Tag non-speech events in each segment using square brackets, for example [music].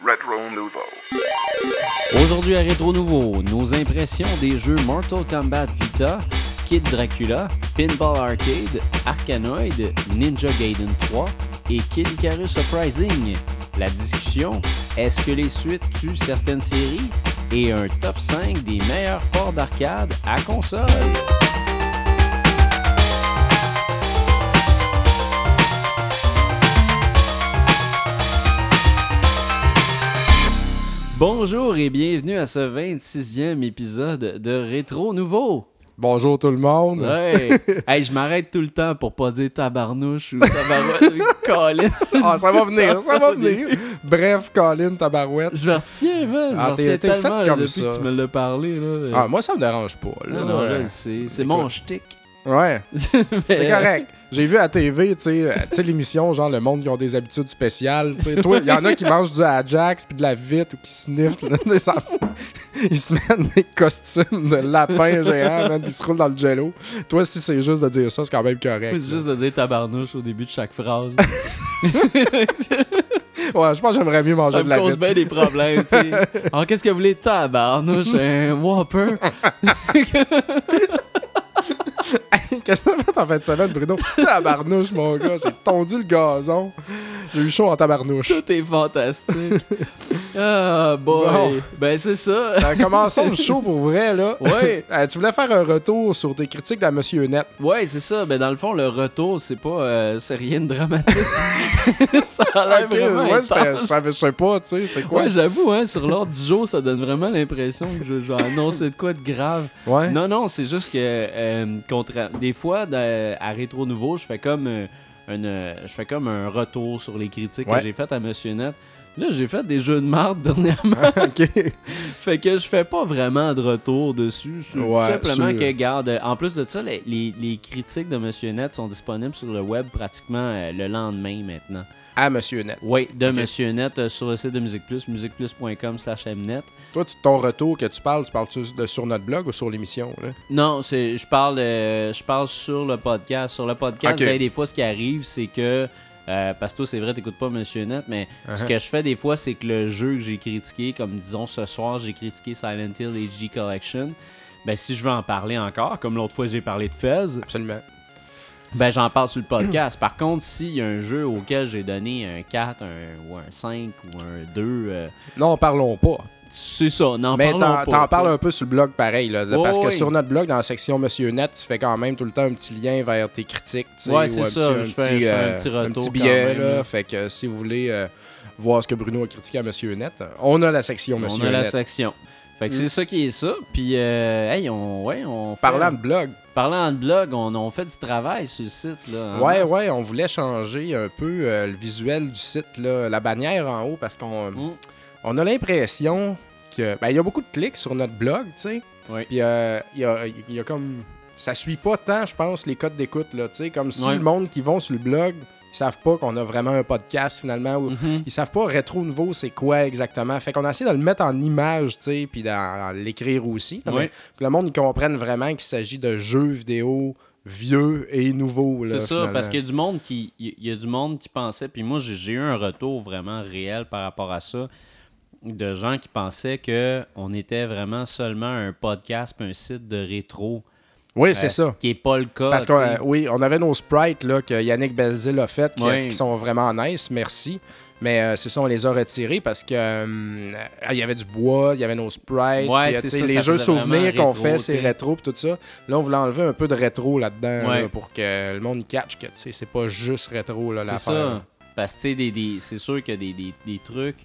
Retro Nouveau. Aujourd'hui à Rétro Nouveau, nos impressions des jeux Mortal Kombat Vita, Kid Dracula, Pinball Arcade, Arkanoid, Ninja Gaiden 3 et Kid Icarus Surprising. La discussion, est-ce que les suites tuent certaines séries? Et un top 5 des meilleurs ports d'arcade à console. Bonjour et bienvenue à ce 26e épisode de Rétro Nouveau. Bonjour tout le monde. Ouais. [laughs] hey, je m'arrête tout le temps pour pas dire tabarnouche ou tabarouette. [laughs] Colin. Ah, ça va venir, ça va venir. Bref, Colin, tabarouette. Je me retiens, man. Ah, t'es- fait comme depuis ça. que tu me l'as parlé. Là. Ah, moi, ça me dérange pas. Là, non, non, là, c'est mon shtick. Ouais, [laughs] c'est Mais, correct. J'ai vu à TV, tu sais, euh, tu sais, l'émission, genre le monde qui ont des habitudes spéciales. Tu sais, toi, il y en a qui mangent du Ajax puis de la vitre ou qui sniffent. ça- Ils se mettent des costumes de lapin géant, man, puis ils se roulent dans le jello. Toi, si c'est juste de dire ça, c'est quand même correct. C'est juste de dire tabarnouche au début de chaque phrase. [laughs] Ouais, je pense que j'aimerais mieux manger ça de la cause vitre. bien des problèmes, tu sais. [laughs] Alors, qu'est-ce que vous voulez, tabarnouche? Un Whopper? [laughs] Qu'est-ce que t'as fait en fin de semaine, Bruno? [laughs] Tabarnouche, mon gars. J'ai tondu le gazon. J'ai eu chaud en tabarnouche. Tout est fantastique. [laughs] Ah, boy. Bon. Ben, c'est ça. Euh, commençons le show pour vrai, là. Ouais. Euh, tu voulais faire un retour sur tes critiques de Monsieur Net. Ouais, c'est ça. Ben, dans le fond, le retour, c'est pas. euh, c'est rien de dramatique. ça a l'air Ok, vraiment ouais, je sais pas, tu sais, c'est quoi? Ouais, j'avoue, hein, sur l'ordre du jour, ça donne vraiment l'impression que vais annoncer de quoi de grave. Ouais. Non, non, c'est juste que euh, contra- des fois, de- à Rétro Nouveau, je fais comme euh, une, euh, je fais comme un retour sur les critiques Ouais. que j'ai faites à Monsieur Net. Là, j'ai fait des jeux de marde [laughs] dernièrement. [laughs] ok. fait que je fais pas vraiment de retour dessus. Tout Ouais, simplement que, garde, en plus de ça, les, les- les critiques de Monsieur Net sont disponibles sur le web pratiquement euh, le lendemain maintenant. À Monsieur Net. Oui, de. Monsieur Net euh, sur le site de Musique Plus, musiqueplus.com slash mnet. Toi, tu- ton retour que tu parles, tu parles -tu de sur notre blog ou sur l'émission? Non, c'est je parle euh, je parle sur le podcast. Sur le podcast, ben, des fois ce qui arrive, c'est que euh, parce que toi, c'est vrai, t'écoutes pas Monsieur Net, mais ce Uh-huh. que je fais des fois, c'est que le jeu que j'ai critiqué, comme disons ce soir, j'ai critiqué Silent Hill HD Collection. Ben, si je veux en parler encore, comme l'autre fois j'ai parlé de Fez, Absolument. ben j'en parle sur le podcast. Par contre, s'il y a un jeu auquel j'ai donné un 4, un, ou un 5 ou un 2, euh, Non, parlons pas. C'est ça, n'en Mais t'en pas. t'en parles un peu sur le blog pareil, là, Oh, parce que oui. sur notre blog, dans la section Monsieur Net, tu fais quand même tout le temps un petit lien vers tes critiques, tu Ouais, ou c'est un ça, petit- un fais- petit, un euh, petit un retour petit quand billet, même, là, là. fait que si vous voulez euh, voir ce que Bruno a critiqué à Monsieur Net, euh, on a la section Monsieur On a la Net. section. Fait que Mm. c'est ça qui est ça. Puis, euh, hey, on, ouais, on fait- Parlant de blog, Parlant de blog, on, on fait du travail sur le site. Là, en ouais, masse. ouais, on voulait changer un peu euh, le visuel du site, là, la bannière en haut, parce qu'on Mm. On a l'impression que ben, il y a beaucoup de clics sur notre blog, tu sais. Oui. Puis euh, il y, a, il y a comme ça suit pas tant, je pense, les codes d'écoute là, tu sais, comme si le monde qui vont sur le blog, ils savent pas qu'on a vraiment un podcast finalement ou Mhm. ils savent pas rétro nouveau c'est quoi exactement. Fait qu'on a essayé de le mettre en image, tu sais, puis dans l'écrire aussi, mais que le monde comprenne vraiment qu'il s'agit de jeux vidéo vieux et nouveaux là, C'est ça, parce qu'il y a du monde qui, il y a du monde qui pensait, puis moi j'ai eu un retour vraiment réel par rapport à ça, de gens qui pensaient que on était vraiment seulement un podcast, puis un site de rétro. Oui, Euh, c'est ça. Ce qui est pas le cas. Parce que oui, on avait nos sprites là, que Yannick Belzil a fait qui, sont vraiment nice, merci. Mais euh, c'est ça, on les a retirés parce que euh, il y avait du bois, il y avait nos sprites, Ouais, c'est ça, les ça jeux souvenirs qu'on fait, c'est rétro pis tout ça. Là, on voulait enlever un peu de rétro là-dedans Ouais. là, pour que le monde catch que c'est pas juste rétro là, C'est l'affaire. ça. Parce que, tu sais, des, des- c'est sûr que des, des, des trucs.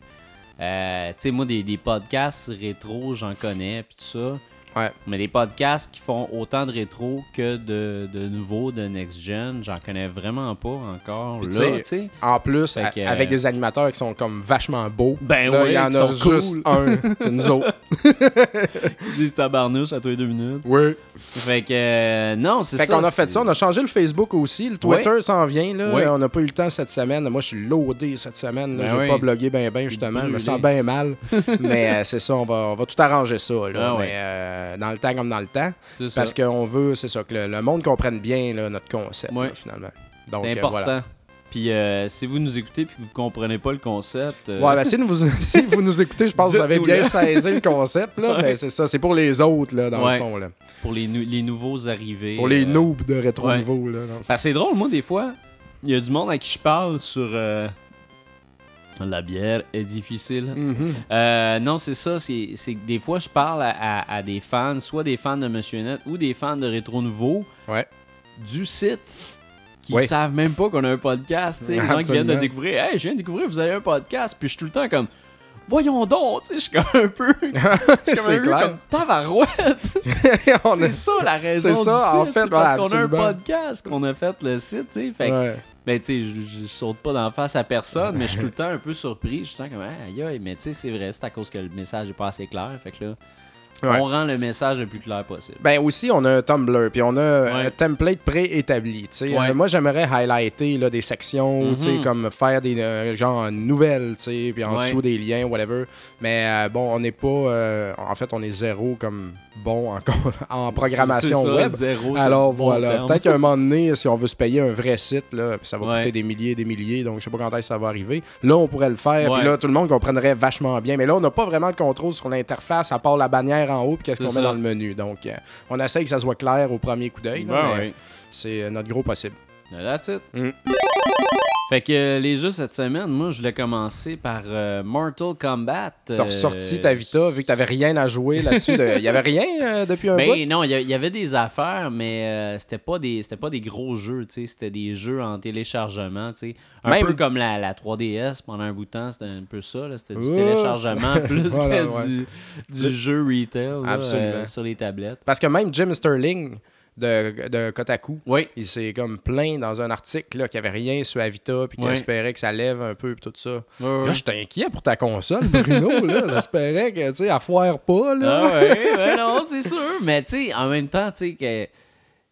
Euh, tu sais, moi, des, des podcasts rétro, j'en connais, puis tout ça. Ouais. Mais des podcasts qui font autant de rétro que de, de nouveau, de next-gen, j'en connais vraiment pas encore. Puis Là. En plus, Fait a- que, euh, avec des animateurs qui sont comme vachement beaux. Ben là, il y en a juste cool. un, [laughs] nous autres. Ils disent tabarnouche à tous les deux minutes. Oui. Fait que, euh, non, c'est ça. Fait qu'on a fait ça, on a changé le Facebook aussi, le Twitter s'en vient, là. Ouais. on n'a pas eu le temps cette semaine. Moi, je suis loadé cette semaine. Ben j'ai oui. pas blogué ben ben justement, je me sens bien mal. [laughs] Mais euh, c'est ça, on va, on va tout arranger ça, là. Ah. Mais, euh, dans le temps comme dans le temps. Parce qu'on veut, c'est ça, que le, le monde comprenne bien là, notre concept, là, finalement. Donc, C'est euh, important. voilà. Puis euh, si vous nous écoutez puis que vous comprenez pas le concept. euh, Ouais, ben si vous, [laughs] si vous nous écoutez, je pense que vous avez bien saisi le concept. Là, [laughs] Ouais. Ben, c'est ça, c'est pour les autres, là, dans Ouais. le fond. Là. Pour les, nou- les nouveaux arrivés. Pour les euh, noobs de rétro ouais. nouveau. Là. Ah, c'est drôle, moi, des fois, il y a du monde à qui je parle sur. La bière est difficile. Mhm. Euh, non, c'est ça. C'est que des fois, je parle à, à- à des fans, soit des fans de Monsieur Net ou des fans de Rétro Nouveau, Ouais. du site, qui Ouais. savent même pas qu'on a un podcast. Les gens qui viennent de découvrir, hey, je viens de découvrir, vous avez un podcast. Puis je suis tout le temps comme, voyons donc, tu sais, je suis comme un peu. [laughs] Je suis comme comme tabarouette. [laughs] On C'est ça la raison C'est ça, du en fait, parce qu'on a un podcast, qu'on a fait le site, tu sais. Fait Ouais. Ben, tu sais, je, je saute pas d'en face à personne, mais je suis tout le temps un peu surpris. Je suis comme, aïe, aïe, mais tu sais, c'est vrai, c'est à cause que le message est pas assez clair. Fait que là, Ouais. on rend le message le plus clair possible. Ben aussi, on a un Tumblr, puis on a Ouais. un template préétabli. tu sais. Ouais. Euh, moi, j'aimerais highlighter là, des sections, tu sais, comme faire des euh, genre nouvelles, tu sais, puis en dessous des liens, whatever. Mais euh, bon, on n'est pas. euh, en fait, on est zéro comme bon [laughs] en, en programmation C'est ça, web. Zéro, Alors le bon voilà, peut-être qu'à un moment donné, si on veut se payer un vrai site, là, ça va Ouais. coûter des milliers et des milliers, donc je sais pas quand est-ce que ça va arriver. Là, on pourrait le faire, puis là, tout le monde comprendrait vachement bien. Mais là, on n'a pas vraiment de contrôle sur l'interface, à part la bannière en haut, puis qu'est-ce qu'on met dans le menu. Donc, euh, on essaye que ça soit clair au premier coup d'œil, Ben ouais. c'est euh, notre gros possible. That's it. Mm. Fait que euh, les jeux cette semaine, moi, je voulais commencer par euh, Mortal Kombat. T'as ressorti ta Vita, vu que t'avais rien à jouer là-dessus. de- Il [laughs] y avait rien euh, depuis un bout? Ben non, il y avait des affaires, mais c'était pas des c'était pas des gros jeux, tu sais, c'était des jeux en téléchargement, tu sais, un Même- peu comme la, la 3DS pendant un bout de temps, c'était un peu ça, c'était du téléchargement [laughs] plus Voilà, que ouais. du, du jeu retail là, sur les tablettes. Parce que même Jim Sterling de, de Kotaku, Oui, il s'est comme plaint dans un article là, qu'il n'y avait rien sur la Vita, puis qu'il espérait que ça lève un peu, puis tout ça. Là, j'étais inquiet pour ta console, Bruno. là. [laughs] J'espérais que, tu sais, elle foire pas, là. Ah ouais, ouais, non, c'est sûr. Mais tu sais, en même temps, tu sais que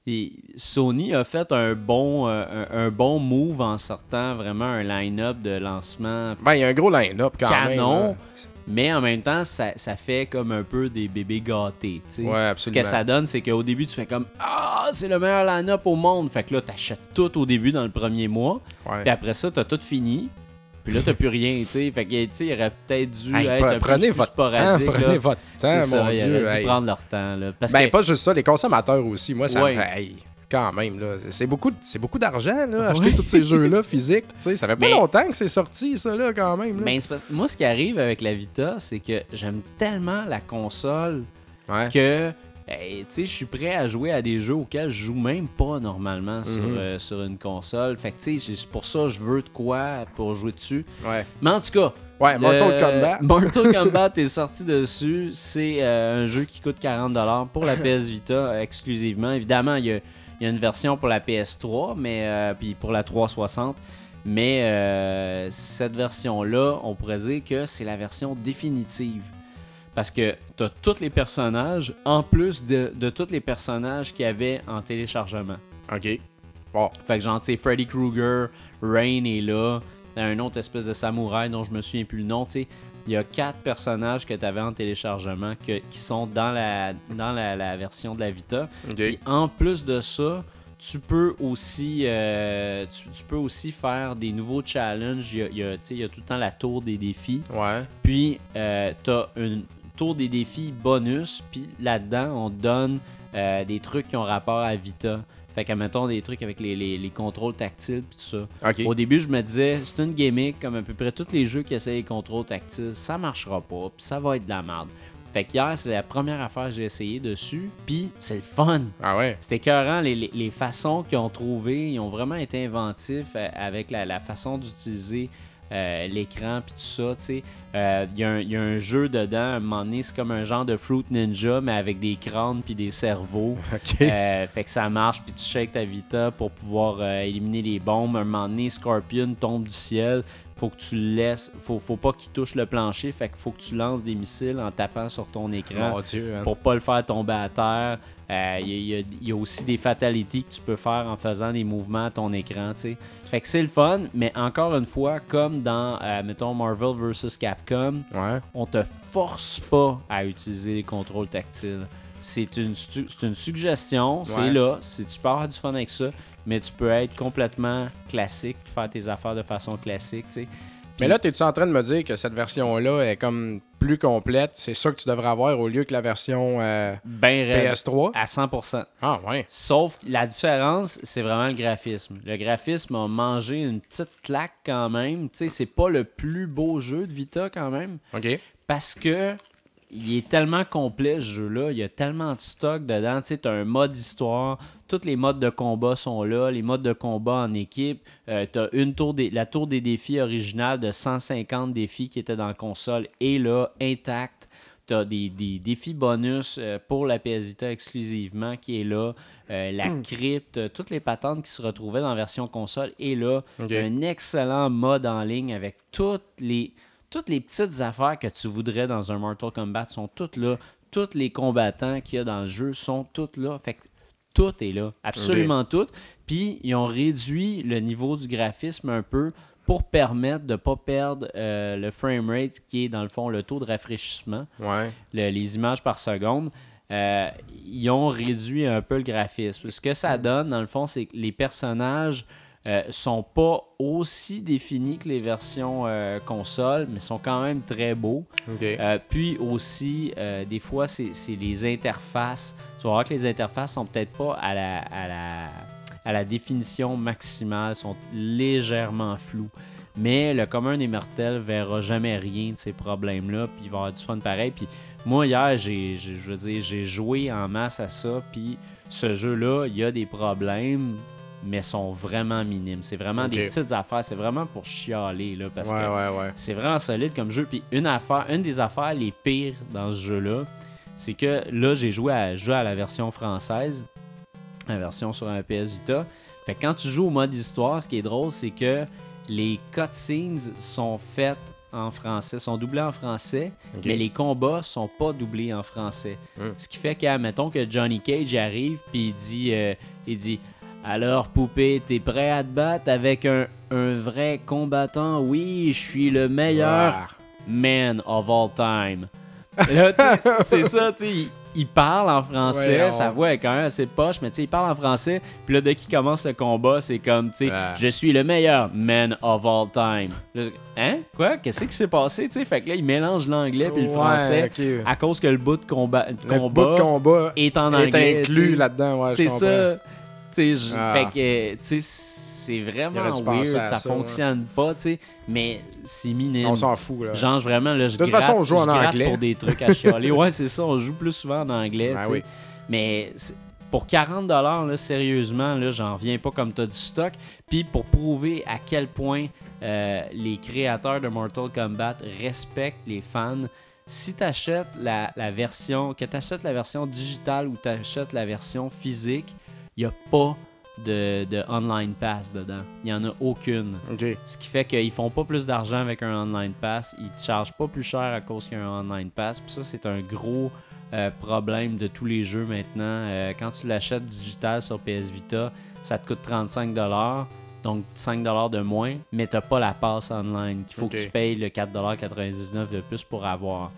et Sony a fait un bon, euh, un, un bon move en sortant vraiment un line-up de lancement Ben, il y a un gros line-up quand même. canon. là. Mais en même temps, ça, ça fait comme un peu des bébés gâtés. Ce que ça donne, c'est qu'au début, tu fais comme Ah, c'est le meilleur line-up au monde. Fait que là, t'achètes tout au début dans le premier mois. Puis après ça, t'as tout fini. Puis là, t'as plus rien, tu sais. Fait que, tu sais, il aurait peut-être dû Hey, être un prenez peu plus votre temps, sporadique. là. prenez votre temps, ça, mon ils Dieu. auraient dû hey. prendre leur temps. Là. Parce Ben, que, pas juste ça, les consommateurs aussi. Moi, ça Ouais. me fait. hey, quand même, là. C'est beaucoup, c'est beaucoup d'argent, là, acheter Ouais. tous ces jeux-là [laughs] physiques. Tu sais, ça fait pas Mais- longtemps que c'est sorti, ça, là, quand même. là. C'est parce que moi, ce qui arrive avec la Vita, c'est que j'aime tellement la console Ouais. que hey, tu sais, je suis prêt à jouer à des jeux auxquels je joue même pas normalement sur, Mhm. euh, sur une console. Fait que tu sais, c'est pour ça que je veux de quoi pour jouer dessus. Ouais. Mais en tout cas, Ouais, Mortal Kombat. [laughs] Mortal Kombat est sorti dessus. C'est euh, un jeu qui coûte 40$ pour la [laughs] PS Vita exclusivement. Évidemment, il y a, il y a une version pour la PS3, mais euh, puis pour la 360. Mais euh, cette version-là, on pourrait dire que c'est la version définitive. Parce que tu as tous les personnages, en plus de, de tous les personnages qu'il y avait en téléchargement. OK. Bon. Fait que genre, tu sais, Freddy Krueger, Rain est là. T'as un autre espèce de samouraï dont je me souviens plus le nom. Tu sais, il y a quatre personnages que tu avais en téléchargement que- qui sont dans, la, dans la, la version de la Vita. Puis en plus de ça, tu peux aussi, euh, tu, tu peux aussi faire des nouveaux challenges. Il y a, il y a, tu sais, il y a tout le temps la tour des défis. Ouais. Puis, euh, tu as une tour des défis bonus. Puis là-dedans, on te donne euh, des trucs qui ont rapport à Vita. Fait que, mettons, des trucs avec les, les- les contrôles tactiles puis tout ça. Au début, je me disais, c'est une gimmick comme à peu près tous les jeux qui essayent les contrôles tactiles. Ça marchera pas, puis ça va être de la merde. Fait que hier, c'est la première affaire que j'ai essayé dessus, puis c'est le fun. Ah ouais? C'était écœurant, les, les, les façons qu'ils ont trouvées, ils ont vraiment été inventifs euh, avec la, la façon d'utiliser euh, l'écran puis tout ça, tu sais. Euh, Il y, a un- il y a un jeu dedans, à un moment donné, c'est comme un genre de Fruit Ninja, mais avec des crânes puis des cerveaux. [laughs] OK. Euh, fait que ça marche, puis tu shakes ta Vita pour pouvoir euh, éliminer les bombes. Un moment donné, Scorpion tombe du ciel. Faut que tu le laisses. Faut, faut pas qu'il touche le plancher. Fait qu'il faut que tu lances des missiles en tapant sur ton écran Mon Dieu. hein. pour pas le faire tomber à terre. Euh, Il y, a- il y a- il y a aussi des fatalities que tu peux faire en faisant des mouvements à ton écran. Fait que c'est le fun, mais encore une fois, comme dans, euh, mettons, Marvel vs. Capcom, Ouais. on te force pas à utiliser les contrôles tactiles. c'est une, une suggestion, c'est Ouais. là, si tu peux avoir du fun avec ça, mais tu peux être complètement classique, faire tes affaires de façon classique, tu sais. Mais là, t'es-tu en train de me dire que cette version-là est comme plus complète? C'est ça que tu devrais avoir au lieu que la version euh, Ben raide, PS3? à 100%. Ah, ouais. Sauf que la différence, c'est vraiment le graphisme. Le graphisme a mangé une petite claque quand même. Tu sais, c'est pas le plus beau jeu de Vita quand même. OK. Parce que il est tellement complet ce jeu-là, il y a tellement de stock dedans. Tu sais, t'as un mode histoire, tous les modes de combat sont là, les modes de combat en équipe. Euh, t'as une tour des, la tour des défis originale de 150 défis qui était dans la console est là, intacte. T'as des, des défis bonus euh, pour la PS Vita exclusivement qui est là. Euh, la crypte, euh, toutes les patentes qui se retrouvaient dans la version console est là. Un excellent mode en ligne avec toutes les, toutes les petites affaires que tu voudrais dans un Mortal Kombat sont toutes là. Tous les combattants qu'il y a dans le jeu sont tous là. Fait que tout est là. Absolument tout. Puis ils ont réduit le niveau du graphisme un peu pour permettre de ne pas perdre euh, le framerate qui est dans le fond le taux de rafraîchissement Ouais. le- les images par seconde, euh, ils ont réduit un peu le graphisme. Ce que ça donne, dans le fond, c'est que les personnages euh, sont pas aussi définis que les versions euh, console, mais sont quand même très beaux. Euh, puis aussi, des fois, c'est les interfaces. Tu vas voir que les interfaces sont peut-être pas à la, à la, à la définition maximale, sont légèrement floues. Mais le commun des mortels verra jamais rien de ces problèmes-là, puis il va avoir du fun pareil. Puis moi, hier, j'ai, je veux dire, j'ai joué en masse à ça, puis ce jeu-là, il y a des problèmes, mais sont vraiment minimes. C'est vraiment des petites affaires, c'est vraiment pour chialer, là, parce ouais, que ouais, ouais. c'est vraiment solide comme jeu. Puis une affaire, une des affaires les pires dans ce jeu-là, c'est que là, j'ai joué à, joué à la version française, la version sur un PS Vita. Fait que quand tu joues au mode histoire, ce qui est drôle, c'est que les cutscenes sont faites en français, sont doublés en français, mais les combats sont pas doublés en français. Hmm. Ce qui fait que, mettons que Johnny Cage arrive puis il dit, euh, il dit alors poupée, t'es prêt à te battre avec un, un vrai combattant? Oui, je suis le meilleur man of all time. C'est ça, tu sais, il, il parle en français, Ouais, on- sa voix est quand même assez poche, mais tu sais, il parle en français, puis là, dès qu'il commence le combat, c'est comme, tu sais, je suis le meilleur man of all time. Là, hein? Quoi? Qu'est-ce qui s'est passé, tu sais? Fait que là, il mélange l'anglais puis le Ouais, français à cause que le bout de combat, Le combat bout de combat est en est anglais. inclus là-dedans. Ouais, c'est ça. Tu sais, je- Ah. fait que, tu sais, c'est vraiment weird, ça, ça, fonctionne pas, tu sais, mais c'est minime. On s'en fout, là. Genre vraiment là, je De toute gratte- façon, on joue en anglais. pour des trucs à chialer. [laughs] ouais, c'est ça, on joue plus souvent en anglais, Ben oui. Mais pour 40 dollars là, sérieusement là, j'en reviens pas comme t'as du stock. Puis pour prouver à quel point euh, les créateurs de Mortal Kombat respectent les fans, si tu achètes la, la version, que tu achètes la version digitale ou tu achètes la version physique, il n'y a pas de, de online pass dedans. Il n'y en a aucune. Ce qui fait qu'ils font pas plus d'argent avec un online pass. Ils te chargent pas plus cher à cause qu'il y a un online pass. Puis ça, c'est un gros euh, problème de tous les jeux maintenant. Euh, quand tu l'achètes digital sur PS Vita, ça te coûte 35$. Donc 5$ de moins, mais t'as pas la passe online. Il faut que tu payes le 4,99$ de plus pour avoir.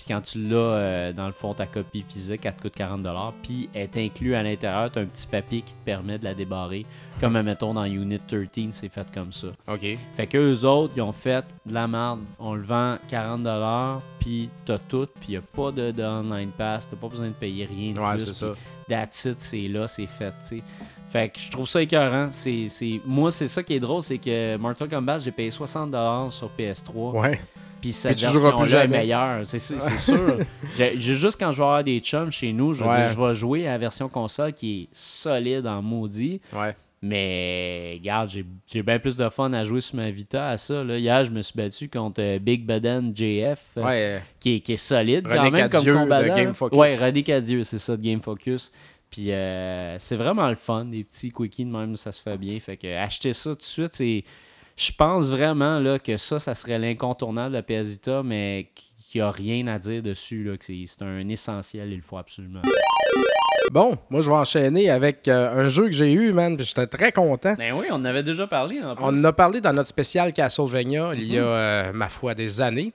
Puis quand tu l'as, euh, dans le fond, ta copie physique, elle te coûte 40$. Puis elle est inclus à l'intérieur, tu as un petit papier qui te permet de la débarrer. Comme, mettons, dans Unit 13, c'est fait comme ça. OK. Fait qu'eux autres, ils ont fait de la merde. On le vend 40$, puis t'as tout, puis y a pas de, de online pass, t'as pas besoin de payer rien de Ouais, c'est ça. That's it, c'est là, c'est fait, tu sais. Fait que je trouve ça écœurant. C'est... Moi, c'est ça qui est drôle, c'est que Mortal Kombat, j'ai payé 60$ sur PS3. Ouais. Puis cette Puis version-là est meilleure. C'est, c'est, c'est sûr. [laughs] J'ai, juste quand je vais avoir des chums chez nous, je, Ouais. je vais jouer à la version console qui est solide en maudit. Ouais. Mais regarde, j'ai, j'ai bien plus de fun à jouer sur ma Vita à ça. Là. Hier, je me suis battu contre euh, Big Baden JF, euh, Ouais. qui, est, qui est solide René quand même Cadieux comme de combattant. Game Focus. Ouais, René Cadieux, c'est ça, de Game Focus. Puis euh, c'est vraiment le fun, des petits quickies de même, ça se fait bien. Fait que acheter ça tout de suite, c'est. Je pense vraiment que ça, ça serait l'incontournable de la mais qu'il n'y a rien à dire dessus. Là, que c'est, un essentiel, il faut absolument. Bon, moi, je vais enchaîner avec euh, un jeu que j'ai eu, man. puis J'étais très content. Ben oui, on en avait déjà parlé en plus. On en a parlé dans notre spécial Castlevania il y Mhm. a, euh, ma foi, des années.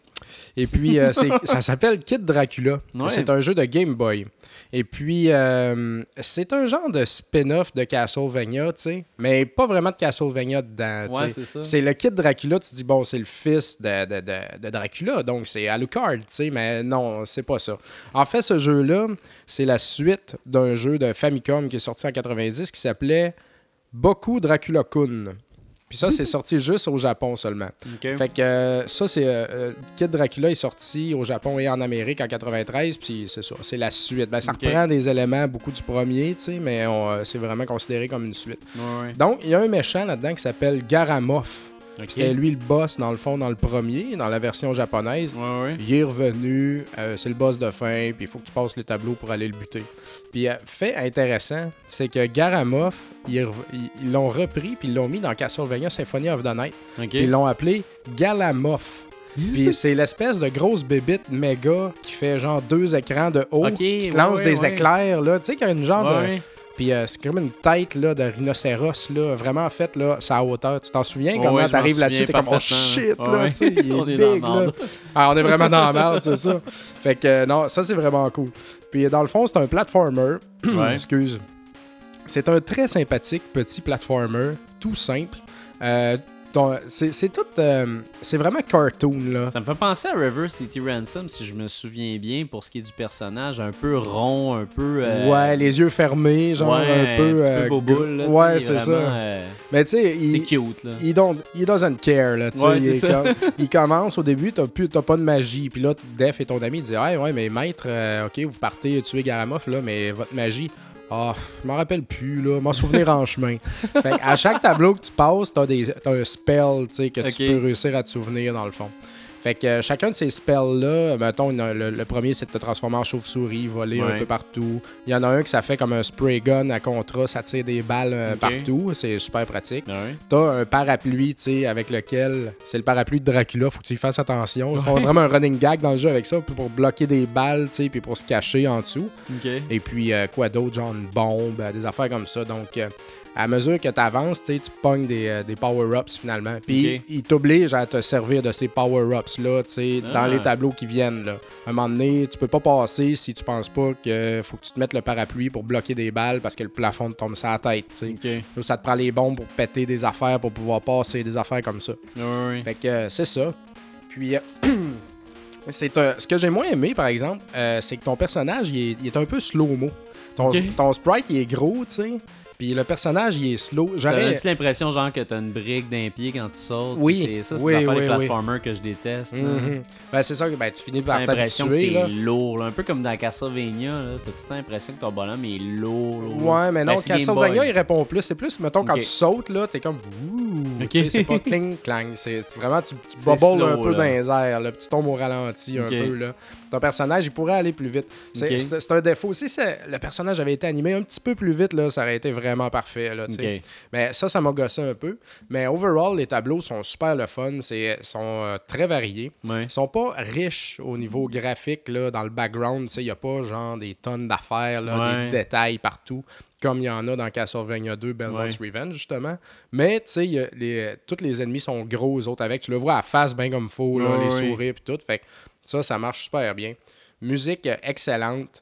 Et puis, euh, [laughs] ça s'appelle Kid Dracula. Ouais. C'est un jeu de Game Boy. Et puis, euh, c'est un genre de spin-off de Castlevania, tu sais, mais pas vraiment de Castlevania dedans. tu Ouais, c'est ça. C'est le Kid Dracula, tu te dis, bon, c'est le fils de, de- de- de Dracula, donc c'est Alucard, tu sais, mais non, c'est pas ça. En fait, ce jeu-là, c'est la suite d'un jeu de Famicom qui est sorti en 90 qui s'appelait Boku Dracula Kun. Puis ça, c'est [laughs] sorti juste au Japon seulement. Fait que euh, ça, c'est. euh, euh, Kid Dracula est sorti au Japon et en Amérique en 93, puis c'est ça, c'est la suite. Ben, ça reprend des éléments beaucoup du premier, tu sais, mais euh, c'est vraiment considéré comme une suite. Ouais, ouais. Donc, il y a un méchant là-dedans qui s'appelle Garamoff. C'était lui le boss, dans le fond, dans le premier, dans la version japonaise. Ouais, ouais. Il est revenu, euh, c'est le boss de fin, puis il faut que tu passes le tableau pour aller le buter. Puis, euh, fait intéressant, c'est que Garamoff, ils l'ont repris, puis ils l'ont mis dans Castlevania Symphony of the Night. Puis ils l'ont appelé Galamoff. [laughs] Puis c'est l'espèce de grosse bébite méga qui fait genre deux écrans de haut, qui te lance ouais, des ouais. éclairs, là. Tu sais, qu'il y a une genre de. Puis euh, c'est comme une tête là, de rhinocéros, là, vraiment faite là, c'est à hauteur. Tu t'en souviens comment t'arrives là-dessus, t'es comme oh shit, là, ouais. tu sais, il est [laughs] On est dans big, la là. merde. Ah, on est vraiment dans la merde, c'est ça. Fait que euh, non, ça c'est vraiment cool. Puis dans le fond, c'est un platformer. [clears throat] Ouais. Excuse. C'est un très sympathique petit platformer, tout simple. Euh, c'est c'est tout. euh, c'est vraiment cartoon, là. Ça me fait penser à River City Ransom, si je me souviens bien, pour ce qui est du personnage, un peu rond, un peu. euh, Ouais, les yeux fermés, genre ouais, un peu. petit euh, peu boboule, là, ouais, c'est ça. euh, Mais tu sais, c'est il, cute, là. il, don't, he doesn't care, là. Ouais, il, c'est est ça. comme- il commence au début, t'as plus- t'as pas de magie. Puis là, Def et ton ami disent Ouais, ouais, mais maître, ok, vous partez tuer Garamoff, là, mais votre magie. Ah, je m'en rappelle plus, là. M'en souvenir en chemin. Fait à chaque tableau que tu passes, t'as, des, t'as un spell, tu sais, que tu peux réussir à te souvenir, dans le fond. Fait que euh, chacun de ces spells-là, mettons, le, le premier, c'est de te transformer en chauve-souris, voler un peu partout. Il y en a un que ça fait comme un spray gun à contrat, ça tire des balles euh, partout. C'est super pratique. Ouais. T'as un parapluie, tu sais, avec lequel. C'est le parapluie de Dracula, faut que tu y fasses attention. Ils font vraiment un running gag dans le jeu avec ça, pour bloquer des balles, tu sais, puis pour se cacher en dessous. Et puis, euh, quoi d'autre, genre une bombe, des affaires comme ça. Donc, euh, à mesure que tu avances, tu pognes des, euh, des power-ups finalement. Puis, Ok. ils t'obligent à te servir de ces power-ups-là, Ah. dans les tableaux qui viennent. Là. À un moment donné, tu peux pas passer si tu penses pas que faut que tu te mettes le parapluie pour bloquer des balles parce que le plafond te tombe sur la tête, tu sais. Ok. Ou ça te prend les bombes pour péter des affaires, pour pouvoir passer des affaires comme ça. Ouais. Fait que euh, c'est ça. Puis, euh, [clears throat] c'est un- ce que j'ai moins aimé, par exemple, euh, c'est que ton personnage, il est, il est un peu slow-mo. Ton, ton sprite, il est gros, tu sais. Puis le personnage, il est slow. J'aurais... T'as-tu l'impression, genre, que t'as une brique d'un pied quand tu sautes? Oui. C'est ça, c'est Oui, l'affaire oui, des oui. platformers que je déteste. Mhm. Ben, c'est ça que ben, tu finis par l'impression que t'habituer, t'es lourd, là. un peu comme dans Castlevania, t'as tout l'impression que ton bonhomme est lourd. lourd. Ouais, mais non, Ben, Game Castlevania, il répond plus. C'est plus, mettons, quand tu sautes, là, t'es comme. Ouh, Ok. tu sais, c'est pas cling clang. C'est vraiment, tu, tu [laughs] un peu là. dans les airs, là, puis tu tombes au ralenti un peu, là. Ton personnage, il pourrait aller plus vite. C'est un défaut. Si le personnage avait été animé un petit peu plus vite, là, ça aurait été vraiment parfait, là. Mais ça, ça m'a gossé un peu. Mais overall, les tableaux sont super le fun. C'est sont euh, très variés. Ouais. Ils sont pas riches au niveau graphique, là, dans le background. Il n'y a pas genre des tonnes d'affaires, Ouais. des détails partout, comme il y en a dans Castlevania 2, Belmont's Ouais. Revenge, justement. Mais, tu sais, les, tous les ennemis sont gros, eux autres, avec. Tu le vois à face bien comme faux, là, Ouais, les ouais. sourires et tout. Fait que ça, ça marche super bien. Musique euh, excellente.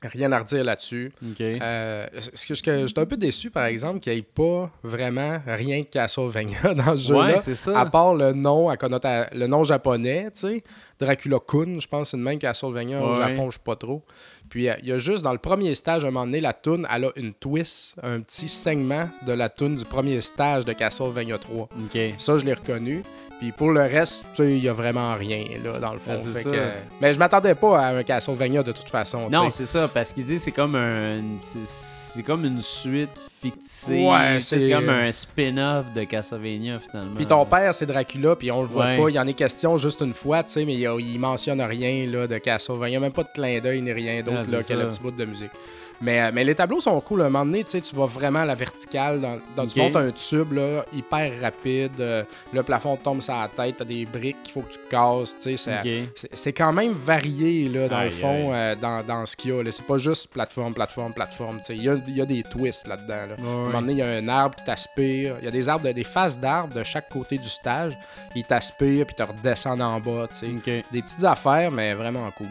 Rien à redire là-dessus. Ok. Euh, ce que, un peu déçu, par exemple, qu'il n'y ait pas vraiment rien de Castlevania [laughs] dans ce jeu-là. Ouais, ça. À part le nom, à connota- le nom japonais, tu sais. Dracula Kun, je pense que c'est le même Castlevania au Ouais. Japon, je sais pas trop. Puis euh, il y a juste dans le premier stage, à un moment donné, la toune, elle a une twist, un petit segment de la toune du premier stage de Castlevania 3. Ok. Ça, je l'ai reconnu. Puis pour le reste, tu sais, il y a vraiment rien, là, dans le fond. Ah, c'est Fait ça. que, mais je m'attendais pas à un Castlevania de toute façon. Non, c'est ça, parce qu'il dit c'est comme un, c'est- comme une suite fictive. Ouais, c'est comme un spin-off de Castlevania finalement. Puis ton père, c'est Dracula, puis on le voit Ouais. pas. Il y en est question juste une fois, tu sais, mais il, il mentionne rien là, de Castlevania. Même pas de clin d'œil ni rien d'autre Ah, là, que le petit bout de musique. Mais, euh, mais les tableaux sont cool. À un moment donné, tu tu vas vraiment à la verticale. Dans, dans- Tu Ok. montes un tube là, hyper rapide. euh, le plafond tombe sur la tête. Tu as des briques qu'il faut que tu casses. tu sais, ça- Ok. c'est- quand même varié là, dans Aïe, le fond, euh, dans, dans ce qu'il y a. C'est pas juste plateforme, plateforme, plateforme. tu. Il y a, il y a des twists là-dedans. là. À un moment donné, il y a un arbre qui t'aspire. Il y a des arbres, de- des faces d'arbres de chaque côté du stage. Ils t'aspirent puis te redescendent en bas. tu. Des petites affaires, mais vraiment cool.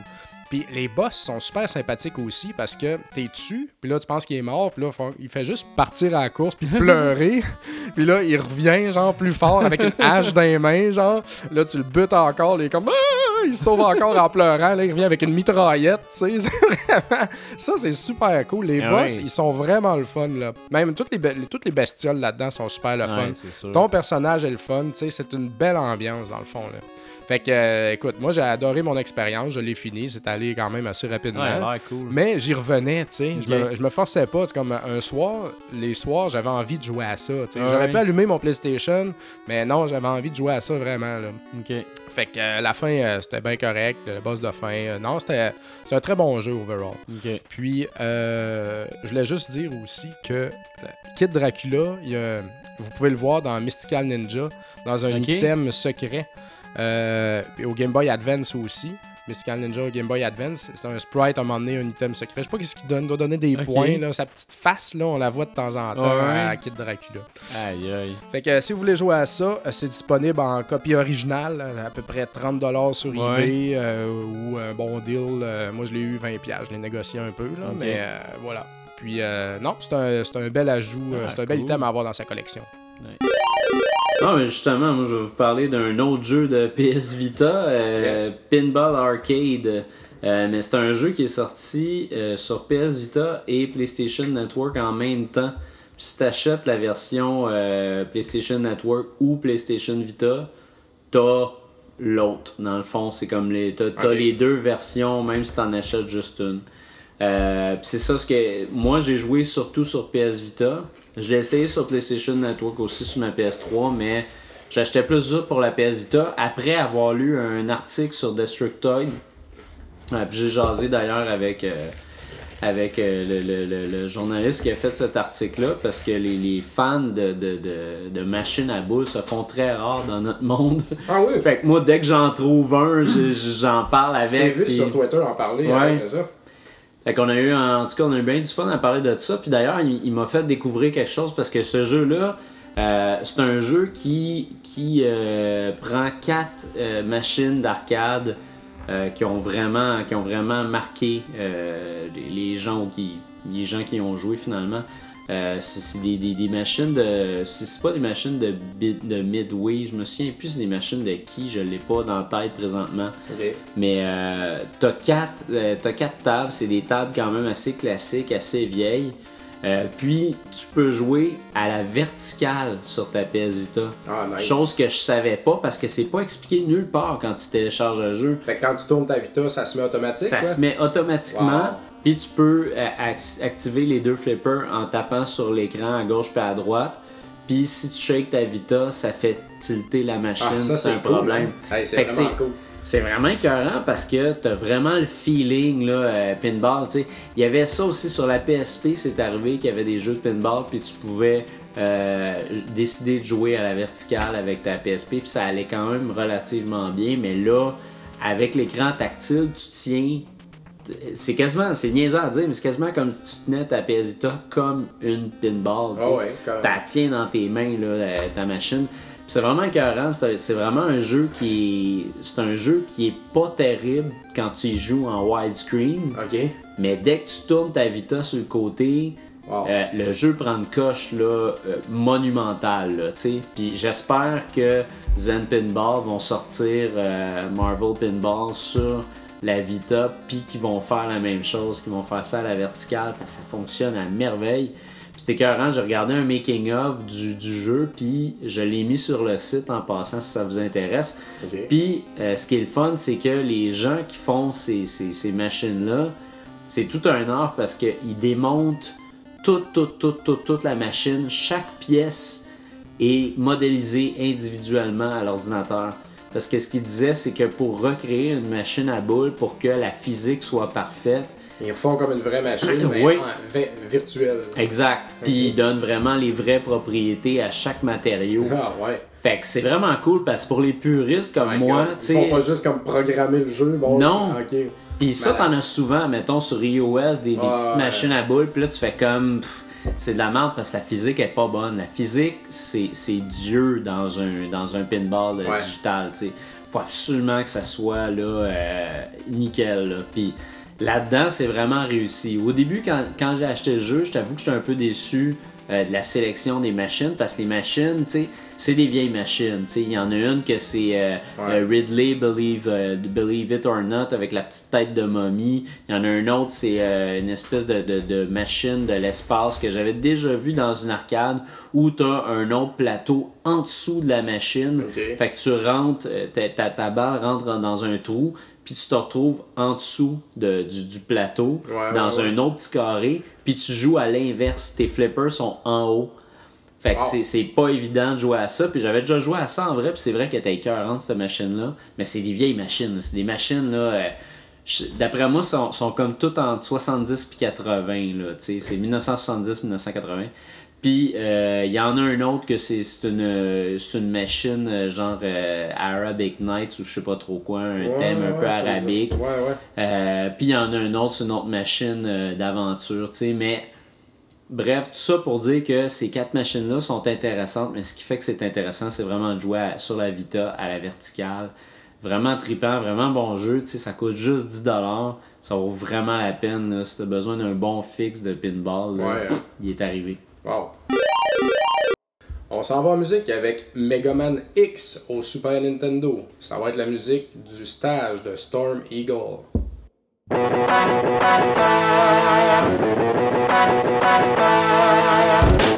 Puis les boss sont super sympathiques aussi parce que t'es dessus, puis là tu penses qu'il est mort, puis là il fait juste partir à la course puis pleurer, [laughs] puis là il revient genre plus fort avec une hache dans les mains, genre là tu le butes encore, il est comme Ah! Il se sauve encore en pleurant, là il revient avec une mitraillette, [laughs] vraiment ça c'est super cool. Les Ah boss ils sont vraiment le fun là, même toutes les, toutes les bestioles là-dedans sont super le fun. Ouais. Ton personnage est le fun, c'est une belle ambiance dans le fond. Là. Fait que, euh, écoute, moi j'ai adoré mon expérience, je l'ai fini, c'est allé quand même assez rapidement. Ouais, l'air cool. Mais j'y revenais, tu sais. Je, me, je me forçais pas. C'est comme un soir, les soirs, j'avais envie de jouer à ça. Ouais. J'aurais pu allumer mon PlayStation, mais non, j'avais envie de jouer à ça vraiment. Là. Ok. Fait que euh, la fin, euh, c'était bien correct. Le boss de fin, euh, non, c'était c'est un très bon jeu overall. Ok. Puis, euh, je voulais juste dire aussi que Kid Dracula, il y a- vous pouvez le voir dans Mystical Ninja, dans un Ok. item secret. Euh, puis au Game Boy Advance aussi. Mystical Ninja au Game Boy Advance, c'est un sprite à un moment donné, un item secret. Je sais pas qu'est-ce qu'il donne, il doit donner des points. Là. Sa petite face, là, on la voit de temps en temps Ouais. à Kid Dracula. Aïe, aïe. Fait que euh, si vous voulez jouer à ça, euh, c'est disponible en copie originale, euh, à peu près 30$ sur Ouais. eBay euh, ou un bon deal. euh, moi, je l'ai eu 20$, je l'ai négocié un peu, là, mais euh, voilà. Puis euh, non, c'est un, c'est un bel ajout, Ah, c'est un bel item à avoir dans sa collection. Non, mais justement, moi, je vais vous parler d'un autre jeu de [laughs] PS Vita, euh, Yes. Pinball Arcade. Euh, mais c'est un jeu qui est sorti euh, sur PS Vita et PlayStation Network en même temps. Puis si t'achètes la version PlayStation Network ou PlayStation Vita, t'as l'autre. Dans le fond, c'est comme les. T'as, les deux versions, même si t'en achètes juste une. Puis c'est ça ce que. Moi, j'ai joué surtout sur PS Vita. Je l'ai essayé sur PlayStation Network aussi sur ma PS3, mais j'achetais plus ça pour la PS Vita après avoir lu un article sur Destructoid. Puis j'ai jasé d'ailleurs avec. euh, avec euh, le, le- le- le journaliste qui a fait cet article-là, parce que les, les fans de, de, de, de machines à boules se font très rares dans notre monde. Ah oui, [laughs] fait que moi, dès que j'en trouve un, je- je- j'en parle avec. puis- Twitter en parler. Ouais. ça. Qu'on a eu, en tout cas, on a eu bien du fun à parler de ça. Puis d'ailleurs, il, m'a fait découvrir quelque chose parce que ce jeu-là, euh, c'est un jeu qui, qui euh, prend quatre euh, machines d'arcade qui ont vraiment, qui ont vraiment marqué les gens qui, les gens qui ont joué finalement. Euh, c'est des, des, des machines de. C'est pas des machines de, de Midway, je me souviens plus c'est des machines de qui, je l'ai pas dans la tête présentement. Mais euh, t'as quatre, euh, t'as quatre tables, c'est des tables quand même assez classiques, assez vieilles. Euh, puis tu peux jouer à la verticale sur ta PS Vita. Ah, nice. Chose que je savais pas parce que c'est pas expliqué nulle part quand tu télécharges le jeu. Fait que quand tu tournes ta Vita, ça se met automatique. Ça se met automatiquement. Wow. Puis tu peux euh, ac- activer les deux flippers en tapant sur l'écran à gauche puis à droite. Puis si tu shakes ta Vita, ça fait tilter la machine, Ah, ça, un cool, problème. hein. Hey, c'est vraiment cool. C'est vraiment écœurant parce que t'as vraiment le feeling là, euh, pinball. Il y avait ça aussi sur la PSP, c'est arrivé qu'il y avait des jeux de pinball, puis tu pouvais euh, décider de jouer à la verticale avec ta PSP, puis ça allait quand même relativement bien. Mais là, avec l'écran tactile, tu tiens. C'est quasiment, c'est niaisant à dire, mais c'est quasiment comme si tu tenais ta PS comme une pinball. tu ouais, carrément. t'as tiens dans tes mains là, ta machine. C'est vraiment écœurant, c'est vraiment un jeu qui est c'est un jeu qui est pas terrible quand tu y joues en widescreen, Ok. mais dès que tu tournes ta Vita sur le côté, Wow. euh, le jeu prend une coche là, euh, monumentale. Là, tu sais. Puis j'espère que Zen Pinball vont sortir euh, Marvel Pinball sur la Vita, puis qu'ils vont faire la même chose, qu'ils vont faire ça à la verticale, parce que ça fonctionne à merveille. Puis c'était écœurant, j'ai regardé un making-of du, du jeu, puis je l'ai mis sur le site en passant si ça vous intéresse. Puis, euh, ce qui est le fun, c'est que les gens qui font ces, ces- ces machines-là, c'est tout un art parce qu'ils démontent toute, toute, toute, toute, toute la machine. Chaque pièce est modélisée individuellement à l'ordinateur. Parce que ce qu'il disait, c'est que pour recréer une machine à boules, pour que la physique soit parfaite, Ils refont comme une vraie machine, mais Oui. virtuelle. Exact. Puis il donne vraiment les vraies propriétés à chaque matériau. Ah ouais. Fait que c'est vraiment cool parce que pour les puristes comme moi, tu Ils font sais. pas juste comme programmer le jeu. Bon, Non. Puis ça, t'en as souvent, mettons, sur iOS, des, petites machines à boules, puis là, tu fais comme. pff, c'est de la merde parce que la physique est pas bonne. La physique, c'est c'est Dieu dans un, dans un pinball euh, Ouais. digital, sais. Faut absolument que ça soit, là, euh, nickel, là. Puis là-dedans, c'est vraiment réussi. Au début, quand, quand j'ai acheté le jeu, je t'avoue que j'étais un peu déçu euh, de la sélection des machines parce que les machines, tu sais, c'est des vieilles machines. tu sais. Il y en a une que c'est euh, Ouais. euh, Ridley Believe, euh, Believe It or Not avec la petite tête de momie. Il y en a un autre, c'est euh, une espèce de, de, de machine de l'espace que j'avais déjà vu dans une arcade où tu as un autre plateau en dessous de la machine. Fait que tu rentres, ta, ta, balle rentre dans un trou, puis tu te retrouves en dessous de, du, du plateau, Ouais, dans ouais. un autre petit carré, puis tu joues à l'inverse. Tes flippers sont en haut. Fait que Wow. c'est- pas évident de jouer à ça. Puis j'avais déjà joué à ça en vrai, puis c'est vrai qu'elle était écœurante cette machine-là. Mais c'est des vieilles machines. C'est des machines, là. euh, D'après moi, sont, sont comme toutes entre 70 puis 80. là, tu sais. C'est 1970-1980. Puis euh, il y en a un autre que c'est c'est une, euh, c'est une machine euh, genre euh, Arabic Nights ou je sais pas trop quoi, un Ouais, thème un ouais, peu arabique. Ouais, ouais. Euh, puis il y en a un autre, c'est une autre machine euh, d'aventure, tu sais, mais bref, tout ça pour dire que ces quatre machines-là sont intéressantes, mais ce qui fait que c'est intéressant, c'est vraiment de jouer à- sur la Vita à la verticale. Vraiment trippant, vraiment bon jeu, tu sais, ça coûte juste 10$, ça vaut vraiment la peine, là. si t'as besoin d'un bon fixe de pinball, là, Ouais. il est arrivé. Wow. On s'en va en musique avec Mega Man X au Super Nintendo. Ça va être la musique du stage de Storm Eagle. Bon, là,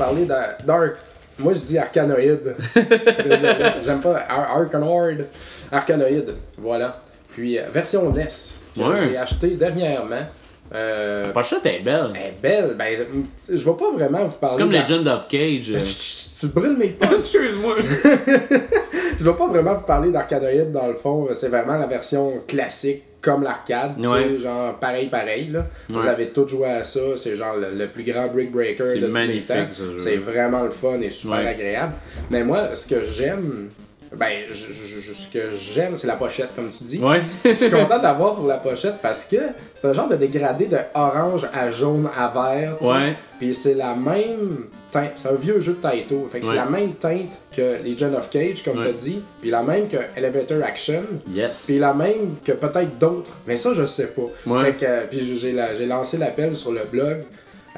parler de Dark. Moi, je dis Arcanoid. [laughs] Désolé. J'aime pas Ar-. Arcanoid. Voilà. Puis, euh, version NES. que Ouais. J'ai acheté dernièrement. Euh, La pochette est belle. elle est belle. Ben, je vais pas vraiment vous parler. C'est comme de la- Legend of Cage. euh. Chut, Tu brûles mes poches. [laughs] Excuse-moi. [laughs] Je vais pas vraiment vous parler d'Arcanoid dans le fond. C'est vraiment la version classique comme l'arcade. Ouais. Genre pareil, pareil. Là. Vous avez tous joué à ça. C'est genre le, le plus grand brick breaker C'est de tous les magnifique, temps. C'est vraiment le fun et super Ouais. agréable. Mais moi, ce que j'aime Ben, je- je- je- ce que j'aime, c'est la pochette, comme tu dis. Ouais. [laughs] Je suis content d'avoir pour la pochette parce que c'est un genre de dégradé de orange à jaune à vert. Ouais. Puis c'est la même teinte. C'est un vieux jeu de Taito. Fait que Ouais. c'est la même teinte que les Gen of Cage, comme Ouais. tu as dit. Puis la même que Elevator Action. Yes. Puis la même que peut-être d'autres. Mais ça, je sais pas. Ouais. Fait que, euh, puis j'ai la- j'ai lancé l'appel sur le blog.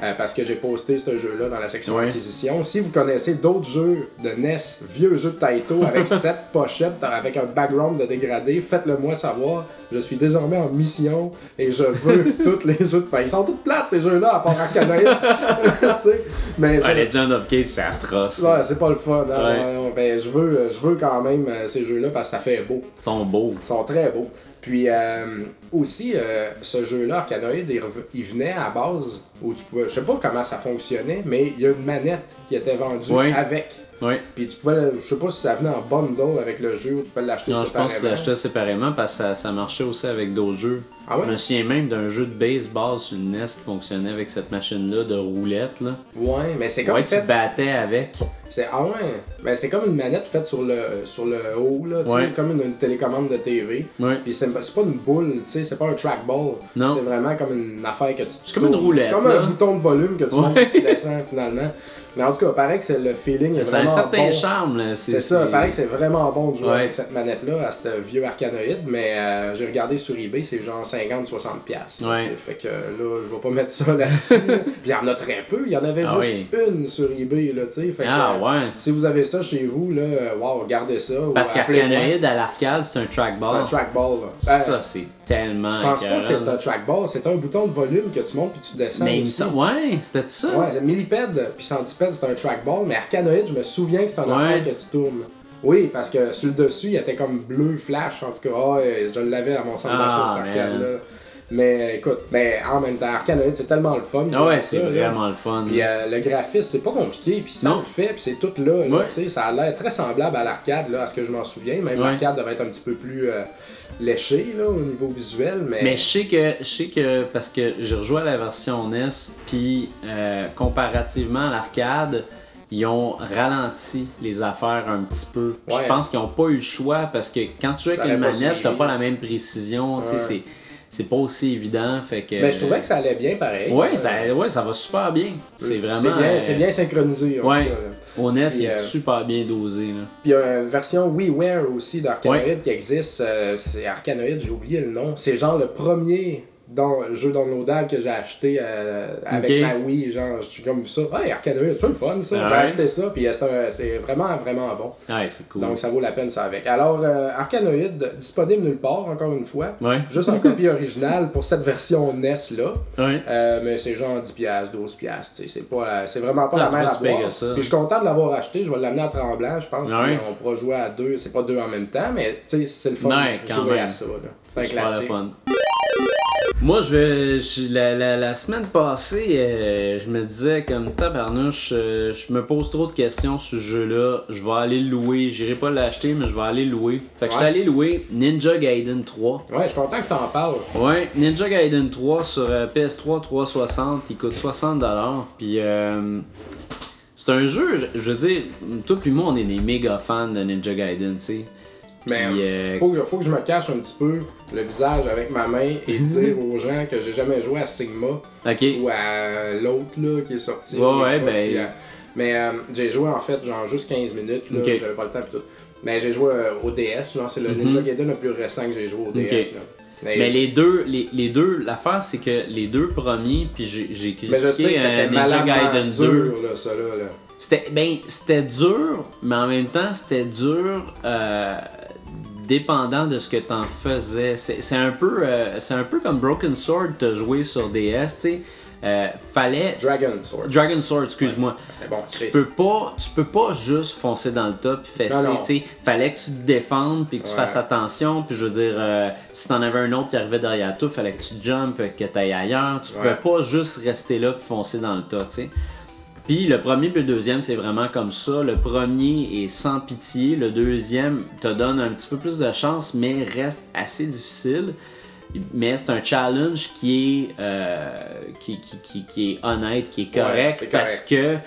Euh, parce que j'ai posté ce jeu-là dans la section Ouais. acquisition. Si vous connaissez d'autres jeux de NES, vieux jeux de Taito avec [laughs] cette pochette, avec un background de dégradé, faites-le moi savoir. Je suis désormais en mission et je veux [laughs] tous les jeux de ben, Ils sont tous plates ces jeux-là, à part [laughs] sais, Mais je- Legend of Cage, c'est atroce. Ouais, c'est pas le fun. hein. Ouais. Ben, je, veux, je veux quand même euh, ces jeux-là parce que ça fait beau. Ils sont beaux. Ils sont très beaux. Puis euh, aussi, euh, ce jeu-là, Arcanoid, il, il venait à base où tu pouvais. Je sais pas comment ça fonctionnait, mais il y a une manette qui était vendue avec. Ouais. Puis tu pouvais. Je sais pas si ça venait en bundle avec le jeu ou tu pouvais l'acheter Non, je séparément. pense que tu l'achetais séparément parce que ça, ça marchait aussi avec d'autres jeux. Ah ouais? Je me souviens même d'un jeu de baseball sur le NES qui fonctionnait avec cette machine-là de roulette. Là. Ouais, mais c'est comme Ouais, tu fait. te battais avec. C'est ah ouais. Ben, c'est comme une manette faite sur le sur le haut là, tu Ouais. comme une, une télécommande de TV. Ouais. Puis c'est c'est pas une boule, tu sais, c'est pas un trackball. Non. C'est vraiment comme une affaire que tu. C'est comme une roulette, C'est comme là. un bouton de volume que tu montes tu descends finalement. Mais en tout cas, paraît que c'est le feeling est Ça a un certain bon. charme. là. C'est ça, paraît que c'est vraiment bon de jouer Ouais. avec cette manette-là, à ce vieux arcanoïde, mais euh, j'ai regardé sur eBay, c'est genre 50-60$. piastres, Ouais. Fait que là, je vais pas mettre ça là-dessus. [laughs] Puis il y en a très peu, il y en avait Ah juste une sur eBay, là, tu sais. Fait que, Ah ouais. si vous avez ça chez vous, là, euh, wow, regardez ça. Parce qu'Arcanoid à l'arcade, c'est un C'est un trackball. trackball, là. Ben, Ça, c'est tellement je pense pas que c'est un trackball, c'est un bouton de volume que tu montes puis tu descends. Mais aussi. ouais, c'était ça. Ouais, c'est millipède puis centipède, c'est un trackball, mais arcanoïde, je me souviens que c'est un Ouais. affaire que tu tournes. Oui, parce que sur le dessus, il était comme bleu flash, en tout cas. Ah, euh, je l'avais à mon centre Ah, d'achat, cet arcade-là. Mais écoute, mais en même temps, arcanoïde, c'est tellement le fun. Ah ouais, c'est là. vraiment le fun. Puis euh, le graphisme, c'est pas compliqué, puis ça Non. le fait, puis c'est tout là. là, Ouais. tu sais, Ça a l'air très semblable à l'arcade, là, à ce que je m'en souviens. Même Ouais. l'arcade devait être un petit peu plus euh, léché là, au niveau visuel, mais. Mais je sais que, je sais que parce que j'ai rejoué à la version NES, puis euh, comparativement à l'arcade, ils ont ralenti les affaires un petit peu. Ouais. Je pense qu'ils n'ont pas eu le choix parce que quand tu joues avec une manette, t'as suivi. pas la même précision. tu sais, c'est c'est pas aussi évident. Fait que, Mais je trouvais que ça allait bien pareil. Ouais, Euh, ça, ouais, ça va super bien. C'est vraiment. C'est bien, euh, c'est bien synchronisé. ouais. cas, Puis, il est euh, super bien dosé. Là. Puis il y a une version WiiWare aussi d'Arcanoid qui existe. c'est Arcanoid, j'ai oublié le nom. C'est genre le premier dans, jeu downloadable que j'ai acheté euh, avec Ok. ma Wii. Genre, je suis comme ça. Ouais, Arcanoid, c'est le fun ça. Ah j'ai ouais? acheté ça, puis euh, c'est vraiment, vraiment bon. Ouais, c'est cool. Donc ça vaut la peine ça avec. Alors, euh, Arcanoid, disponible nulle part, encore une fois. Ouais. Juste en copie originale pour cette version NES là. Ouais. Euh, mais c'est genre 10$, piastres, 12$, piastres, tu sais, c'est pas c'est vraiment pas Ah, la pas à boire. ça. Puis je suis content de l'avoir acheté, je vais l'amener à Tremblant, je pense, Ouais. on pourra jouer à deux, c'est pas deux en même temps, mais tu sais, c'est le fun de quand jouer même. à ça. C'est un classique. fun. Moi, je vais. je- la, la, la semaine passée, euh, je me disais, comme tabarnouche, euh, je me pose trop de questions sur ce jeu-là. Je vais aller le louer. J'irai pas l'acheter, mais je vais aller le louer. Fait que je Ouais. suis allé louer Ninja Gaiden 3. Ouais, je suis content que t'en parles. Ouais, Ninja Gaiden 3 sur euh, PS3 360, il coûte 60$. Puis euh, c'est un jeu, je, je veux dire, toi puis moi, on est des méga fans de Ninja Gaiden, tu sais. Mais euh, faut, que- faut que je me cache un petit peu le visage avec ma main et dire aux gens que j'ai jamais joué à Sigma ou à l'autre là qui est sorti. Ouais, ben- puis, euh, mais euh, j'ai joué en fait genre juste 15 minutes, là, j'avais pas le temps pis tout. Mais j'ai joué au DS, c'est le Ninja Gaiden le plus récent que j'ai joué au DS. Mhm. Là. Mais, Mais les deux, les, les deux, l'affaire c'est que les deux premiers, puis j'ai critiqué mais je sais que euh, c'était Ninja Gaiden 2. dur là, ça là. là. C'était ben c'était dur, mais en même temps c'était dur euh, dépendant de ce que t'en faisais. C'est un peu euh, c'est un peu comme Broken Sword t'as joué sur DS, tu sais. Euh, fallait Dragon Sword. Dragon Sword, excuse-moi. C'était bon. Tu peux pas, tu peux pas juste foncer dans le tas puis fesser. Fallait que tu te défendes puis que tu Ouais. fasses attention. Puis je veux dire, euh, si t'en avais un autre qui arrivait derrière toi, fallait que tu jumpes, que t'ailles ailleurs. Tu pouvais Ouais. pas juste rester là puis foncer dans le tas, tu sais. Puis le premier puis le deuxième, c'est vraiment comme ça. Le premier est sans pitié. Le deuxième te donne un petit peu plus de chance, mais reste assez difficile. Mais c'est un challenge qui est, euh, qui, qui, qui, qui est honnête, qui est correct, parce que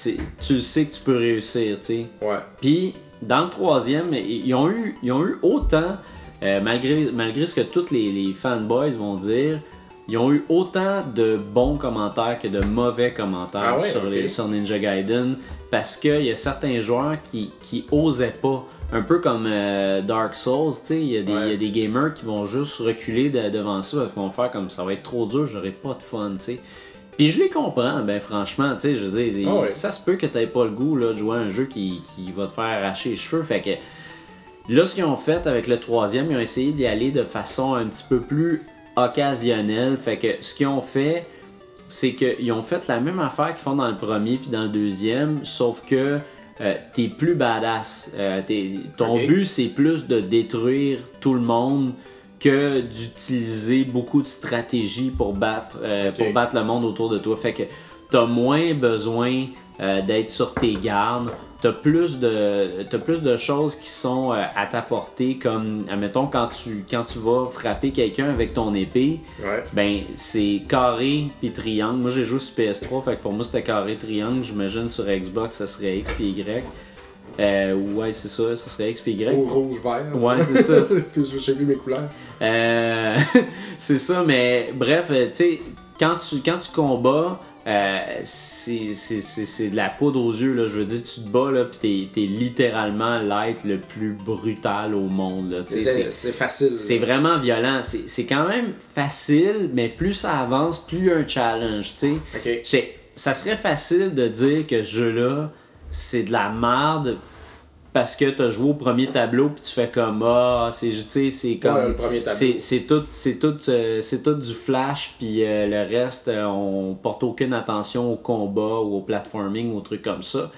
tu, le sais que tu peux réussir, tu sais. Ouais. Puis dans le troisième, ils ont eu, ils ont eu autant, euh, malgré, malgré ce que tous les, les fanboys vont dire, ils ont eu autant de bons commentaires que de mauvais commentaires Ah ouais, sur, les, sur Ninja Gaiden parce qu'il y a certains joueurs qui, qui osaient pas. Un peu comme euh, Dark Souls, tu sais, il y, a des- Ouais. y a des gamers qui vont juste reculer de- devant ça, parce qu'ils vont faire comme ça va être trop dur, j'aurai pas de fun, tu sais. Puis je les comprends, ben franchement, tu sais, je veux dire, Ah ça se peut que t'aies pas le goût là, de jouer à un jeu qui, qui va te faire arracher les cheveux, fait que Là, ce qu'ils ont fait avec le troisième, ils ont essayé d'y aller de façon un petit peu plus occasionnelle. Fait que ce qu'ils ont fait, c'est qu'ils ont fait la même affaire qu'ils font dans le premier puis dans le deuxième, sauf que euh, t'es plus badass. Euh, t'es- ton but, c'est plus de détruire tout le monde que d'utiliser beaucoup de stratégies pour battre, euh, pour battre le monde autour de toi. Fait que t'as moins besoin d'être sur tes gardes. T'as plus de t'as plus de choses qui sont euh, à ta portée, comme admettons quand tu quand tu vas frapper quelqu'un avec ton épée, Ouais. ben c'est carré puis triangle. Moi j'ai joué sur PS3, fait que pour moi c'était carré triangle. J'imagine sur Xbox ça serait X puis Y. Euh, ouais c'est ça, ça serait X puis Y. Rouge, rouge, vert. Ouais, c'est ça. [laughs] Puis je sais plus mes couleurs. Euh, [laughs] c'est ça, mais bref, tu sais, quand tu, quand tu combats, euh, c'est de la poudre aux yeux, là. Je veux dire, tu te bats, là, pis t'es- t'es littéralement l'être le plus brutal au monde, c'est- facile. c'est vraiment violent. C'est quand même facile, mais plus ça avance, plus il y a un challenge, tu sais. Ok. J'ai- Ça serait facile de dire que ce jeu-là, c'est de la merde parce que t'as joué au premier tableau puis tu fais comme ah c'est tu sais c'est comme Ouais, c'est tout c'est tout euh, c'est tout du flash puis euh, le reste euh, on porte aucune attention au combat ou au platforming ou au truc comme ça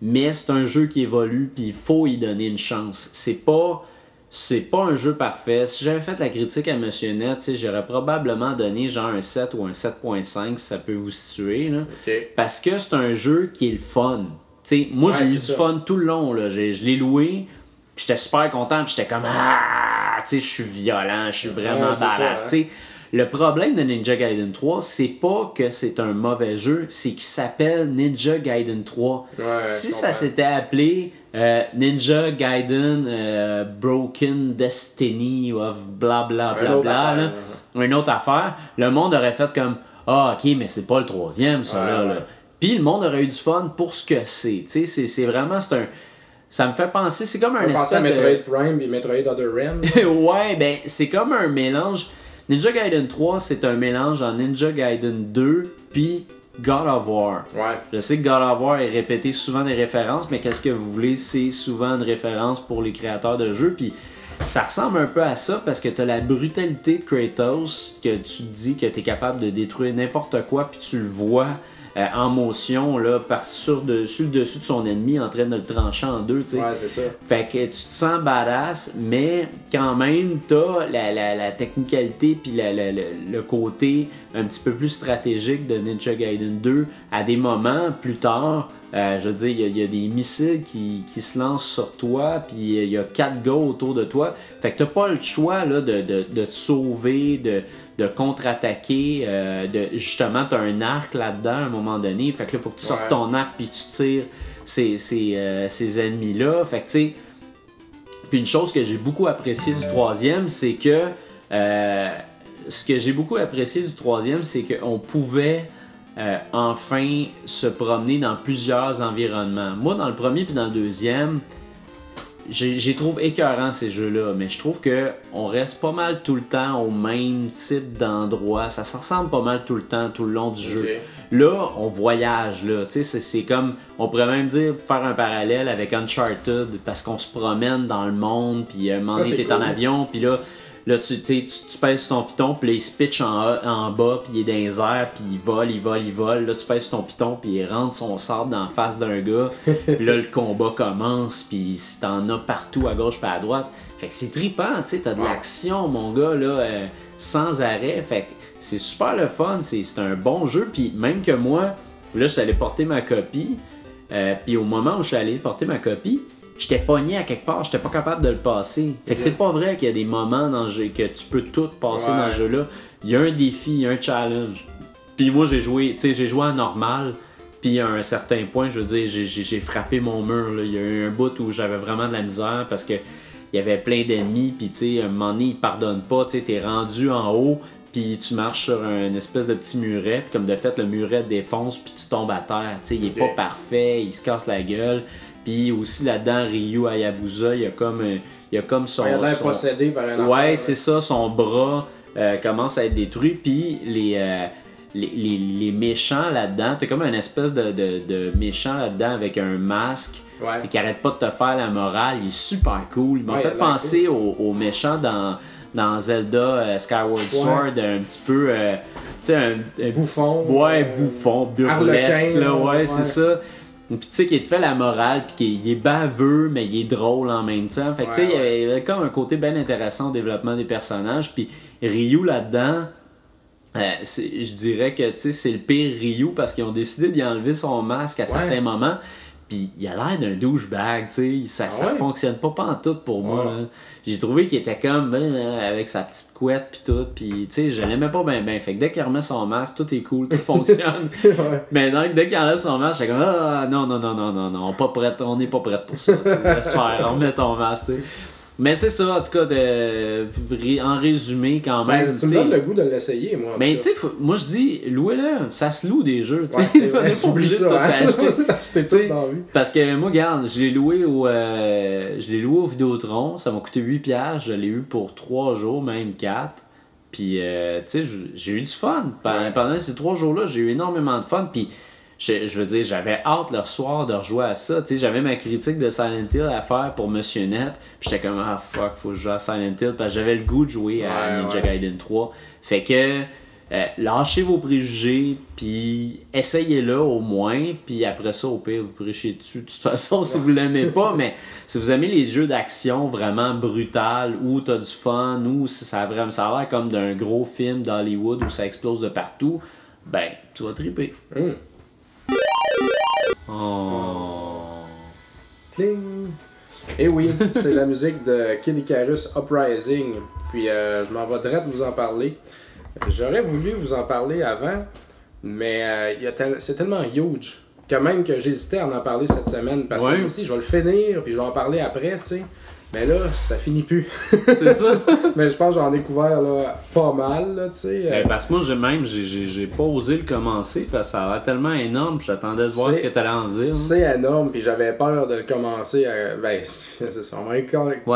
mais c'est un jeu qui évolue puis il faut y donner une chance c'est pas c'est pas un jeu parfait. Si j'avais fait la critique à Monsieur Net, tu j'aurais probablement donné genre un 7 ou un 7.5 si ça peut vous situer. Là. Parce que c'est un jeu qui est le fun. Moi, Ouais, j'ai eu du ça. fun tout le long. Là. Je l'ai loué, puis j'étais super content, puis j'étais comme Ah, tu sais, je suis violent, je suis vraiment Ouais, badass. hein. Le problème de Ninja Gaiden 3, c'est pas que c'est un mauvais jeu, c'est qu'il s'appelle Ninja Gaiden 3. Ouais, si ça s'était appelé euh, Ninja Gaiden euh, Broken Destiny of bla bla bla autre bla, là, une autre affaire, le monde aurait fait comme Ah, ok, mais c'est pas le troisième, ça là. Puis le monde aurait eu du fun pour ce que c'est. Tu sais, c'est- vraiment. c'est un Ça me fait penser, c'est comme un pensait à espèce de. Metroid Prime et Metroid Other Rim. [laughs] ouais, ben c'est comme un mélange. Ninja Gaiden 3, c'est un mélange en Ninja Gaiden 2 puis God of War. Ouais. Je sais que God of War est répété souvent des références, mais qu'est-ce que vous voulez, c'est souvent une référence pour les créateurs de jeux. Puis ça ressemble un peu à ça parce que tu as la brutalité de Kratos, que tu te dis que tu es capable de détruire n'importe quoi, puis tu le vois euh, en motion là, par sur, de, sur le dessus de son ennemi en train de le trancher en deux. tu sais. Ouais, c'est ça. Fait que tu te sens badass, mais quand même, t'as la, la, la technicalité puis la- le côté un petit peu plus stratégique de Ninja Gaiden 2 à des moments plus tard. euh, je veux dire, il y a- il y, a des missiles qui, qui se lancent sur toi, puis il y a quatre gars autour de toi. Fait que t'as pas le choix là, de, de, de te sauver, de, de contre-attaquer. euh, de, justement, t'as un arc là-dedans à un moment donné. Fait que là, faut que tu sortes Ouais. ton arc puis tu tires ces, ces, euh, ces ennemis-là. Fait que tu sais, puis une chose que j'ai beaucoup apprécié du troisième, c'est que euh, ce que j'ai beaucoup apprécié du troisième, c'est qu'on pouvait enfin se promener dans plusieurs environnements. Moi, dans le premier puis dans le deuxième, j'ai trouvé écœurant ces jeux-là, mais je trouve que on reste pas mal tout le temps au même type d'endroit. Ça se ressemble pas mal tout le temps, tout le long du jeu. Là, on voyage, là. Tu sais, c'est- comme, on pourrait même dire, faire un parallèle avec Uncharted, parce qu'on se promène dans le monde, puis euh, un moment donné, t'es en avion, puis là, là tu, tu, tu, pèses sur ton piton, puis il se pitch en, en bas, puis il est dans les airs, puis il vole, il vole, il vole. Là, tu pèses sur ton piton, puis il rentre son sable dans la face d'un gars. [laughs] puis là, le combat commence, puis t'en as partout, à gauche, puis à droite. Fait que c'est trippant, tu sais, t'as de l'action, mon gars, là, euh, sans arrêt. Fait que c'est super le fun, c'est c'est un bon jeu. Puis même que moi, là, je suis allé porter ma copie. euh, puis au moment où je suis allé porter ma copie, j'étais pogné à quelque part, j'étais pas capable de le passer. Fait que c'est pas vrai qu'il y a des moments dans le jeu que tu peux tout passer Ouais. dans ce jeu-là. Il y a un défi, il y a un challenge. Puis moi, j'ai joué, tu sais, j'ai joué en normal. Puis à un certain point, je veux dire, j'ai- frappé mon mur. là. Il y a eu un bout où j'avais vraiment de la misère parce que il y avait plein d'ennemis. Puis tu sais, à un moment donné, ils pardonnent pas. Tu sais, t'es rendu en haut. Puis tu marches sur un espèce de petit muret. Puis comme de fait, le muret te défonce. Puis tu tombes à terre. Tu sais, il est pas parfait. Il se casse la gueule. Puis aussi là-dedans, Ryu Hayabusa, il y a comme, euh, il y a comme son. Il a l'air son- possédé par un Ouais, c'est ça, son bras euh, commence à être détruit, puis les, euh, les, les- les méchants là-dedans, t'as comme une espèce de, de, de méchant là-dedans avec un masque Ouais. et qui arrête pas de te faire la morale, il est super cool. Il m'a Ouais, fait penser aux, aux méchants dans, dans Zelda euh, Skyward Ouais. Sword, un petit peu, euh, tu sais, un, un Bouffon, ouais, euh, bouffon, burlesque, là, ouais, ouais. c'est ça. Puis tu sais, qui te fait la morale, puis qu'il il est baveux, mais il est drôle en même temps. Fait que tu sais, Ouais, il y avait- comme un côté bien intéressant au développement des personnages. Puis Ryu là-dedans, euh, je dirais que tu sais, c'est le pire Ryu parce qu'ils ont décidé d'y enlever son masque à certains moments. Puis il a l'air d'un douchebag, tu sais. Ça, ça Ah ouais? fonctionne pas pantoute pour moi. J'ai trouvé qu'il était comme ben, euh, avec sa petite couette puis tout. Puis tu sais, je l'aimais pas bien bien. Fait que dès qu'il remet son masque, tout est cool, tout [laughs] fonctionne. [laughs] Ouais. Mais donc, dès qu'il enlève son masque, j'étais comme Ah non, non, non, non, non, non, pas prête, on n'est pas prête pour ça. Laisse faire, remets ton masque, tu sais. Mais c'est ça, en tout cas, de, en résumé, quand même. Ben, tu me donnes le goût de l'essayer, moi. Mais tu sais, faut- moi je dis, louez-le, ça se loue des jeux, tu sais. Ouais, [laughs] pas obligé de tout hein. acheter. [laughs] Parce que moi, regarde, je l'ai loué au euh, je l'ai loué au Vidéotron, ça m'a coûté 8 piastres, je l'ai eu pour 3 jours, même 4. Puis, euh, tu sais, j'ai eu du fun. Pendant, Ouais. pendant ces 3 jours-là, j'ai eu énormément de fun. Puis, je, je veux dire, j'avais hâte le soir de rejouer à ça. Tu sais, j'avais ma critique de Silent Hill à faire pour Monsieur Net. Puis, j'étais comme, ah fuck, faut que je joue à Silent Hill. Parce que j'avais le goût de jouer à Ouais, Ninja ouais. Gaiden 3. Fait que, euh, lâchez vos préjugés, puis essayez-le au moins, puis après ça, au pire, vous prêchez dessus. De toute façon, si vous l'aimez pas, mais si vous aimez les jeux d'action vraiment brutal, où t'as du fun, où ça a vraiment ça a l'air comme d'un gros film d'Hollywood où ça explose de partout, ben, tu vas triper. Hum. Oh. Cling. Et oui, c'est la musique de Kid Icarus Uprising. Puis euh, je m'en vais direct vous en parler. J'aurais voulu vous en parler avant, mais euh, tel- c'est tellement huge que même que j'hésitais à en parler cette semaine. Parce Ouais. que aussi, je vais le finir, puis je vais en parler après, tu sais. Mais là, ça finit plus. C'est ça? [laughs] mais je pense que j'en ai couvert là, pas mal, là, tu sais. Euh, Ben, parce que moi, j'ai même, j'ai- pas osé le commencer parce que ça a l'air tellement énorme, j'attendais de voir ce que t'allais en dire. hein. C'est énorme, puis j'avais peur de le commencer. À... Ben, [laughs] c'est ça. Ouais,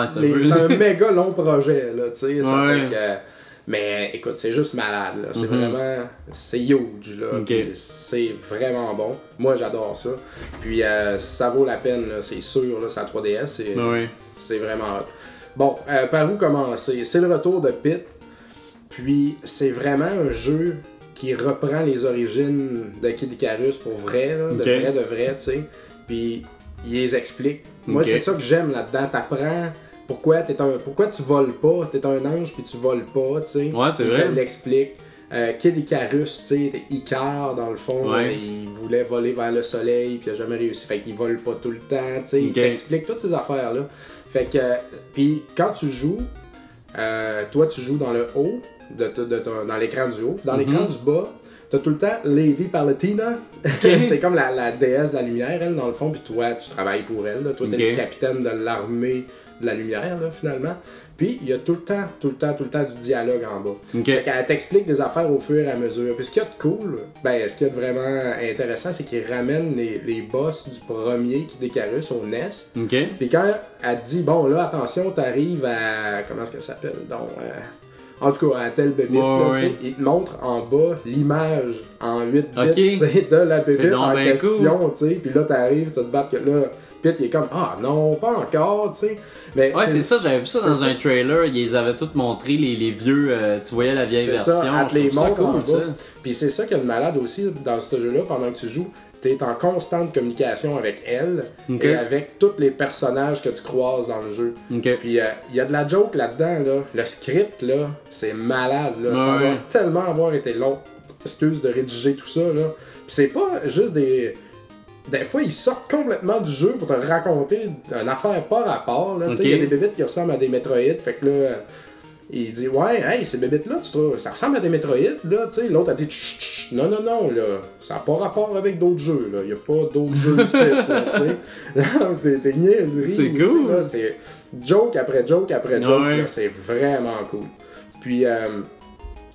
c'est un méga long projet, là, tu sais. ça Ouais. fait que- Mais écoute, c'est juste malade. C'est Mhm. vraiment. C'est huge, là. C'est vraiment bon. Moi, j'adore ça. Puis euh, ça vaut la peine, c'est sûr, là. C'est à 3DS. C'est Ouais. C'est vraiment hot. Bon, euh, par où commencer? C'est le retour de Pit. Puis c'est vraiment un jeu qui reprend les origines de Kid Icarus pour vrai, là, de vrai, de vrai, tu sais. Puis il les explique. Moi, c'est ça que j'aime là-dedans. T'apprends pourquoi, t'es un, pourquoi tu voles pas. T'es un ange puis tu voles pas, tu sais. Ouais, c'est Il vrai. te l'explique. Euh, Kid Icarus, tu sais, Icar dans le fond, Ouais. là, il voulait voler vers le soleil, puis il a jamais réussi, fait qu'il vole pas tout le temps, tu sais, il t'explique toutes ces affaires-là. Fait que, puis quand tu joues, euh, toi tu joues dans le haut, de, de- de ton- dans l'écran du haut, dans l'écran Mhm. du bas, t'as tout le temps Lady Palatina, [laughs] c'est comme la, la déesse de la lumière, elle, dans le fond, puis toi tu travailles pour elle, là. toi t'es le capitaine de l'armée de la lumière, là, finalement. Puis il y a tout le temps, tout le temps, tout le temps du dialogue en bas. Ok. Fait qu'elle t'explique des affaires au fur et à mesure. Puis ce qu'il y a de cool, ben, ce qu'il y a de vraiment intéressant, c'est qu'il ramène les, les boss du premier qui Icarus au NES. Ok. Puis quand elle te dit, bon, là, attention, t'arrives à. Comment est-ce qu'elle s'appelle Donc. euh, en tout cas, à là, ouais. tu sais, il te montre en bas l'image en 8 bits [laughs] de la donc en ben question, tu sais. Puis là, t'arrives, tu te battes que là, Il est comme, ah non, pas encore, tu sais. Mais Ouais, c'est ça, j'avais vu ça dans ça. un trailer. Ils avaient tous montré, les, les vieux. euh, tu voyais la vieille version. ça, les ça cool. Puis c'est ça qui est de malade aussi dans ce jeu-là, pendant que tu joues, tu es en constante communication avec elle et avec tous les personnages que tu croises dans le jeu. Puis euh, il y a de la joke là-dedans, là. Le script, là, c'est malade, là. Ça doit tellement avoir été long, excuse, de rédiger tout ça, là. Puis c'est pas juste des... Des fois, ils sortent complètement du jeu pour te raconter une affaire pas rapport, là. Tu sais, il y a des bébites qui ressemblent à des Metroid, fait que là... Et il dit Ouais, hey, ces bébites-là, tu trouves, ça ressemble à des métroïdes, là. L'autre a dit Chut, chut, chut, Non, non, non, là, ça n'a pas rapport avec d'autres jeux, là. Il n'y a pas d'autres jeux ici. [laughs] T'es- niaiserie. C'est cool. C'est joke après joke après joke, Ouais. c'est vraiment cool. Puis, euh,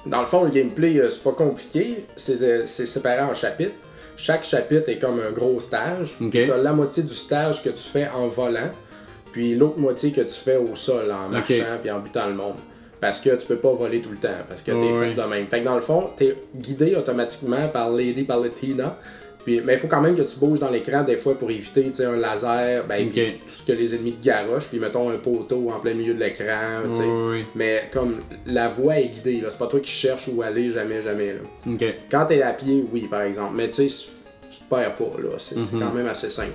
dans le fond, le gameplay, euh, c'est pas compliqué, c'est de- c'est séparé en chapitres. Chaque chapitre est comme un gros stage. Tu as la moitié du stage que tu fais en volant, puis l'autre moitié que tu fais au sol, en marchant puis en butant le monde. Parce que tu peux pas voler tout le temps, parce que t'es Ouais. fait de même. Fait que dans le fond, t'es guidé automatiquement par Lady Palatina. Puis, mais il faut quand même que tu bouges dans l'écran des fois pour éviter un laser, ben, tout ce que les ennemis te garochent, puis mettons un poteau en plein milieu de l'écran. Mais comme la voie est guidée, c'est pas toi qui cherches où aller, jamais, jamais. Là. Quand t'es à pied, oui, par exemple. Mais tu sais, tu te perds pas, là. C'est c'est Mhm. quand même assez simple.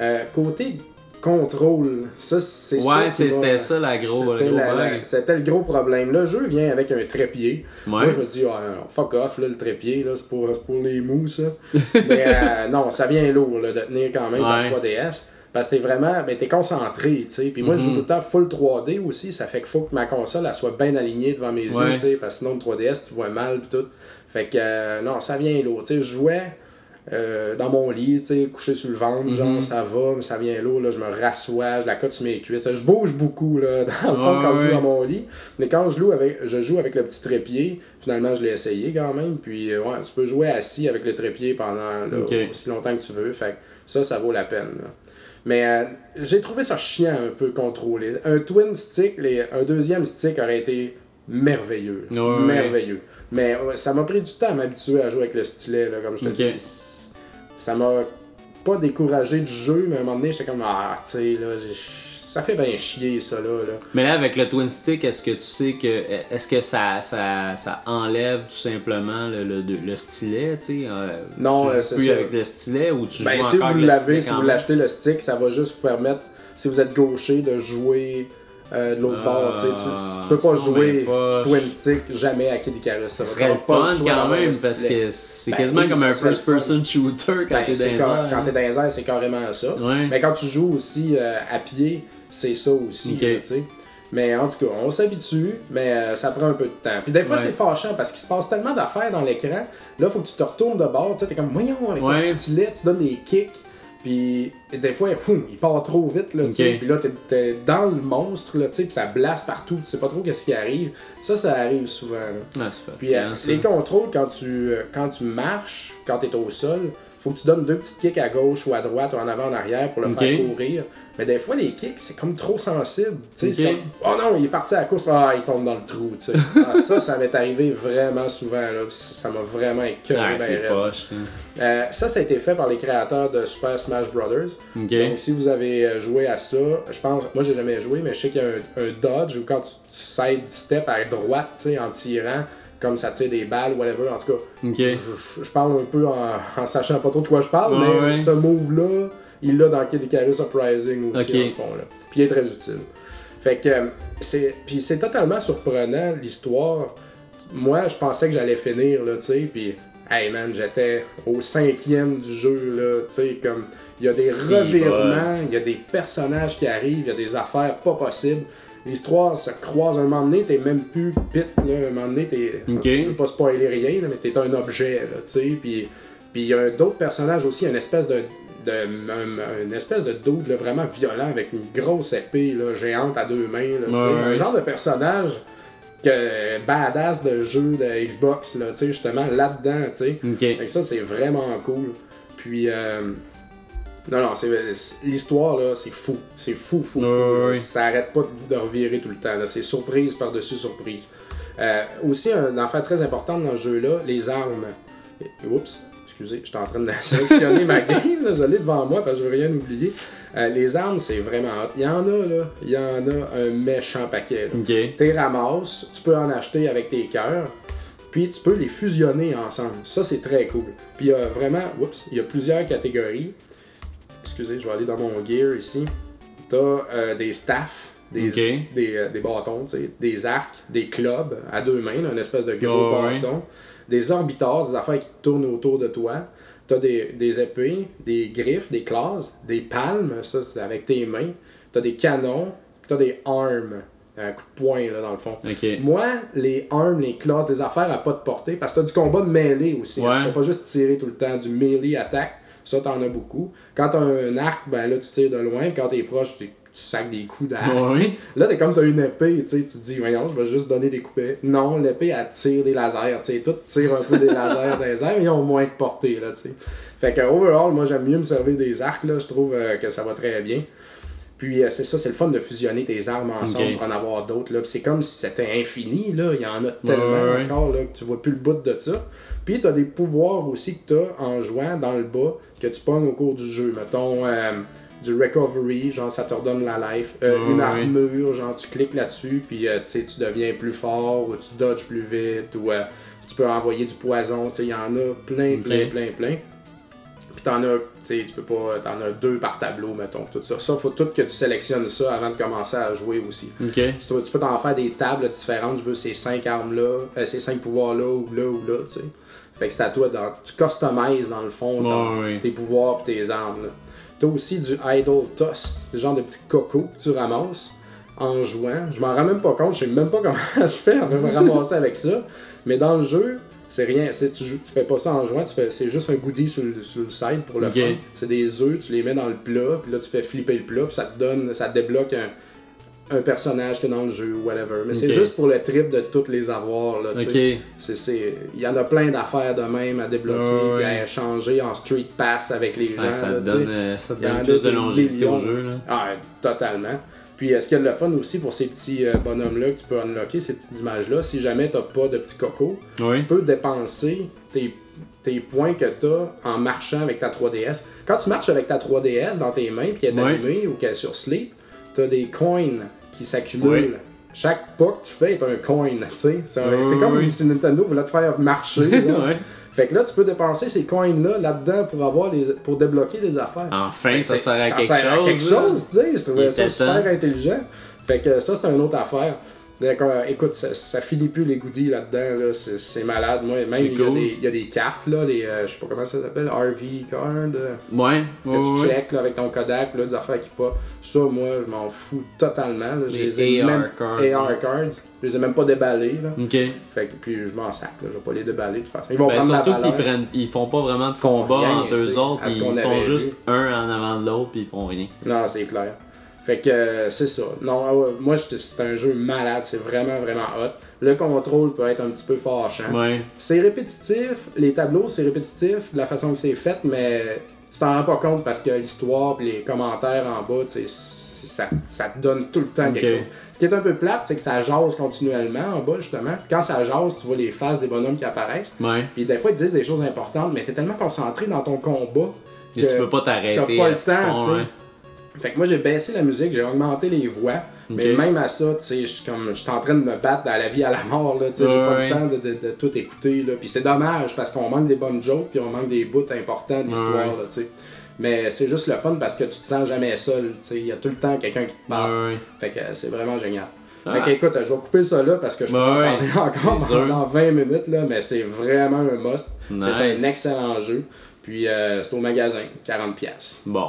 Euh, côté contrôle, ça, c'est ça. Ouais, c'était ça la gros, le c'était gros la- bug. la- C'était le gros problème. Le jeu vient avec un trépied. Moi, je me dis, non, fuck off, là, le trépied, c'est pour, les mous, ça. [laughs] mais euh, non, ça vient lourd, là, de tenir quand même Ouais. ton 3DS. Parce que t'es vraiment, ben, t'es concentré, tu sais. Puis moi, je joue Mhm. tout le temps full 3D aussi. Ça fait qu'il faut que ma console, elle soit bien alignée devant mes Ouais. yeux, tu sais. Parce que sinon, le 3DS, tu vois mal, pis tout. Fait que, euh, non, ça vient lourd. Tu sais, je jouais euh, dans mon lit, tu sais, couché sur le ventre, Mhm. genre, ça va, mais ça vient lourd, là. Je me rassois, je la cote sur mes cuisses. Je bouge beaucoup, là, [laughs] dans le fond, quand je joue dans mon lit. Mais quand je joue avec, je joue avec le petit trépied, finalement, je l'ai essayé quand même. Puis, euh, ouais, tu peux jouer assis avec le trépied pendant là, aussi longtemps que tu veux. Fait ça, ça vaut la peine. là. Mais euh, j'ai trouvé ça chiant un peu contrôlé. Un twin stick, les- un deuxième stick aurait été merveilleux. Merveilleux. Mais ça m'a pris du temps à m'habituer à jouer avec le stylet, là, comme je te dis. Ça m'a pas découragé du jeu, mais à un moment donné, j'étais comme, ah, tu sais, là, ça fait bien chier, ça, là. là. Mais là, avec le Twin Stick, est-ce que tu sais que. Est-ce que ça, ça, ça enlève tout simplement le, le, le stylet, tu sais euh, Non, tu euh, c'est plus ça. avec le stylet ou tu Ben, joues si encore vous avec le l'avez, si vous l'achetez le stick, ça va juste vous permettre, si vous êtes gaucher, de jouer euh, de l'autre Ah, bord. tu sais, Tu, peux pas jouer twin stick jamais à Kid Icarus. Ça serait fun quand même parce que c'est Ben quasiment comme un serait le first-person shooter quand Ben, t'es c'est dans quand, quand t'es dans les airs, c'est carrément ça. Mais quand tu joues aussi euh, à pied, c'est ça aussi. Tu sais. Mais en tout cas, on s'habitue, mais euh, ça prend un peu de temps. Puis des fois, Ouais. c'est fâchant parce qu'il se passe tellement d'affaires dans l'écran. Là, faut que tu te retournes de bord. Tu sais, t'es comme, voyons, avec Ouais. ton stylet, tu donnes des kicks. Puis des fois, il part trop vite. Là, tu sais. Ok. Puis là, t'es, t'es dans le monstre, là, puis ça blasse partout. Tu sais pas trop qu'est-ce qui arrive. Ça, ça arrive souvent. là. C'est Puis euh, ça. les contrôles, quand tu, euh, quand tu marches, quand tu es au sol, faut que tu donnes deux petites kicks à gauche ou à droite ou en avant, en arrière pour le faire courir. Mais des fois, les kicks, c'est comme trop sensible. C'est comme, oh non, il est parti à la course, ah, il tombe dans le trou. [laughs] Ah, ça, ça m'est arrivé vraiment souvent. Là. Ça m'a vraiment écœuré. Euh, ça, ça a été fait par les créateurs de Super Smash Brothers. Donc, si vous avez euh, joué à ça, je pense, moi j'ai jamais joué, mais je sais qu'il y a un, un dodge où quand tu, tu side step à droite, en tirant, comme ça tire des balles, whatever. En tout cas, je, je- je parle un peu en, en sachant pas trop de quoi je parle, Ouais, mais ouais. ce move-là, il l'a dans Kid Icarus Uprising aussi, Ok. dans le fond. Là. Puis il est très utile. Fait que, euh, c'est, puis c'est totalement surprenant, l'histoire. Moi, je pensais que j'allais finir, là, tu sais, puis, hey man, j'étais au cinquième du jeu, là, tu sais, comme, il y a des Si, revirements, il y a des personnages qui arrivent, il y a des affaires pas possibles. L'histoire se croise un moment donné, t'es même plus pit, là, un moment donné, t'es. Ok. Je veux pas spoiler rien, là, mais t'es un objet, là, tu sais, puis. Puis il y a d'autres personnages aussi, une espèce de. Une espèce de dude là, vraiment violent avec une grosse épée là, géante à deux mains. Là. Ouais, Un genre de personnage que badass de jeu de Xbox, là, tu sais, justement là-dedans. tu sais. Ok. Fait que ça, c'est vraiment cool. Puis, euh, non, non, c'est, l'histoire, là, c'est fou. C'est fou, fou, fou. Ouais. Ça arrête pas de revirer tout le temps. Là. C'est surprise par-dessus surprise. Euh, aussi, un affaire très importante dans ce jeu-là, les armes. Oups, excusez, j'étais en train de [laughs] sélectionner ma game. Là. Je l'ai devant moi parce que je veux rien oublier. Euh, les armes, c'est vraiment hot. Il y en a, là. Il y en a un méchant paquet. là. T'es ramasses, tu peux en acheter avec tes cœurs, puis tu peux les fusionner ensemble. Ça, c'est très cool. Puis il y a vraiment, oups, il y a plusieurs catégories. Excusez, je vais aller dans mon gear ici. T'as euh, des staffs, des, euh, des bâtons, des arcs, des clubs à deux mains, là, une espèce de gros Oh, bâton, des orbitars, des affaires qui tournent autour de toi. T'as des, des épées, des griffes, des classes, des palmes, ça c'est avec tes mains. T'as des canons, t'as des armes. un coup de poing, là, dans le fond. Moi, les armes, les classes, les affaires à pas de portée, parce que t'as du combat de mêlée aussi. hein. Tu fais pas juste tirer tout le temps, du melee attaque. Ça, t'en as beaucoup. Quand t'as un arc, ben là, tu tires de loin. Quand t'es proche, tu, tu sacs des coups d'arc. Là, t'es comme t'as une épée, tu sais, tu te dis, voyons, je vais juste donner des coups. d'épée. Non, l'épée, elle tire des lasers, tu sais. Tout tire un peu des [laughs] lasers dans les airs, mais ils ont moins de portée, là, tu sais. Fait que, overall, moi, j'aime mieux me servir des arcs, là. Je trouve euh, que ça va très bien. Puis euh, c'est ça, c'est le fun de fusionner tes armes ensemble pour en avoir d'autres. là. Puis C'est comme si c'était infini, là. Il y en a tellement Ouais, ouais. encore là, que tu vois plus le bout de ça. Puis tu as des pouvoirs aussi que tu as en jouant dans le bas que tu pognes au cours du jeu. Mettons euh, du recovery, genre ça te redonne la life. Euh, une armure, genre tu cliques là-dessus, puis euh, tu deviens plus fort, ou tu dodges plus vite, ou euh, tu peux envoyer du poison. Il y en a plein, plein, plein, plein. Puis t'en as, tu peux pas, t'en as deux par tableau, mettons, tout ça. Ça, faut tout que tu sélectionnes ça avant de commencer à jouer aussi. Tu, tu peux t'en faire des tables différentes, je veux ces cinq armes-là, ces cinq pouvoirs-là, ou là, ou là, tu sais. Fait que c'est à toi, dans, tu customises dans le fond tes pouvoirs et tes armes. là. T'as aussi du Idle Toss, des genre de petits cocos que tu ramasses en jouant. Je m'en rends même pas compte, je sais même pas [laughs] comment je fais en me ramasser avec ça. Mais dans le jeu, c'est rien, tu, tu fais pas ça en jouant, tu fais, c'est juste un goodie sur le, sur le side pour le Ok. fun. C'est des œufs, tu les mets dans le plat, puis là tu fais flipper le plat, puis ça te donne, ça te débloque un, un personnage que dans le jeu ou whatever. Mais c'est juste pour le trip de toutes les avoir. Là. C'est, il y en a plein d'affaires de même à débloquer, ouais. à échanger en street pass avec les gens. Ouais, ça là, te donne, euh, ça te donne plus de longévité au jeu. Là. Ah, totalement. Puis, euh, ce qu'il y a de le fun aussi pour ces petits euh, bonhommes-là que tu peux unlocker, ces petites images-là, si jamais t'as pas de petits cocos, Oui. tu peux dépenser tes, tes points que t'as en marchant avec ta 3DS. Quand tu marches avec ta 3DS dans tes mains, puis qu'elle est Ouais. allumée ou qu'elle est sur sleep, t'as des coins qui s'accumulent. Chaque pas que tu fais est un coin, tu sais. C'est comme si Nintendo voulait te faire marcher. [laughs] ouais. Fait que là, tu peux dépenser ces coins-là là-dedans pour avoir les, pour débloquer des affaires. Enfin, ça sert à quelque sert à chose. quelque là. chose, tu sais. Je trouvais ça super temps. intelligent. Fait que ça, c'est une autre affaire. D'accord, écoute, ça, ça finit plus les goodies là-dedans, là. c'est c'est malade. Moi, même, il y, a cool. des- il y a des cartes, là, les, euh, je sais pas comment ça s'appelle, RV card, euh, Ouais. que ouais, tu ouais. check là, avec ton Kodak, là, des affaires qui pas. Ça, moi, je m'en fous totalement. là. Les les ai AR même- cards, AR ouais. cards. Je les ai même pas déballés, là. Ok. Fait que, puis je m'en sac, là. Je vais pas les déballer de toute façon. Ils vont Ben, prendre surtout la qu'ils prennent, ils font pas vraiment de combat rien, entre eux autres, ils sont juste vu. un en avant de l'autre puis ils font rien. Non, c'est clair. Fait que euh, c'est ça. Non, ah moi c'est un jeu malade, c'est vraiment vraiment hot. Le contrôle peut être un petit peu fâchant. Ouais. C'est répétitif, les tableaux c'est répétitif de la façon que c'est fait, mais tu t'en rends pas compte parce que l'histoire et les commentaires en bas, ça, ça te donne tout le temps quelque chose. Ce qui est un peu plate, c'est que ça jase continuellement en bas justement. Quand ça jase, tu vois les faces des bonhommes qui apparaissent. Ouais. Puis des fois ils te disent des choses importantes, mais t'es tellement concentré dans ton combat Et que tu peux pas t'arrêter. t'as pas le temps, sais. ouais. Fait que moi j'ai baissé la musique, j'ai augmenté les voix, mais même à ça, tu sais, je suis comme je suis en train de me battre dans la vie à la mort là, tu sais, j'ai pas Ouais. le temps de, de- de tout écouter là. Puis c'est dommage parce qu'on manque des bonnes jokes puis on manque des bouts importants de l'histoire Ouais. là, tu sais. Mais c'est juste le fun parce que tu te sens jamais seul, tu sais, il y a tout le temps quelqu'un qui te parle. Fait que c'est vraiment génial. Ah. Fait que écoute, je vais couper ça là parce que je peux en parler [laughs] encore pendant 20 minutes là, mais c'est vraiment un must. C'est un Nice. excellent jeu. Puis euh, c'est au magasin, 40 pièces. Bon.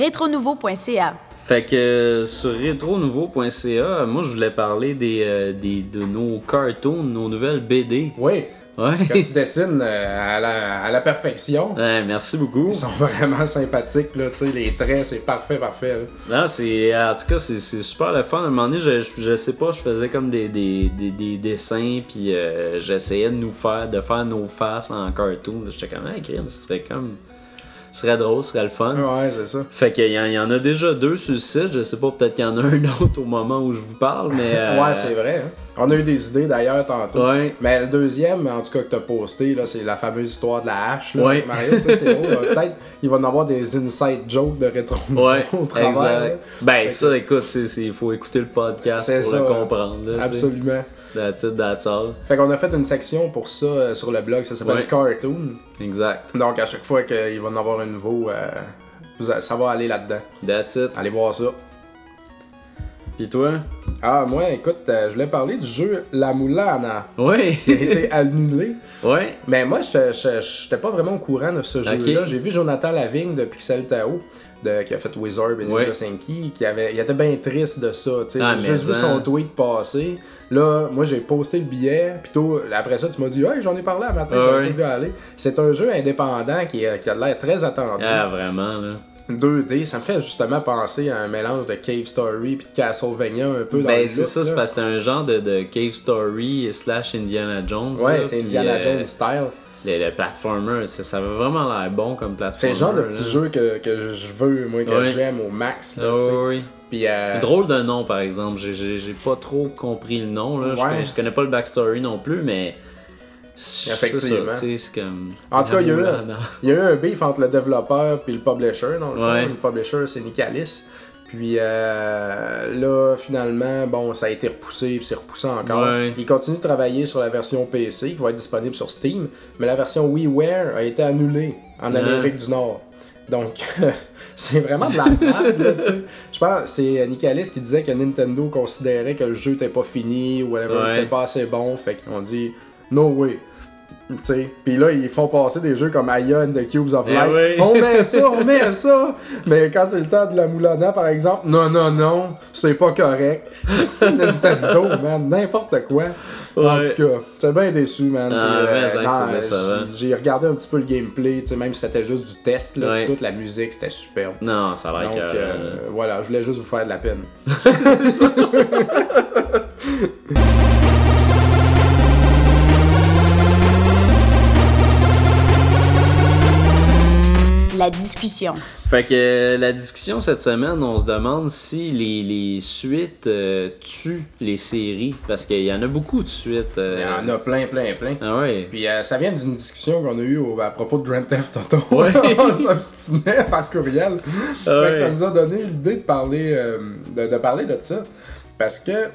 Retronouveau.ca. Fait que euh, sur retronouveau.ca, moi je voulais parler des, euh, des, de nos cartoons, nos nouvelles BD. Oui, Ouais. que tu dessines euh, à la, à la perfection. Ouais, merci beaucoup. Ils sont vraiment sympathiques, là, tu sais, les traits, c'est parfait, parfait. là. Non, c'est. En tout cas, c'est super le fun. À un moment donné, je, je, je sais pas, je faisais comme des, des, des, des dessins, puis euh, j'essayais de nous faire, de faire nos faces en cartoon. J'étais comme, hey, crime, ce serait comme. Ce serait drôle, ce serait le fun. Ouais, c'est ça. Fait qu'il y, en- il y en a déjà deux sur le site. Je sais pas, peut-être qu'il y en a un [laughs] autre au moment où je vous parle, mais. euh, Ouais, c'est vrai. hein. On a eu des idées d'ailleurs tantôt. Ouais. Mais le deuxième, en tout cas, que t'as posté, là, c'est la fameuse histoire de la hache. Là. Ouais. Mario, tu sais, c'est. Peut-être il va y en avoir des inside jokes de rétro Ouais, au travers. là. exact. Ben, Fait que- ça, écoute, il faut écouter le podcast C'est pour ça, le comprendre. Là, tu. Absolument. That's it, that's all. Fait qu'on a fait une section pour ça euh, sur le blog, ça s'appelle Ouais. Cartoon. Exact. Donc à chaque fois qu'il va en avoir un nouveau, euh, ça va aller là-dedans. That's it. Allez voir ça. Puis toi? Ah, moi, écoute, euh, je voulais parler du jeu La Moulana, Oui. qui a été [laughs] annulé. ouais. Mais moi, je j'étais pas vraiment au courant de ce jeu-là. J'ai vu Jonathan Lavigne de Pixel Tao. De, qui a fait Wizard et Ninja. Senki, qui avait, il était bien triste de ça. Ah, J'ai juste vu hein. son tweet passer. Là, moi, j'ai posté le billet. Puis après ça, tu m'as dit, hey, j'en ai parlé à matin, Ah, j'avais ouais. vu aller. C'est un jeu indépendant qui, est- qui a l'air très attendu. Ah, vraiment, là. 2D, ça me fait justement penser à un mélange de Cave Story puis de Castlevania un peu dans le Ben, c'est ça, c'est parce que c'est un genre de, de Cave Story slash Indiana Jones. Ouais, c'est Indiana euh, Jones style. Le, le platformer, ça, ça avait vraiment l'air bon comme C'est platformer. le genre de petit là. jeu que, que je veux, moi, que j'aime au max. là, sais. oui. Puis, euh, Drôle de nom, par exemple. J'ai- pas trop compris le nom. Là. Je, Ouais. connais, je connais pas le backstory non plus, mais. Effectivement. ça, comme. En tout cas, il y a eu- non. Il y a eu un beef entre le développeur puis le publisher, dans le fond. Ouais. Le publisher, c'est Nicalis. Puis euh, là, finalement, bon, ça a été repoussé, puis c'est repoussé encore. Ouais. Il continue de travailler sur la version PC qui va être disponible sur Steam, mais la version WiiWare a été annulée en Ouais. Amérique du Nord. Donc, [laughs] c'est vraiment de la merde, tu sais. Je pense que c'est Nicalis qui disait que Nintendo considérait que le jeu n'était pas fini ou whatever, Ouais. c'était pas assez bon, fait qu'ils ont dit « No way ». Tu sais, Puis là, ils font passer des jeux comme Aya and the Cubes of Eh Light. oui. On met ça, on met ça. Mais quand c'est le temps de la Moulana, par exemple, non, non, non, c'est pas correct. C'est Nintendo, man, n'importe quoi. En tout cas, j'étais bien déçu, man. Ah, non, décevant. j'ai- regardé un petit peu le gameplay, tu sais, même si c'était juste du test, là, Ouais. puis toute la musique, c'était superbe. Non, ça a l'air Donc, que. euh, voilà, je voulais juste vous faire de la peine. [laughs] [laughs] [laughs] La discussion. Fait que euh, la discussion cette semaine, on se demande si les, les suites euh, tuent les séries. Parce qu'il y en a beaucoup de suites. euh. Il y en a plein, plein, plein. Ah ouais. Puis euh, ça vient d'une discussion qu'on a eue au- à propos de Grand Theft Auto. Ouais. [laughs] on s'obstinait par courriel. Ah Fait que ouais. ça nous a donné l'idée de parler, euh, de, de parler de ça. Parce que,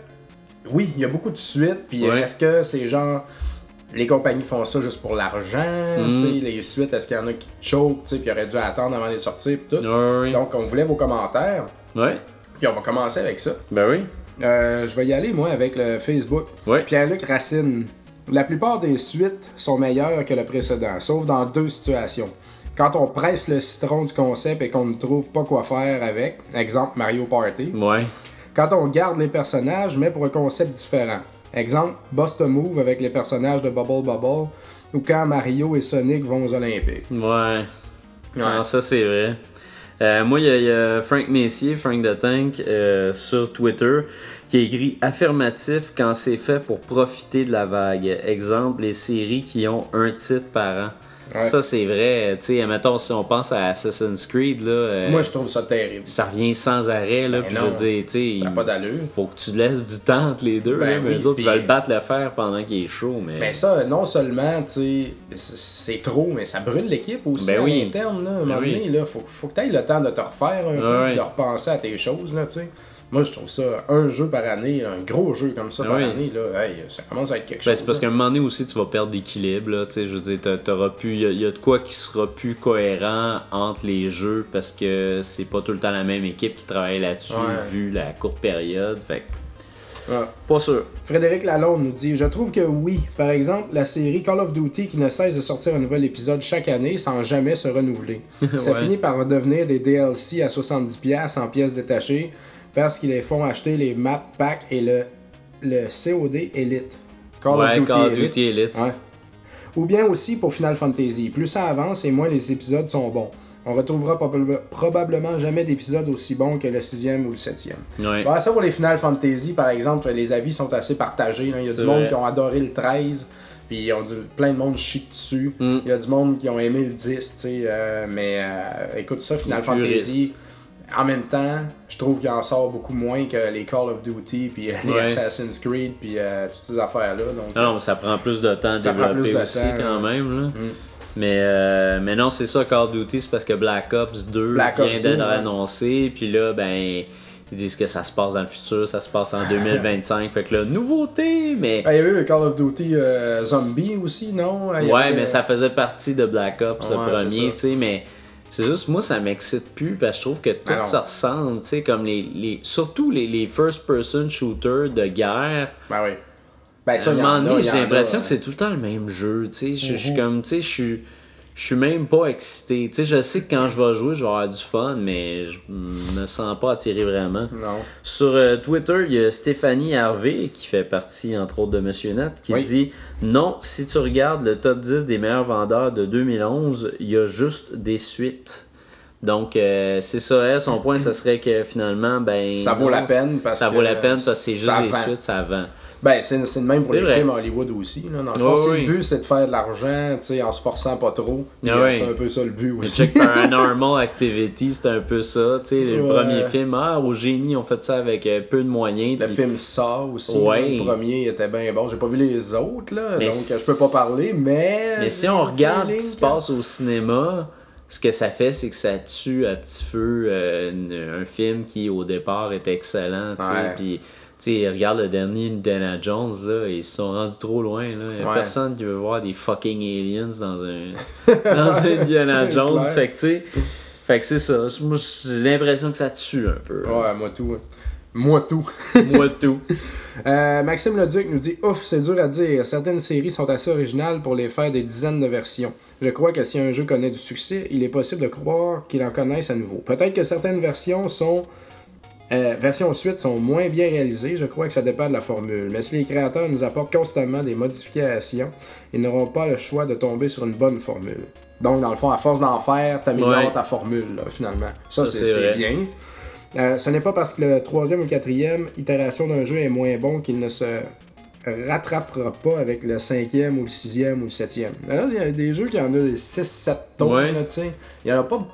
oui, il y a beaucoup de suites. Puis Ouais. est-ce que c'est genre. Les compagnies font ça juste pour l'argent, Mm. sais, les suites, est-ce qu'il y en a qui sais, puis auraient dû attendre avant de les sortir, tout. Ah ouais. Donc, on voulait vos commentaires, Ouais. puis on va commencer avec ça. Ben oui. Euh, je vais y aller, moi, avec le Facebook. Ouais. Pierre-Luc Racine. La plupart des suites sont meilleures que le précédent, sauf dans deux situations. Quand on presse le citron du concept et qu'on ne trouve pas quoi faire avec, exemple Mario Party. Ouais. Quand on garde les personnages, mais pour un concept différent. Exemple, Bust a Move avec les personnages de Bubble Bubble, ou quand Mario et Sonic vont aux Olympiques. Ouais. Non, ça c'est vrai. Euh, moi, il y, a- il y a Frank Messier, Frank the Tank, euh, sur Twitter, qui a écrit affirmatif quand c'est fait pour profiter de la vague. Exemple, les séries qui ont un titre par an. Ouais. Ça, c'est vrai. Tu sais, mettons, si on pense à Assassin's Creed, là, euh, Moi, je trouve ça terrible. ça revient sans arrêt. Là, Ben puis non, je veux dire, tu sais, Ça pas d'allure. faut que tu laisses du temps entre les deux. Ben là, mais les autres puis- veulent battre le fer pendant qu'il est chaud. Mais... Ben ça, non seulement, tu sais, c'est- trop, mais ça brûle l'équipe aussi Ben à oui. l'interne, là. À un Ben oui. là, faut, faut que tu aies le temps de te refaire un peu, ouais. de repenser à tes choses, là, tu sais. Moi, je trouve ça, un jeu par année, un gros jeu comme ça Ben par oui. année, là, hey, ça commence à être quelque Ben, chose. c'est parce qu'à un moment donné aussi, tu vas perdre d'équilibre. là, tu sais, Je veux dire, t'auras plus. Il y, a- y a de quoi qui sera plus cohérent entre les jeux parce que c'est pas tout le temps la même équipe qui travaille là-dessus Ouais. vu la courte période. Fait Ouais. pas sûr. Frédéric Lalonde nous dit Je trouve que oui. Par exemple, la série Call of Duty qui ne cesse de sortir un nouvel épisode chaque année sans jamais se renouveler. [laughs] Ça Ouais. finit par devenir des DLC à 70$ en pièces détachées parce qu'ils les font acheter les map packs et le, le COD Elite. Call ouais, of Duty Call Elite. Duty Elite. Ouais. Ou bien aussi pour Final Fantasy. Plus ça avance et moins les épisodes sont bons. On retrouvera probab- probablement jamais d'épisodes aussi bons que le sixième ou le septième. Ouais. Bon, ça pour les Final Fantasy, par exemple, les avis sont assez partagés. là. Il y a du monde vrai. qui ont adoré le 13, puis ils ont du- plein de monde chie dessus. Mm. Il y a du monde qui ont aimé le 10, tu sais. euh, mais euh, écoute, ça, Final Fantasy. En même temps, je trouve qu'il en sort beaucoup moins que les Call of Duty, puis euh, les Ouais. Assassin's Creed, puis euh, toutes ces affaires-là. Donc, Non, mais ça prend plus de temps à développer aussi temps, quand ouais. même. Là. Mm. Mais, euh, mais non, c'est ça, Call of Duty, c'est parce que Black Ops 2 Black vient Ops 2, d'être annoncé. Puis là, ben, ils disent que ça se passe dans le futur, ça se passe en [laughs] 2025. fait que là, nouveauté, mais. Ben, il y a eu Call of Duty euh, Zombie aussi, non? Il Ouais, avait- mais ça faisait partie de Black Ops, le Ouais, premier, tu sais, mais C'est juste, moi, ça m'excite plus parce que je trouve que tout se ressemble, tu sais, comme les, les. Surtout les, les first-person shooters de guerre. Ben oui. Ben À ça, j'ai l'impression a. que c'est tout le temps le même jeu, tu sais. Je je suis Mhm. comme, tu sais, je suis. Je suis même pas excité. Tu sais, je sais que quand je vais jouer, je vais avoir du fun, mais je me sens pas attiré vraiment. Non. Sur euh, Twitter, il y a Stéphanie Harvey, qui fait partie entre autres de Monsieur Net, qui Oui. dit Non, si tu regardes le top 10 des meilleurs vendeurs de 2011, il y a juste des suites. Donc, euh, c'est ça, elle, son point, ça serait que finalement, ben. Ça vaut non, la peine parce Ça que vaut la peine parce que c'est juste ça des suites, ça vend. Ben, c'est le même pour les vrai. films Hollywood aussi. Là. Dans le fond, oui. le but c'est de faire de l'argent, en se forçant pas trop, Ah oui. c'est un peu ça le but aussi. check [laughs] Paranormal Activity, c'est un peu ça. Sais, le Ouais. premier film, ah, au génie, on fait ça avec euh, peu de moyens. Le film Saw aussi, Ouais. le premier était bien bon. J'ai pas vu les autres, là, Mais donc je peux pas parler, mais... Mais si on regarde ce qui se passe au cinéma, ce que ça fait, c'est que ça tue à petit feu euh, un film qui, au départ, était excellent. Puis, sais, regarde le dernier Indiana Jones, là, ils se sont rendus trop loin. Là. Ouais. personne qui veut voir des fucking aliens dans un, [laughs] dans un Indiana Jones. clair. Fait que, tu sais, fait que c'est ça. Moi, j'ai l'impression que ça tue un peu. Ouais, moi tout. hein. Moi tout. [laughs] Moi, tout. Euh, Maxime Leduc nous dit Ouf, c'est dur à dire. Certaines séries sont assez originales pour les faire des dizaines de versions. Je crois que si un jeu connaît du succès, il est possible de croire qu'il en connaisse à nouveau. Peut-être que certaines versions sont. Euh, versions suite sont moins bien réalisées, je crois que ça dépend de la formule. Mais si les créateurs nous apportent constamment des modifications, ils n'auront pas le choix de tomber sur une bonne formule. Donc, dans le fond, à force d'en faire, t'améliores Ouais. ta formule, là, finalement. Ça, Ça, c'est bien. Euh, ce n'est pas parce que le troisième ou quatrième itération d'un jeu est moins bon qu'il ne se rattrapera pas avec le cinquième ou le sixième ou le septième. Mais Là, il y a des jeux qui en ont des 6-7 tours, Ouais. là, tu sais. Il y en a pas...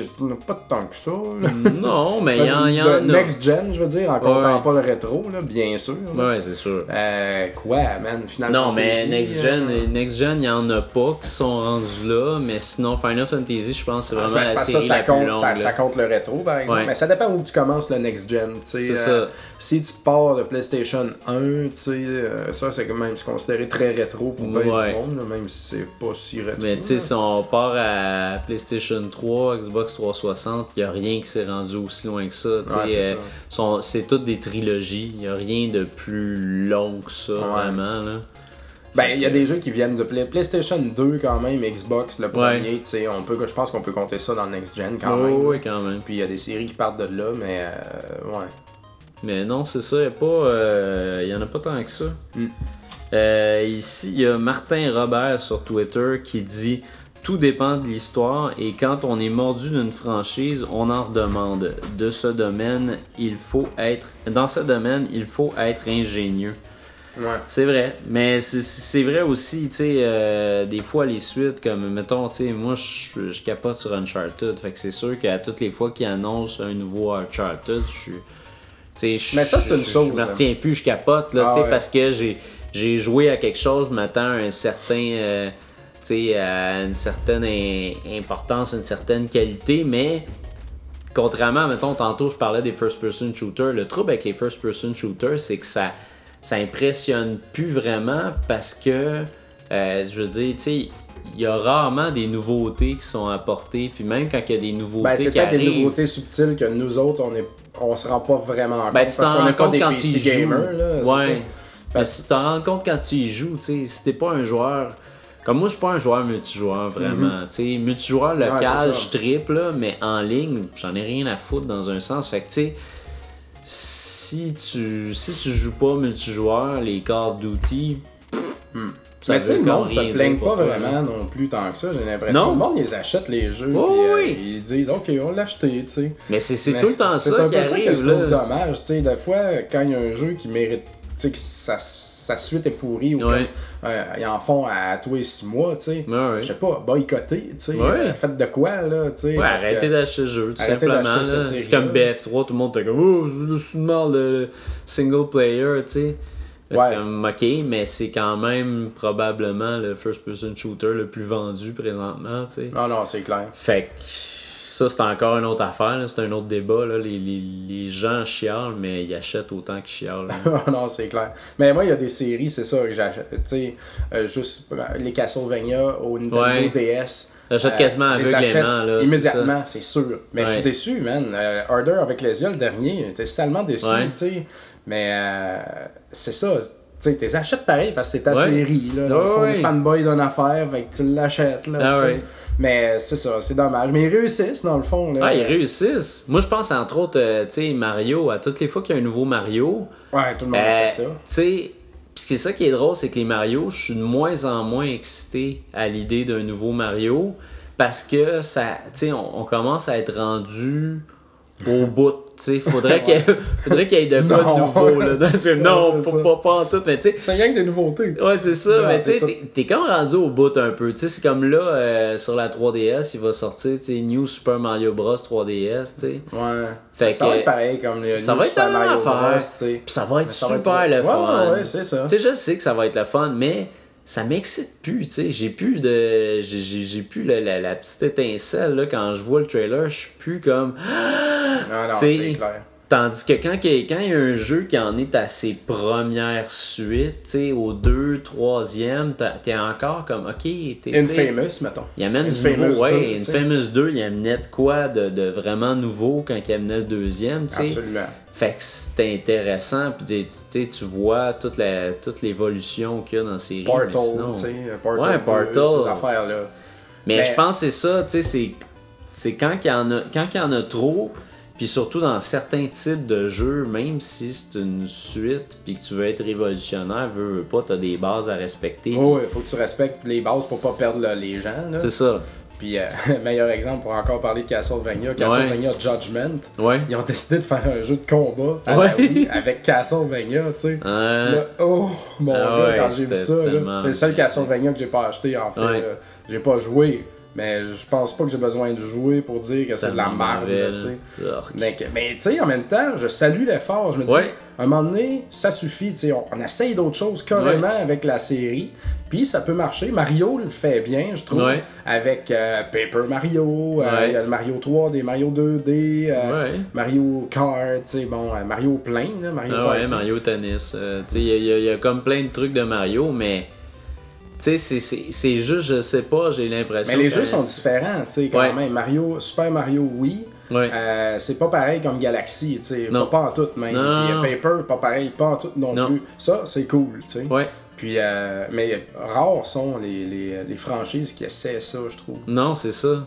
puis pas tant que ça, là. [laughs] non, mais il y en, De a. Next Gen, je veux dire, en comptant Ouais. pas le rétro, là, bien sûr. là. Ouais, c'est sûr. Euh, quoi, man? Final Non, mais Next Gen, euh, Next Gen, il y en a pas qui sont rendus là, mais sinon Final Fantasy, je pense c'est Ah, vraiment la série ça, ça la plus compte, longue. ça, compte le rétro, par exemple. Ouais. Mais ça dépend où tu commences le next gen. tu sais. C'est Euh, ça. Si tu pars de PlayStation 1, tu sais, ça c'est quand même considéré très rétro pour bien Ouais. du monde, même si c'est pas si rétro. Mais tu sais, si on part à PlayStation 3, Xbox 360, il n'y a rien qui s'est rendu aussi loin que ça. Ouais, c'est euh, c'est toutes des trilogies. Il n'y a rien de plus long que ça, vraiment. Là. Ben, il y a des jeux qui viennent de Play- PlayStation 2 quand même, Xbox le Ouais. premier, tu sais, on peut, je pense qu'on peut compter ça dans le next gen quand Oh, même. oui, quand même. Puis il y a des séries qui partent de là, mais euh, ouais. Mais non, c'est ça, il n'y pas, euh, y en a pas tant que ça. Mm. Euh, ici, il y a Martin Robert sur Twitter qui dit Tout dépend de l'histoire et quand on est mordu d'une franchise, on en redemande. De ce domaine, il faut être. Dans ce domaine, il faut être ingénieux. Ouais. C'est vrai, mais c'est- vrai aussi, tu sais, euh, des fois les suites, comme mettons, tu sais, moi je capote sur Uncharted, fait que c'est sûr qu'à toutes les fois qu'ils annoncent un nouveau Uncharted, je suis. tu sais, je- Mais ça, c'est une je- chose, Je me hein. retiens plus, je capote, là, Ah tu sais, ouais. parce que j'ai j'ai joué à quelque chose, je m'attends à un certain. euh, à une certaine im- importance, une certaine qualité, mais contrairement, mettons, tantôt je parlais des first-person shooters, le trouble avec les first-person shooters, c'est que ça, ça impressionne plus vraiment parce que, euh, je veux dire, tu sais, il y a rarement des nouveautés qui sont apportées, puis même quand il y a des nouveautés Ben, c'est qui peut-être des arrivent, nouveautés subtiles que nous autres, on est, on se rend pas vraiment compte ben, tu parce t'en qu'on rends n'est pas des PC gamers, là. Ouais. Ben, si tu t'en rends compte quand tu y joues, tu sais, si t'es pas un joueur. Comme moi, je suis pas un joueur multijoueur, vraiment. Tu sais, multijoueur local, c'est ça. je triple, mais en ligne, j'en ai rien à foutre dans un sens. Fait que, tu sais, si tu, si tu joues pas multijoueur, les Call of Duty. ça Mais tu sais, le monde se plaigne pas vraiment non plus tant que ça, j'ai l'impression. Non. Le monde, ils achètent les jeux, Oh, euh, oui. ils disent, OK, on l'a acheté, tu sais. Mais c'est c'est tout le temps C'est ça un qui peu ça que je trouve dommage, tu sais. Des fois, quand il y a un jeu qui mérite, sais, que sa, sa suite est pourrie, ou Ouais. comme, euh, ils en font à tous les six mois, tu sais. Ouais, ouais. Je sais pas, boycotter, tu sais. Euh, Faites de quoi, là, tu sais. Arrêtez d'acheter le jeu, tout simplement. C'est comme BF3, tout le monde était comme Oh, une mal de single player, tu sais. C'est comme ok, mais c'est quand même probablement le first person shooter le plus vendu présentement, tu sais. Non, non, c'est clair. Fait que ça, c'est encore une autre affaire, c'est un autre débat. Là. Les, les, les gens chialent, mais ils achètent autant qu'ils chialent. [laughs] non, c'est clair. Mais moi, il y a des séries, c'est ça que j'achète. Euh, juste euh, les Castlevania au Nintendo Ouais. DS. J'achète quasiment les achète aveuglément, là. c'est immédiatement, c'est sûr. Mais je suis déçu, man. Euh, Order avec les yeux, le dernier, j'étais salement déçu, Ouais. tu sais. Mais euh, c'est ça. Tu sais, t'es achètes pareil parce que c'est ta Ouais. série, là. Les fanboys d'une affaire, fait que tu l'achètes, là. Ah tu. Mais c'est ça, c'est dommage. Mais ils réussissent, dans le fond, là. Ah, ils réussissent. Moi, je pense entre autres, euh, tu sais, Mario, à toutes les fois qu'il y a un nouveau Mario, Ouais, tout le monde euh, achète ça. tu sais, pis c'est ça qui est drôle, c'est que les Mario, je suis de moins en moins excité à l'idée d'un nouveau Mario parce que ça, tu sais, on, on commence à être rendu au bout. Sais, faudrait [laughs] qu'il y ait, faudrait qu'il y ait de quoi de Non. nouveau là. Dans ce- non, c'est pas, ça. pas, pas en tout, mais tu sais, C'est rien que des nouveautés. Ouais, c'est ça, Non, mais tu sais, t'es- t'es comme rendu au bout un peu. Tu sais, c'est comme là, euh, sur la 3DS, il va sortir, tu sais, New Super Mario Bros 3DS, tu sais. Ouais. Fait ça que- va être pareil comme les Ça New va être Super Mario. Bros, tu sais. Ça va être Mais ça va super être- le Ouais, fun. Ouais, ouais, c'est ça. Tu sais, je sais que ça va être le fun, mais ça m'excite plus, tu sais. J'ai plus de. J'ai, plus la, la, la petite étincelle, là, quand je vois le trailer, je suis plus comme. [gasps] Non, non, c'est clair. Tandis que quand, il y a un jeu qui en est à ses premières suites, tu sais, au 2, 3e, t'es encore comme, ok, t'es. Infamous, mettons. Il amène du nouveau. 2, Ouais. Infamous 2, il amenait de quoi de, de vraiment nouveau quand il amenait le deuxième, tu sais. Absolument. Fait que c'était intéressant, puis tu vois toute la toute l'évolution qu'il y a dans ces. Portal, tu sais. Portal, Ouais, 2, Portal. ces affaires-là. Mais, Mais- je pense que c'est ça, tu sais, c'est c'est quand il y en a quand il y en a trop, puis surtout dans certains types de jeux, même si c'est une suite, puis que tu veux être révolutionnaire, veux, veux pas, t'as des bases à respecter. Oh, il faut que tu respectes les bases pour pas perdre là, les gens. Là. C'est ça. Puis, euh, [laughs] meilleur exemple pour encore parler de Castlevania, Castlevania Judgment. Ouais. Ils ont décidé de faire un jeu de combat à Ouais. la Wii avec Castlevania, tu sais. Euh, Là, oh mon Ah gars, ouais, quand j'ai vu ça, c'est le seul. Castlevania que j'ai pas acheté en fait. J'ai pas joué, mais je pense pas que j'ai besoin de jouer pour dire que c'est de la merde. Mais, tu sais, en même temps, je salue l'effort. Je me dis, Ouais. à un moment donné, ça suffit. On, on essaye d'autres choses carrément avec la série. Puis ça peut marcher. Mario le fait bien, je trouve. Ouais. Avec euh, Paper Mario, euh, il y a le Mario 3, des Mario 2D, euh. Mario Kart, tu sais, bon, Mario plein, là, Mario Ah. Mario Tennis. Y, y il y a comme plein de trucs de Mario, mais. Sais, c'est- c'est c'est juste, je sais pas, j'ai l'impression. Mais les jeux sont différents, tu sais, quand Ouais. même. Mario, Super Mario, oui. Ouais. Euh, c'est pas pareil comme Galaxy, tu sais. Non. Pas, pas en tout, même. Non, Paper, pas pareil, pas en tout non, Non. plus. Ça, c'est cool, tu sais. Ouais. Puis, euh, mais rares sont les, les, les franchises qui essaient ça, je trouve. Non, c'est ça.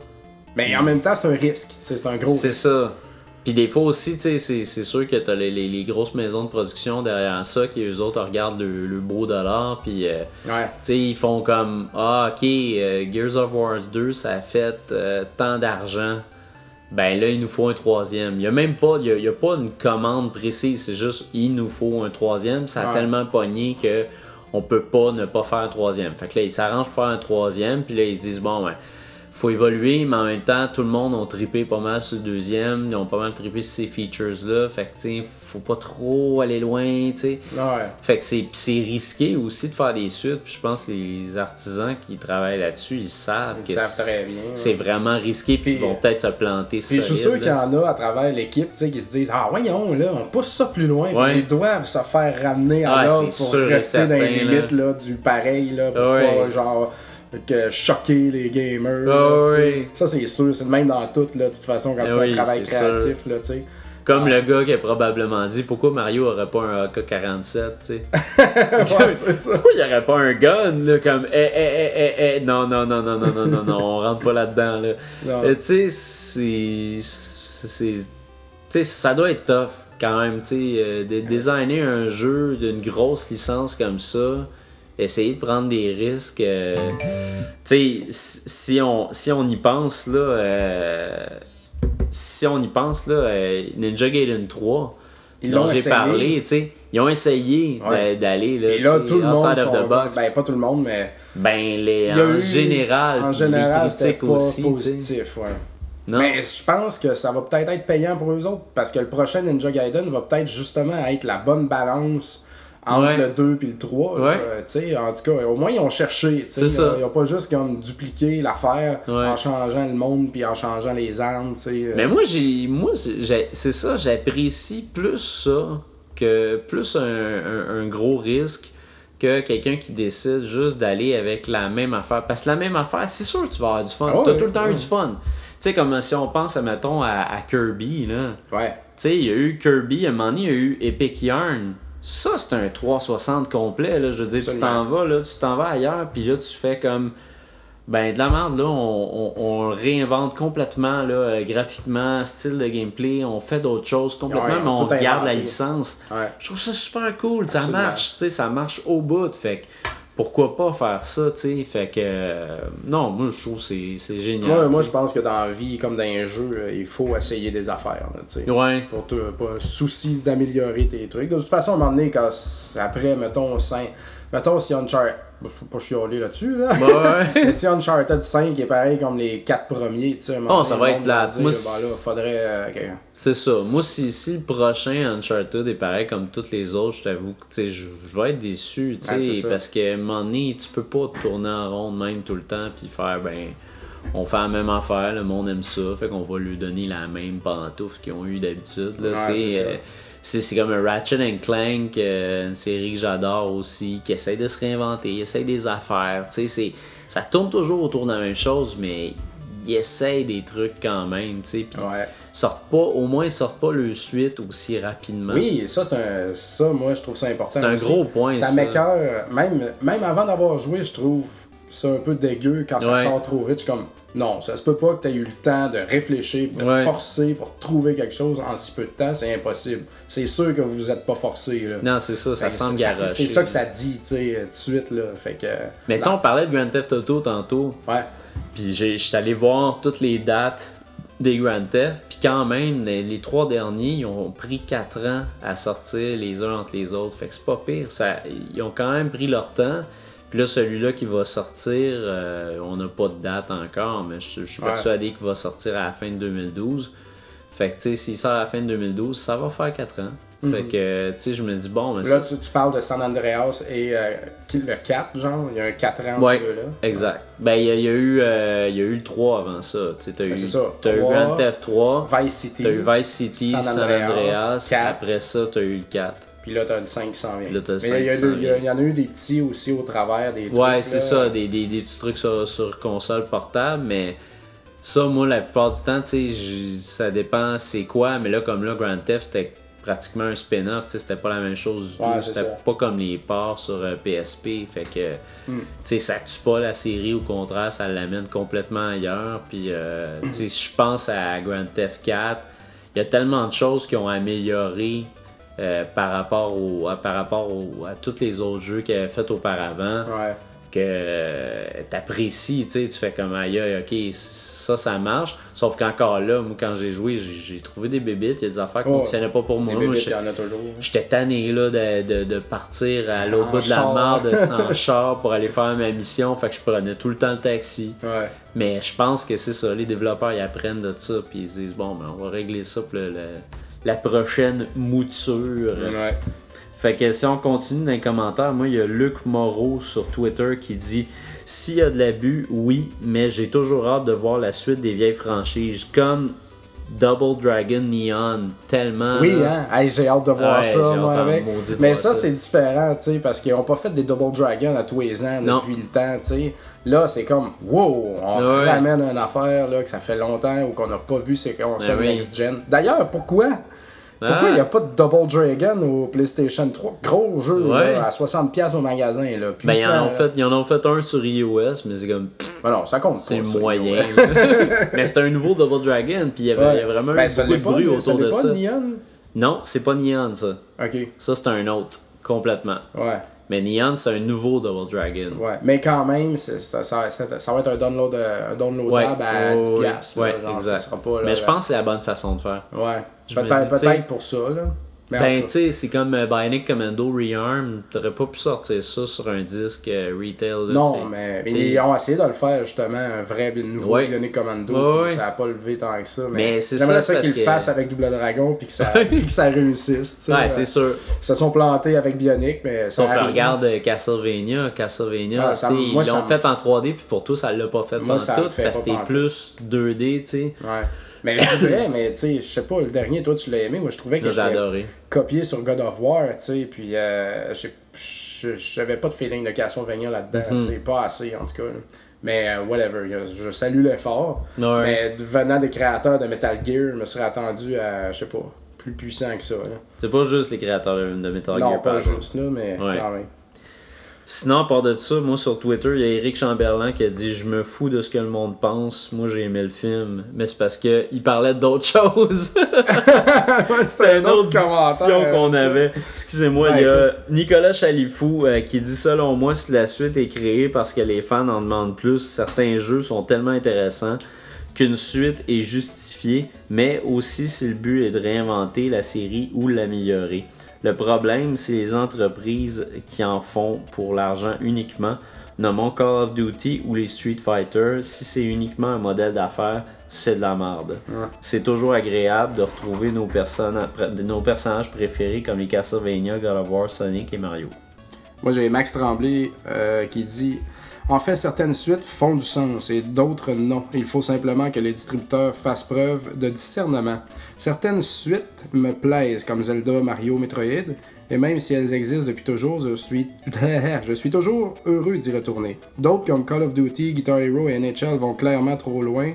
Mais en même temps, c'est un risque, tu sais, c'est un gros C'est risque. ça. Puis des fois aussi, tu sais, c'est- sûr que t'as les, les, les grosses maisons de production derrière ça qui, eux autres, regardent le, le beau dollar, puis, euh, Ouais. tu sais, ils font comme, ah, ok, euh, Gears of War 2, ça a fait euh, tant d'argent. Ben là, il nous faut un troisième. Il n'y a même pas, il y a, il y a pas une commande précise, c'est juste, il nous faut un troisième. Ça a Ouais. tellement pogné que on peut pas ne pas faire un troisième. Fait que là, ils s'arrangent pour faire un troisième, puis là, ils se disent, bon, ben, faut évoluer, mais en même temps, tout le monde a trippé pas mal sur le deuxième. Ils ont pas mal trippé sur ces features-là. Fait que, tu faut pas trop aller loin, tu sais. Ouais. Fait que c'est c'est risqué aussi de faire des suites. Puis je pense que les artisans qui travaillent là-dessus, ils savent Ils que savent c'est- très bien. c'est vraiment risqué. Puis ils vont peut-être se planter Puis je suis sûr solide, qu'il y là. en a à travers l'équipe tu sais, qui se disent Ah, voyons, là, on pousse ça plus loin. puis ils doivent se faire ramener à Ah, l'ordre pour sûr rester dans les limites là, du pareil, là, pour pas genre que choquer les gamers. Ah, là. Ça, c'est sûr, c'est le même dans tout, là, de toute façon, quand Ah tu fais oui, un travail créatif. Là. Comme le gars qui a probablement dit pourquoi Mario aurait pas un AK-47, tu sais? [laughs] ouais, c'est ça. Pourquoi il aurait pas un gun, là, comme eh, eh, eh, eh, eh, non, non, non, non, non, non, non, non, on rentre pas là-dedans, là. Tu sais, c'est. Tu sais, ça doit être tough quand même, tu sais, euh, de designer un jeu d'une grosse licence comme ça, essayer de prendre des risques. euh, tu sais, si on, si on y pense, là. euh, si on y pense, là, euh, Ninja Gaiden 3, Ils dont j'ai parlé, tu sais, ils ont essayé Ouais. d'aller là, Et là, tout le monde. of the box. Ben, pas tout le monde, mais. Ben, les, en eu- général, En général, les critiques pas aussi, positif, ouais. Non. Mais je pense que ça va peut-être être payant pour eux autres parce que le prochain Ninja Gaiden va peut-être justement être la bonne balance entre Ouais. le 2 et le 3. là. Ouais. Euh, tu sais, en tout cas, au moins ils ont cherché. Ils n'ont pas juste comme dupliqué l'affaire Ouais. en changeant le monde puis en changeant les armes. tu sais. euh. Mais moi, j'ai, moi, c'est ça, j'apprécie plus ça que plus un, un- un gros risque. que quelqu'un qui décide juste d'aller avec la même affaire. Parce que la même affaire, c'est sûr que tu vas avoir du fun. Ah tu as tout le temps eu du fun. Tu sais, comme si on pense, mettons, à, à Kirby, là. Ouais. Tu sais, il y a eu Kirby, à un moment donné, il y a eu Epic Yarn. Ça, c'est un 360 complet, là. Je veux dire, tu t'en vas, là, tu t'en vas ailleurs, puis là, tu fais comme... Ben, de la merde, là, on, on, on réinvente complètement, là, euh, graphiquement, style de gameplay, on fait d'autres choses complètement, Ouais, mais on garde la licence. Ouais. Je trouve ça super cool, ça marche, tu sais, ça marche au bout, fait que pourquoi pas faire ça, tu sais, fait que... euh, non, moi, je trouve que c'est génial. Moi, je pense que dans la vie, comme dans un jeu, euh, il faut essayer des affaires. Tu sais. Ouais, Pour te, pas souci d'améliorer tes trucs. De toute façon, à un moment donné, quand, après, mettons, 5, mettons si Uncharted. Pas chialer là-dessus, là. ouais. Mais [laughs] si Uncharted 5 est pareil comme les 4 premiers, tu sais, Oh, ça va être dire, Moi, ben c'est- là, faudrait. euh, C'est ça. Moi, si, si le prochain Uncharted est pareil comme tous les autres, je t'avoue que tu sais, je, je vais être déçu, tu Ouais, sais, parce qu'à un moment donné, tu peux pas te tourner en rond même tout le temps puis faire, ben, on fait la même affaire, le monde aime ça, fait qu'on va lui donner la même pantoufle qu'ils ont eu d'habitude, là, Ouais, tu sais. C'est comme un Ratchet and Clank, euh, une série que j'adore aussi, qui essaye de se réinventer, essaye des affaires, tu sais, ça tourne toujours autour de la même chose, mais il essaye des trucs quand même, tu sais, puis Ouais. sortent pas, au moins ils sortent pas le suite aussi rapidement. Oui, ça, c'est un. Ça, moi, je trouve ça important. C'est un aussi. gros point, Ça ça. m'écoeure. Même, même avant d'avoir joué, je trouve ça un peu dégueu quand ça Ouais. sort trop vite. Comme, non, ça se peut pas que tu aies eu le temps de réfléchir, de Ouais. forcer pour trouver quelque chose en si peu de temps. C'est impossible. C'est sûr que vous êtes pas forcé. Là. Non, c'est ça, ça Fait que semble c'est- garoché. C'est ça que ça dit, tu sais, tout de suite. Là. Fait que. Mais tu sais, on parlait de Grand Theft Auto tantôt, Ouais. puis j'étais allé voir toutes les dates des Grand Theft, puis quand même, les, les trois derniers, ils ont pris 4 ans à sortir les uns entre les autres. Fait que c'est pas pire, ça, ils ont quand même pris leur temps. Puis là, celui-là qui va sortir, euh, on n'a pas de date encore, mais je, je suis Ouais. persuadé qu'il va sortir à la fin de 2012. Fait que, tu sais, s'il sort à la fin de 2012, ça va faire 4 ans. Fait que, tu sais, je me dis, bon, mais Là, ça, tu, tu parles de San Andreas et euh, le 4, genre. Il y a un 4 ans Ouais, là. exact. Ben, il y, a- il y a eu, euh, il y a eu le 3 avant ça. Tu sais, eu, Ben, c'est ça. t'as eu 3, Grand Theft 3, Vice City. t'as eu Vice City, San San Andreas, 4. après ça, t'as eu le 4. Puis là, t'as le 5 qui s'en vient. Là, t'as le Mais il y, a- 5 qui s'en il y a- vient. il y en a eu des petits aussi au travers des trucs. Ouais, c'est ça, des, des, des petits trucs sur, sur console portable, mais ça, moi, la plupart du temps, tu sais, j- ça dépend c'est quoi, mais là, comme là, Grand Theft, c'était pratiquement un spin-off, c'était pas la même chose du Ouais, tout, c'était pas comme les ports sur euh, PSP, fait que, Hmm. sais, ça tue pas la série, au contraire, ça l'amène complètement ailleurs, puis, euh, je pense à Grand Theft 4, il y a tellement de choses qui ont amélioré euh, par rapport, au, à, par rapport au- à tous les autres jeux qu'il avait fait auparavant Ouais. que euh, t'apprécies, tu sais, tu fais comme aïe, ok, ça, ça marche. Sauf qu'encore là, moi, quand j'ai joué, j'ai trouvé des bébites, il y a des affaires qui Oh, fonctionnaient pas pour moi. J'étais tanné là de, de, de partir à l'autre bout de la mare de [laughs] en char pour aller faire ma mission. Fait que je prenais tout le temps le taxi. Ouais. Mais je pense que c'est ça, les développeurs ils apprennent de ça puis ils se disent bon ben on va régler ça pour le- le- la prochaine mouture. Ouais. Fait que si on continue dans les commentaires, moi, il y a Luc Moreau sur Twitter qui dit S'il y a de l'abus, oui, mais j'ai toujours hâte de voir la suite des vieilles franchises, comme Double Dragon Neon, tellement. Oui, hein? Hey, j'ai hâte de voir Ouais, ça, moi, avec. Mais ça, ça. c'est différent, tu sais, parce qu'ils ont pas fait des Double Dragon à tous les ans Non. depuis le temps, tu sais. Là, c'est comme, wow, on Ouais. ramène une affaire, là, que ça fait longtemps ou qu'on n'a pas vu ces consoles Ben oui. next-gen. D'ailleurs, pourquoi? Pourquoi Ah. il n'y a pas de Double Dragon au PlayStation 3? Gros jeu, Ouais. là, à 60$ au magasin, là. Ben, ils en, ont fait, ils en ont fait un sur iOS, mais c'est comme. Ben non, ça compte C'est moyen. ouais. [laughs] mais c'était un nouveau Double Dragon, puis il y avait, il y a vraiment Ben, beaucoup de bruit autour de pas, ça. Neon? Non, c'est pas Neon, ça. Ok, Ça, c'est un autre, complètement. ouais. Mais Neon, c'est un nouveau Double Dragon. Ouais, mais quand même, ça, ça, ça- ça va être un download euh, un downloadable à ouais, 10$. ouais, piastres, là, ouais, genre, exact. Pas, là, Mais je pense que c'est la bonne façon de faire. Ouais. Peut-être pour ça, là. Mais Ben, tout tu sais, c'est comme euh, Bionic Commando Rearm. T'aurais pas pu sortir ça sur un disque euh, retail. là, non, mais, ils ont essayé de le faire, justement, un vrai nouveau Ouais. Bionic Commando. Ouais, ouais. puis Ça a pas levé tant que ça. Mais, Mais c'est j'aimerais ça, ça, qu'ils le fassent avec Double Dragon puis que ça, [laughs] que ça réussisse. Ouais, c'est sûr. Ils se sont plantés avec Bionic, mais ça Sauf regarde euh, Castlevania. Castlevania, Ah, ça- moi, ils l'ont fait en 3D, puis pour toi, ça l'a pas fait Moi, dans tout, parce que t'es plus 2D, tu sais. Ouais. Mais je voudrais, mais tu sais, je sais pas, le dernier, toi, tu l'as aimé. Moi, je trouvais qu'il J'ai adoré. copié sur God of War, tu sais. Puis, euh, j'avais pas de feeling de Castlevania là-dedans, Mhm. tu sais. Pas assez, en tout cas. Mais, euh, whatever. Je salue l'effort. Mais venant des créateurs de Metal Gear, je me serais attendu à, je sais pas, plus puissant que ça. C'est pas juste les créateurs de Metal non, Gear, pas par exemple. juste, là, mais Ouais. quand même. Sinon, à part de ça, moi sur Twitter, il y a Eric Chamberlain qui a dit Je me fous de ce que le monde pense. Moi, j'ai aimé le film. Mais c'est parce qu'il parlait d'autres [laughs] choses. [laughs] C'était une autre discussion qu'on avait. Excusez-moi, il y a Nicolas Chalifou euh, qui dit Selon moi, si la suite est créée parce que les fans en demandent plus, certains jeux sont tellement intéressants qu'une suite est justifiée, mais aussi si le but est de réinventer la série ou l'améliorer. Le problème, c'est les entreprises qui en font pour l'argent uniquement. Nommons Call of Duty ou les Street Fighter. Si c'est uniquement un modèle d'affaires, c'est de la merde. Ouais. C'est toujours agréable de retrouver nos, personnes- nos personnages préférés comme les Castlevania, God of War, Sonic et Mario. Moi, j'ai Max Tremblay euh, qui dit En fait, certaines suites font du sens et d'autres non. Il faut simplement que les distributeurs fassent preuve de discernement. Certaines suites me plaisent, comme Zelda, Mario, Metroid, et même si elles existent depuis toujours, je suis, [laughs] je suis toujours heureux d'y retourner. D'autres, comme Call of Duty, Guitar Hero et NHL, vont clairement trop loin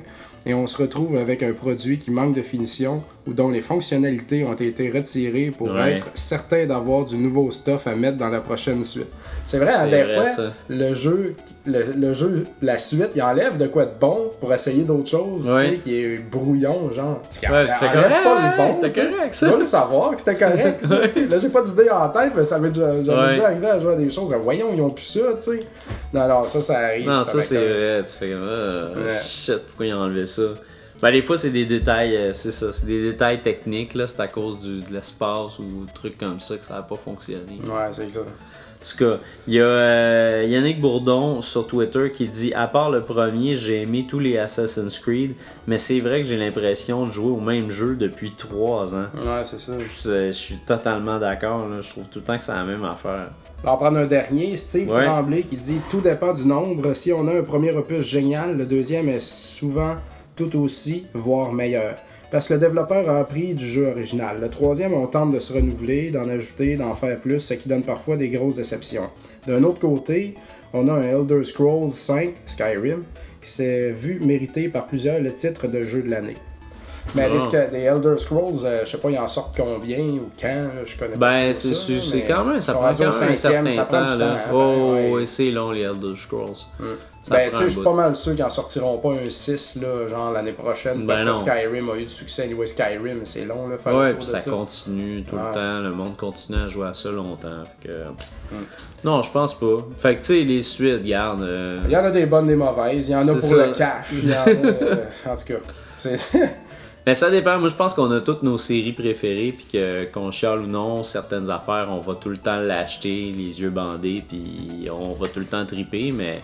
et on se retrouve avec un produit qui manque de finition ou dont les fonctionnalités ont été retirées pour Ouais. être certain d'avoir du nouveau stuff à mettre dans la prochaine suite. C'est vrai, hein, C'est des vrai, fois, ça. le jeu, le, le jeu, la suite, il enlève de quoi de bon pour essayer d'autres choses, tu sais, qui est brouillon, genre. Ouais, tu fais comme, pas le bon, c'était tu correct, Tu ça. dois le savoir que c'était correct, ça, tu. [laughs] Là, j'ai pas d'idée en tête, mais ça m'est déjà, Ouais. déjà arrivé à jouer à des choses. Voyons, ils ont plus ça, tu sais. Non, non, ça, ça arrive. Non, ça, c'est comme- vrai. Tu fais comme, ah, Ouais. shit, pourquoi ils ont enlevé ça? Ben, des fois, c'est des détails, euh, c'est ça, c'est des détails techniques, là. C'est à cause du, de l'espace ou trucs comme ça que ça n'a pas fonctionné. Ouais, c'est ça. En tout cas, il y a euh, Yannick Bourdon sur Twitter qui dit À part le premier, j'ai aimé tous les Assassin's Creed, mais c'est vrai que j'ai l'impression de jouer au même jeu depuis trois ans. Ouais, c'est ça. Je, je suis totalement d'accord, je trouve tout le temps que c'est la même affaire. On va en prendre un dernier, Steve Ouais. Tremblay qui dit Tout dépend du nombre. Si on a un premier opus génial, le deuxième est souvent tout aussi, voire meilleur. Parce que le développeur a appris du jeu original. Le troisième, on tente de se renouveler, d'en ajouter, d'en faire plus, ce qui donne parfois des grosses déceptions. D'un autre côté, on a un Elder Scrolls 5, Skyrim, qui s'est vu mériter par plusieurs le titre de jeu de l'année. Mais Ah. les, Elder Scrolls, euh, je sais pas, ils en sortent combien ou quand, je connais pas. Ben, trop c'est c'est- quand même, ça prend quand même un certain ça temps, là. hein, oh, ben, ouais. c'est long, les Elder Scrolls. Ça Ben, tu sais, je suis pas mal sûr qu'ils en sortiront pas un 6, là, genre l'année prochaine, parce Ben que non. Skyrim a eu du succès. Anyway, Skyrim, c'est long, là, faire Ouais, puis ça ça. continue tout le temps. Le monde continue à jouer à ça longtemps. que... Hmm. Non, je pense pas. Fait que, tu sais, les suites, regarde. euh, Il y en a des bonnes, des mauvaises. Il y en a pour ça. le cash. Il y en a, euh, [laughs] en tout cas, c'est... Mais ça dépend. Moi, je pense qu'on a toutes nos séries préférées, puis que qu'on chiale ou non, certaines affaires, on va tout le temps l'acheter, les yeux bandés, puis on va tout le temps triper. Mais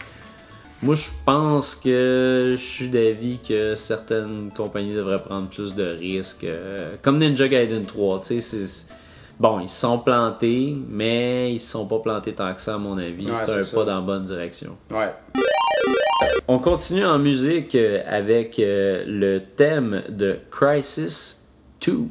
moi, je pense que je suis d'avis que certaines compagnies devraient prendre plus de risques. euh, comme Ninja Gaiden 3, tu sais, c'est. Bon, ils se sont plantés, mais ils se sont pas plantés tant que ça, à mon avis. Ouais, c'est c'est un ça. pas dans la bonne direction. Ouais. On continue en musique euh, avec euh, le thème de Crisis 2.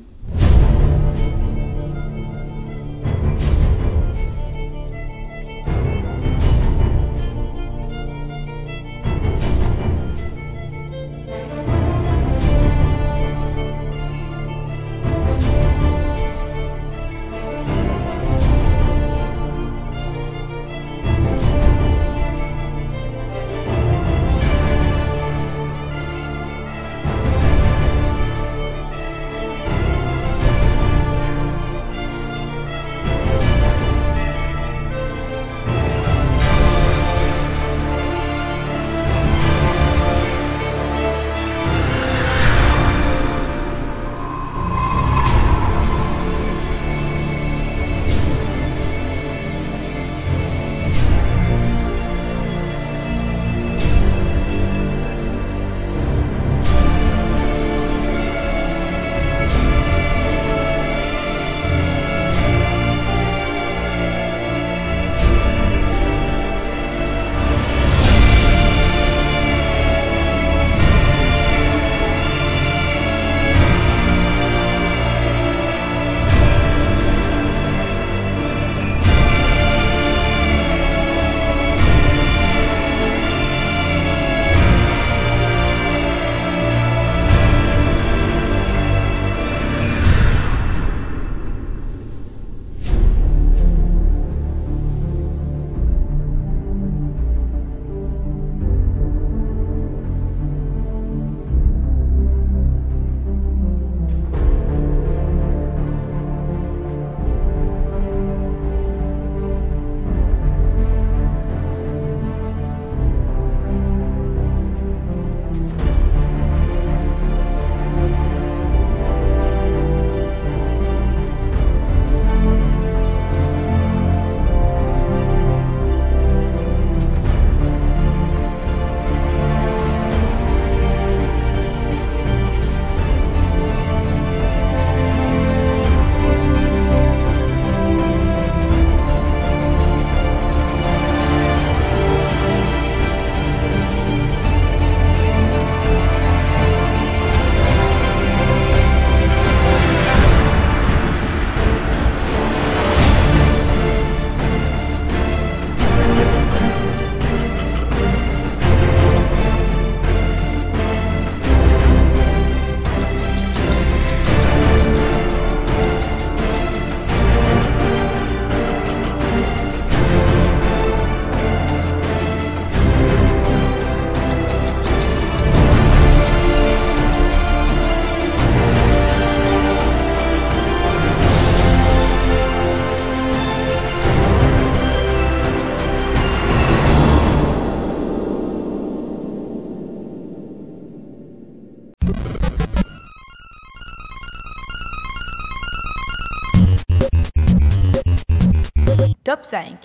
Top 5.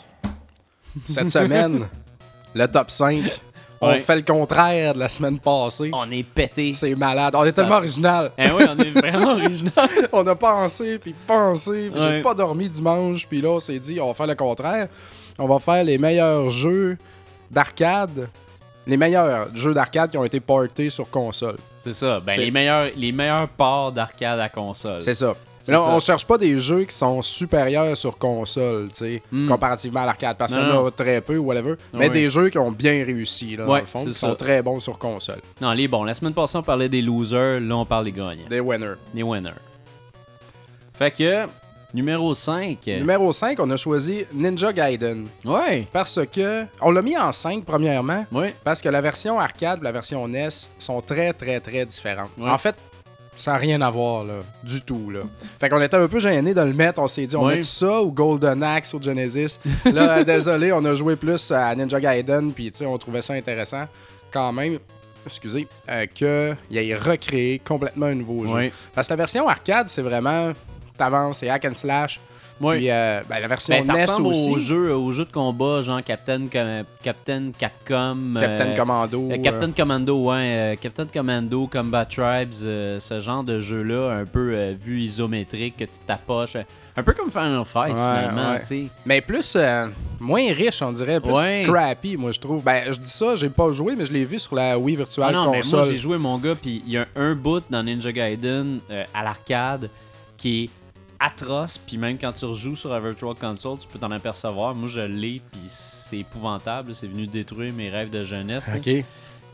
Cette semaine, [laughs] le top 5, on Ouais. fait le contraire de la semaine passée. On est pété. C'est malade. On est tellement original. Eh oui, on est vraiment [laughs] original. on a pensé, puis pensé, puis Ouais. j'ai pas dormi dimanche, puis là, on s'est dit, on va faire le contraire. On va faire les meilleurs jeux d'arcade, les meilleurs jeux d'arcade qui ont été portés sur console. C'est ça. Ben, C'est- les meilleurs, les meilleurs ports d'arcade à console. C'est ça. Mais là, ça. on cherche pas des jeux qui sont supérieurs sur console, tu sais, Hmm. comparativement à l'arcade, parce qu'il y Non, en a très peu whatever, mais des jeux qui ont bien réussi, là, dans Ouais, le fond, c'est qui ça. sont très bons sur console. Non, les bons. La semaine passée, on parlait des losers. Là, on parle des gagnants. Des winners. Des winners. Fait que, numéro 5. Numéro 5, on a choisi Ninja Gaiden. Ouais. Parce que, on l'a mis en 5 premièrement, Ouais. Parce que la version arcade et la version NES sont très, très, très différentes. Ouais. En fait, ça n'a rien à voir, là, du tout, là. Fait qu'on était un peu gênés de le mettre. On s'est dit, on Ouais. met ça ou Golden Axe ou Genesis? [laughs] là, désolé, on a joué plus à Ninja Gaiden, puis, tu sais, on trouvait ça intéressant quand même. Excusez, euh, qu'il ait recréé complètement un nouveau jeu. Parce que la version arcade, c'est vraiment. T'avances, c'est hack and slash. Ouais. Puis euh, ben, la version Ben, ça NES ressemble aussi. aux jeux, aux jeux de combat, genre Captain, Com- Captain Capcom. Captain euh, Commando. euh, euh, Captain Commando, ouais. euh, Captain Commando, Combat Tribes, euh, ce genre de jeu-là, un peu euh, vue isométrique, que tu t'approches. euh, un peu comme Final Fight, Ouais, finalement, ouais. tu sais. Mais plus, euh, moins riche, on dirait, plus Ouais. crappy, moi, je trouve. Ben, je dis ça, j'ai pas joué, mais je l'ai vu sur la Wii Virtual Ah non, mais moi j'ai joué mon gars, puis il y a un bout dans Ninja Gaiden euh, à l'arcade qui est atroce, puis même quand tu rejoues sur la Virtual Console, tu peux t'en apercevoir. Moi je l'ai, puis c'est épouvantable, c'est venu détruire mes rêves de jeunesse. là. ok.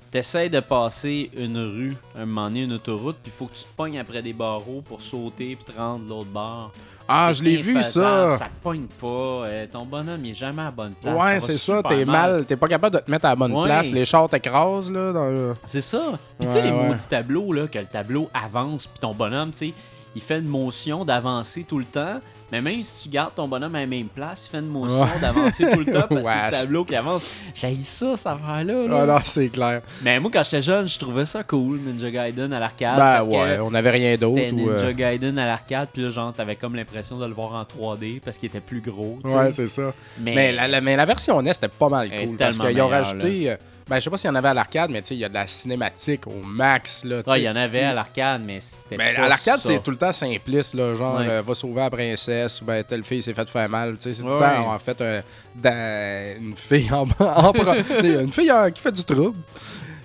T'essayes de passer une rue, un moment donné, une autoroute, puis il faut que tu te pognes après des barreaux pour sauter puis te rendre de l'autre bord. Ah, je l'ai vu, ça. Ça te pogne pas. euh, ton bonhomme, il est jamais à la bonne place. Ouais, c'est ça, t'es mal, t'es pas capable de te mettre à la bonne Ouais. place. Les chars t'écrasent, là. Dans... le- C'est ça. Puis tu sais, Ouais, les ouais. maudits tableaux, là, que le tableau avance, puis ton bonhomme, tu sais, il fait une motion d'avancer tout le temps. Mais même si tu gardes ton bonhomme à la même place, il fait une motion Ouais. d'avancer tout le temps parce que c'est le [laughs] tableau qui avance. J'ai ça, cette affaire-là. là. Ah non, c'est clair. Mais moi, quand j'étais jeune, je trouvais ça cool, Ninja Gaiden à l'arcade. Ben parce ouais, que on avait rien d'autre. C'était Ninja euh, Gaiden à l'arcade, puis là, genre, t'avais comme l'impression de le voir en 3D parce qu'il était plus gros. Ouais, c'est ça. mais, Mais la, la- mais la version NES, c'était pas mal cool. Parce qu'ils ont rajouté. euh, Ben, je sais pas s'il y en avait à l'arcade, mais tu sais, il y a de la cinématique au max, là. tu Ouais, il y en avait à l'arcade, mais c'était Mais pas à l'arcade, c'est tout le temps simpliste, là, genre Ouais. euh, va sauver la princesse ou ben telle fille s'est fait faire mal. tu sais, C'est tout le temps en fait dans- une fille en, [laughs] en une fille qui fait du trouble.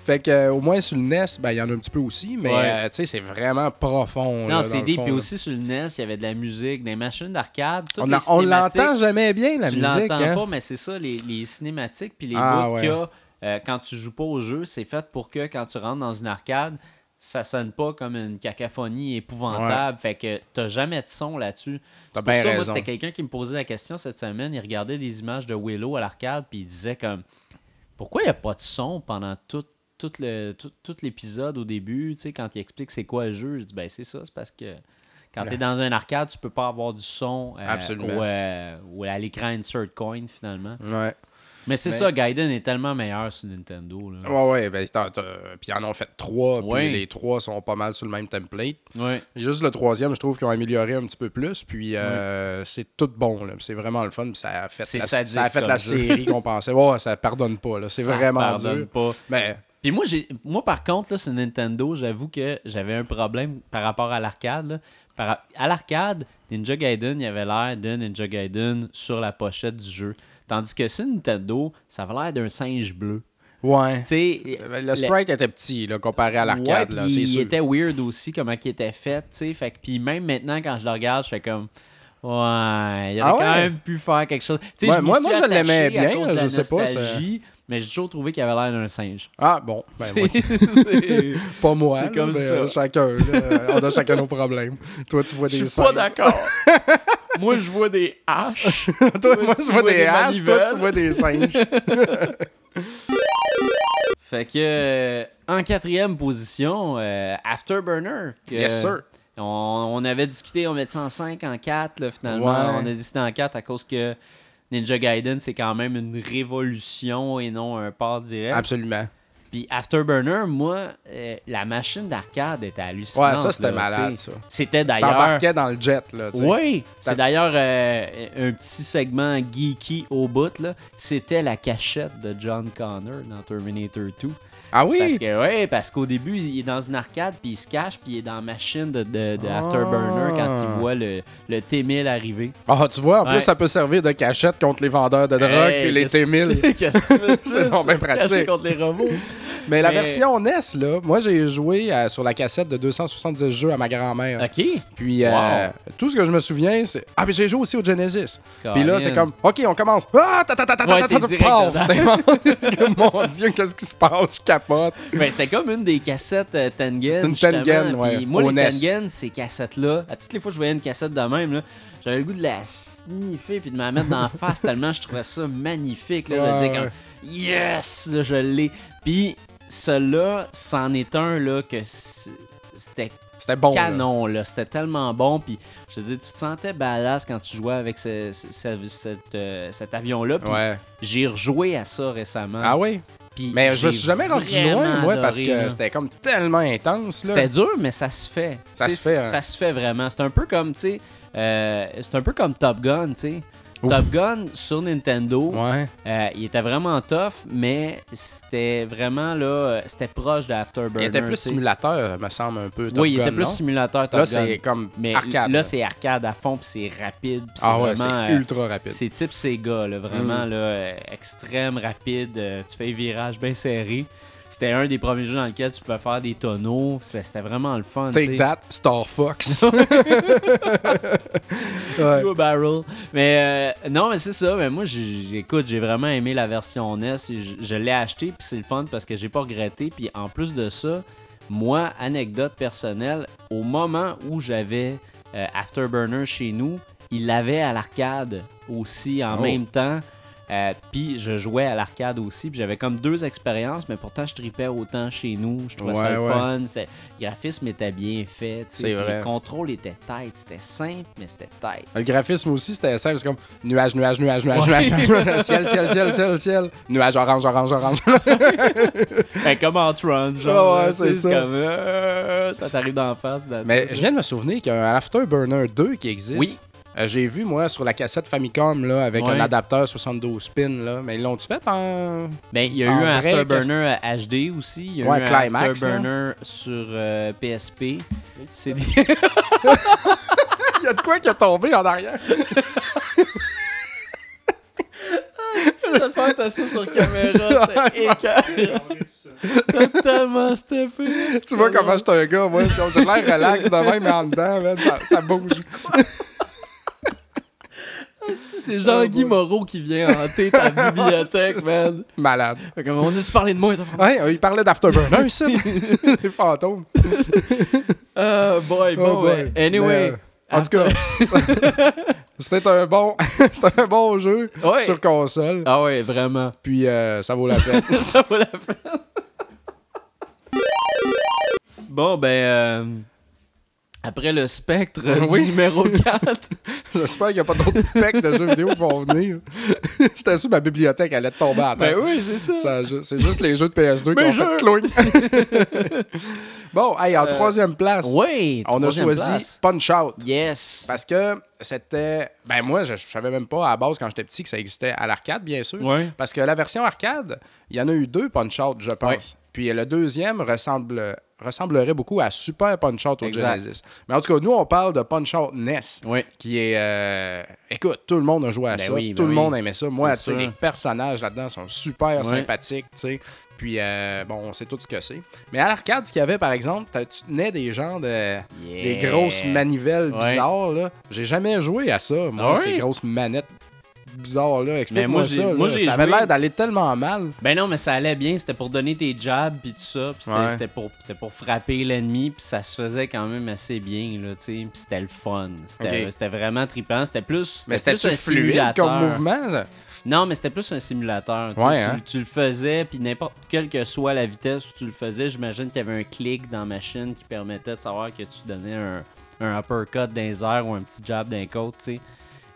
Fait que euh, au moins sur le NES, ben il y en a un petit peu aussi, mais Ouais. euh, tu sais, c'est vraiment profond. Non, c'est des. Puis aussi sur le NES, il y avait de la musique, des machines d'arcade. On, l'entend jamais bien la tu musique. l'entends hein. pas, mais c'est ça, les, les cinématiques puis les Ah, bouts ouais. qu'il y a euh, quand tu joues pas au jeu, c'est fait pour que quand tu rentres dans une arcade, ça sonne pas comme une cacophonie épouvantable. Fait que t'as jamais de son là-dessus. C'est pour ça, moi, c'était quelqu'un qui me posait la question cette semaine. Il regardait des images de Willow à l'arcade, puis il disait comme Pourquoi il n'y a pas de son pendant tout, tout, le, tout, tout l'épisode au début, tu sais, quand il explique c'est quoi le jeu, je dis ben c'est ça, c'est parce que quand tu es dans un arcade, tu peux pas avoir du son euh, Absolument. ou, euh, ou à l'écran insert coin finalement. Ouais. Mais c'est Mais- ça, Gaiden est tellement meilleur sur Nintendo. Là. Ouais, ouais, ben, t'as- t'as- puis ils en ont fait trois, Ouais. puis les trois sont pas mal sur le même template. Ouais. Juste le troisième, je trouve qu'ils ont amélioré un petit peu plus, puis euh, c'est tout bon, là. c'est vraiment le fun, puis ça a fait C'est la, sadique ça a fait la série qu'on pensait. Ouais, ça pardonne pas, là. c'est Ça vraiment pardonne dur. pas. Mais Puis moi, j'ai, moi, par contre, là, sur Nintendo, j'avoue que j'avais un problème par rapport à l'arcade. là. Par- à l'arcade, Ninja Gaiden, il avait l'air de Ninja Gaiden sur la pochette du jeu. Tandis que sur Nintendo, ça avait l'air d'un singe bleu. ouais. Le sprite était petit là, comparé à l'arcade, ouais, il sûr. était weird aussi, comment il était fait, tu sais. Fait que, puis même maintenant, quand je le regarde, je fais comme... Ouais, il aurait Ah quand ouais? même pu faire quelque chose. Ouais, je moi- moi, je l'aimais à bien, cause de je sais pas, ça- Mais j'ai toujours trouvé qu'il avait l'air d'un singe. Ah, bon. Ben, moi, [laughs] pas moi, là, comme mais, ça. euh, chacun. là, on a chacun nos problèmes. Toi, tu vois Je des suis pas singes. d'accord. [laughs] Moi, je vois des haches. [laughs] Toi, moi, tu tu vois des haches. Toi, tu vois des singes. [laughs] Fait que, euh, en quatrième position, euh, Afterburner. que- yes, sir. On, on avait discuté, on mettait ça en 5, en 4, là, finalement. Ouais. On a décidé en 4 à cause que Ninja Gaiden, c'est quand même une révolution et non un port direct. Absolument. Puis Afterburner, moi, euh, la machine d'arcade était hallucinante. Ouais, ça, c'était malade, ça. C'était d'ailleurs. T'embarquais dans le jet, là. tu sais. Oui, c'est d'ailleurs euh, un petit segment geeky au bout. là. C'était la cachette de John Connor dans Terminator 2. Ah oui? Parce que ouais, parce qu'au début, il est dans une arcade, puis il se cache, puis il est dans la machine de, de, de Afterburner quand Ah. il voit le, le T-1000 arriver. Ah, tu vois, en Ouais. plus, ça peut servir de cachette contre les vendeurs de drogue Hey, et les qu'est-ce- T-1000. [laughs] Qu'est-ce que tu veux de [laughs] C'est donc bien pratique. contre les robots? Mais la Mais- version NES, là, moi, j'ai joué euh, sur la cassette de 270 jeux à ma grand-mère. OK. Puis, euh, Wow. tout ce que je me souviens, c'est. Ah, mais j'ai joué aussi au Genesis. Puis là, Colin. c'est comme, OK, on commence. Ah, ta ta ta ta ta Ouais, ta t'es ta direct paf! [laughs] Mon Dieu, qu'est-ce qui se passe? Je capote. Ben, c'était comme une des cassettes euh, Tengen. C'est une justement. Tengen, ouais, Puis moi, au les NES. Tengen, ces cassettes-là, à toutes les fois que je voyais une cassette de même, là, j'avais le goût de la sniffer puis de me la mettre dans la face [laughs] tellement je trouvais ça magnifique. Là, Ouais, disais ouais. comme, yes, là, je l'ai. Puis, celui-là, c'en est un là, que c'était C'était bon. là. canon, là. C'était tellement bon. Puis, je te dis, tu te sentais badass quand tu jouais avec ce- ce- ce- cet, euh, cet avion-là. Puis, Ouais. j'ai rejoué à ça récemment. Ah oui? Puis Mais je me suis jamais rendu loin, moi, parce que là. c'était comme tellement intense. Là. C'était dur, mais ça se fait. Ça se fait, hein. Ça se fait vraiment. C'est un peu comme, tu sais, euh, c'est un peu comme Top Gun, tu sais. Ouf. Top Gun sur Nintendo, Ouais. euh, il était vraiment tough, mais c'était vraiment là, c'était proche de Afterburner. Il était plus tu sais. simulateur, me semble, un peu. Top Oui, il était plus non? simulateur Top Là, c'est comme mais arcade. là, c'est arcade à fond, puis c'est rapide, c'est Ah ouais, c'est euh, ultra rapide. c'est type Sega, là, vraiment Mm. là, euh, extrême, rapide. tu fais un virage bien serré. C'était un des premiers jeux dans lequel tu pouvais faire des tonneaux. C'était vraiment le fun. Take that, Star Fox. [laughs] ouais. Barrel. Mais euh, non, mais c'est ça. Mais moi, j'ai- écoute, j'ai vraiment aimé la version NES. Je, je l'ai acheté, puis c'est le fun parce que j'ai pas regretté. Puis en plus de ça, moi, anecdote personnelle, au moment où j'avais euh, Afterburner chez nous, il l'avait à l'arcade aussi en Oh. même temps. Euh, puis je jouais à l'arcade aussi, puis j'avais comme deux expériences, mais pourtant je tripais autant chez nous. Je trouvais ça Ouais, le ouais. fun. Le graphisme était bien fait. C'est vrai. Le contrôle était tight. C'était simple, mais c'était tight. Le graphisme aussi, c'était simple. C'est comme nuage, nuage, nuage, nuage, Ouais. nuage, [laughs] ciel, ciel, ciel, ciel, ciel. Nuage orange, orange, orange. [laughs] Ben, comme en Tron, genre. Ouais, c'est ça. comme, euh, ça t'arrive d'en face. Mais je viens de me souvenir qu'il y a un Afterburner 2 qui existe. Oui. Euh, J'ai vu, moi, sur la cassette Famicom, là, avec Ouais. un adapteur 72 pins, là. Mais ils l'ont-tu fait en... Ben, il y a en eu un vrai, Afterburner HD aussi. Il y a Ouais, eu un Climax, Afterburner sur euh, PSP. C'est des... Il y a de quoi qui est tombé en arrière? J'espère que t'as ça sur caméra. [laughs] C'était écœurant. Totalement steppé. tu vois comment j'étais un gars, moi. J'ai l'air relax de même, mais en dedans, man, ça, ça bouge. C'est Jean-Guy Moreau qui vient hanter ta [laughs] bibliothèque, man. Malade. Fait comme, on a-tu parlé de moi? t'as fait, Ouais, il parlait d'Afterburner, [laughs] ça. Les fantômes. [laughs] Ah, boy, bon, Oh boy. Anyway. Mais, euh, en tout cas, c'était un bon, un bon jeu Ouais. sur console. Ah ouais, vraiment. Puis euh, ça vaut la peine. ça vaut la peine. bon, ben, euh, après le spectre Oui. du numéro [laughs] 4, J'espère qu'il n'y a pas d'autres specs de jeux vidéo qui vont venir. [laughs] J'étais sûr que ma bibliothèque allait tomber à terre. ben oui, c'est ça. C'est juste les jeux de PS2 qui ont jeux. fait cloing. [laughs] bon, hey, en Euh, troisième place, Oui, on a choisi place. Punch Out. Yes. Parce que c'était. Ben, moi, je, je savais même pas à la base quand j'étais petit que ça existait à l'arcade, bien sûr. Ouais. Parce que la version arcade, il y en a eu deux Punch Out, je pense. Ouais. Puis le deuxième ressemble, ressemblerait beaucoup à Super Punch Out au Exact. Genesis. Mais en tout cas, nous, on parle de Punch Out NES. Oui. Qui est. euh, Écoute, tout le monde a joué à Ben ça. oui, ben tout le oui. monde aimait ça. Moi, les personnages là-dedans sont super sympathiques, tu sais. Puis, euh, bon, on sait tout ce que c'est. Mais à l'arcade, ce qu'il y avait, par exemple, tu tenais des gens de. Des grosses manivelles bizarres, là. J'ai jamais joué à ça, moi, Ah ces grosses manettes bizarres, là. Mais moi, Explique-moi j'ai- ça. là. moi, j'ai ça avait joué- l'air d'aller tellement mal. Ben non, mais ça allait bien. C'était pour donner tes jabs puis tout ça. Puis c'était, Ouais. c'était pour, c'était pour frapper l'ennemi. Puis ça se faisait quand même assez bien, là, tu sais. Puis c'était le fun. C'était, vraiment trippant. C'était plus. Mais c'était plus un fluide simulateur. comme mouvement. ça? Non, mais c'était plus un simulateur. tu sais. Ouais, tu, hein? tu le faisais, puis n'importe quelle que soit la vitesse où tu le faisais, j'imagine qu'il y avait un clic dans la machine qui permettait de savoir que tu donnais un, un uppercut les airs ou un petit jab d'un côte, tu sais.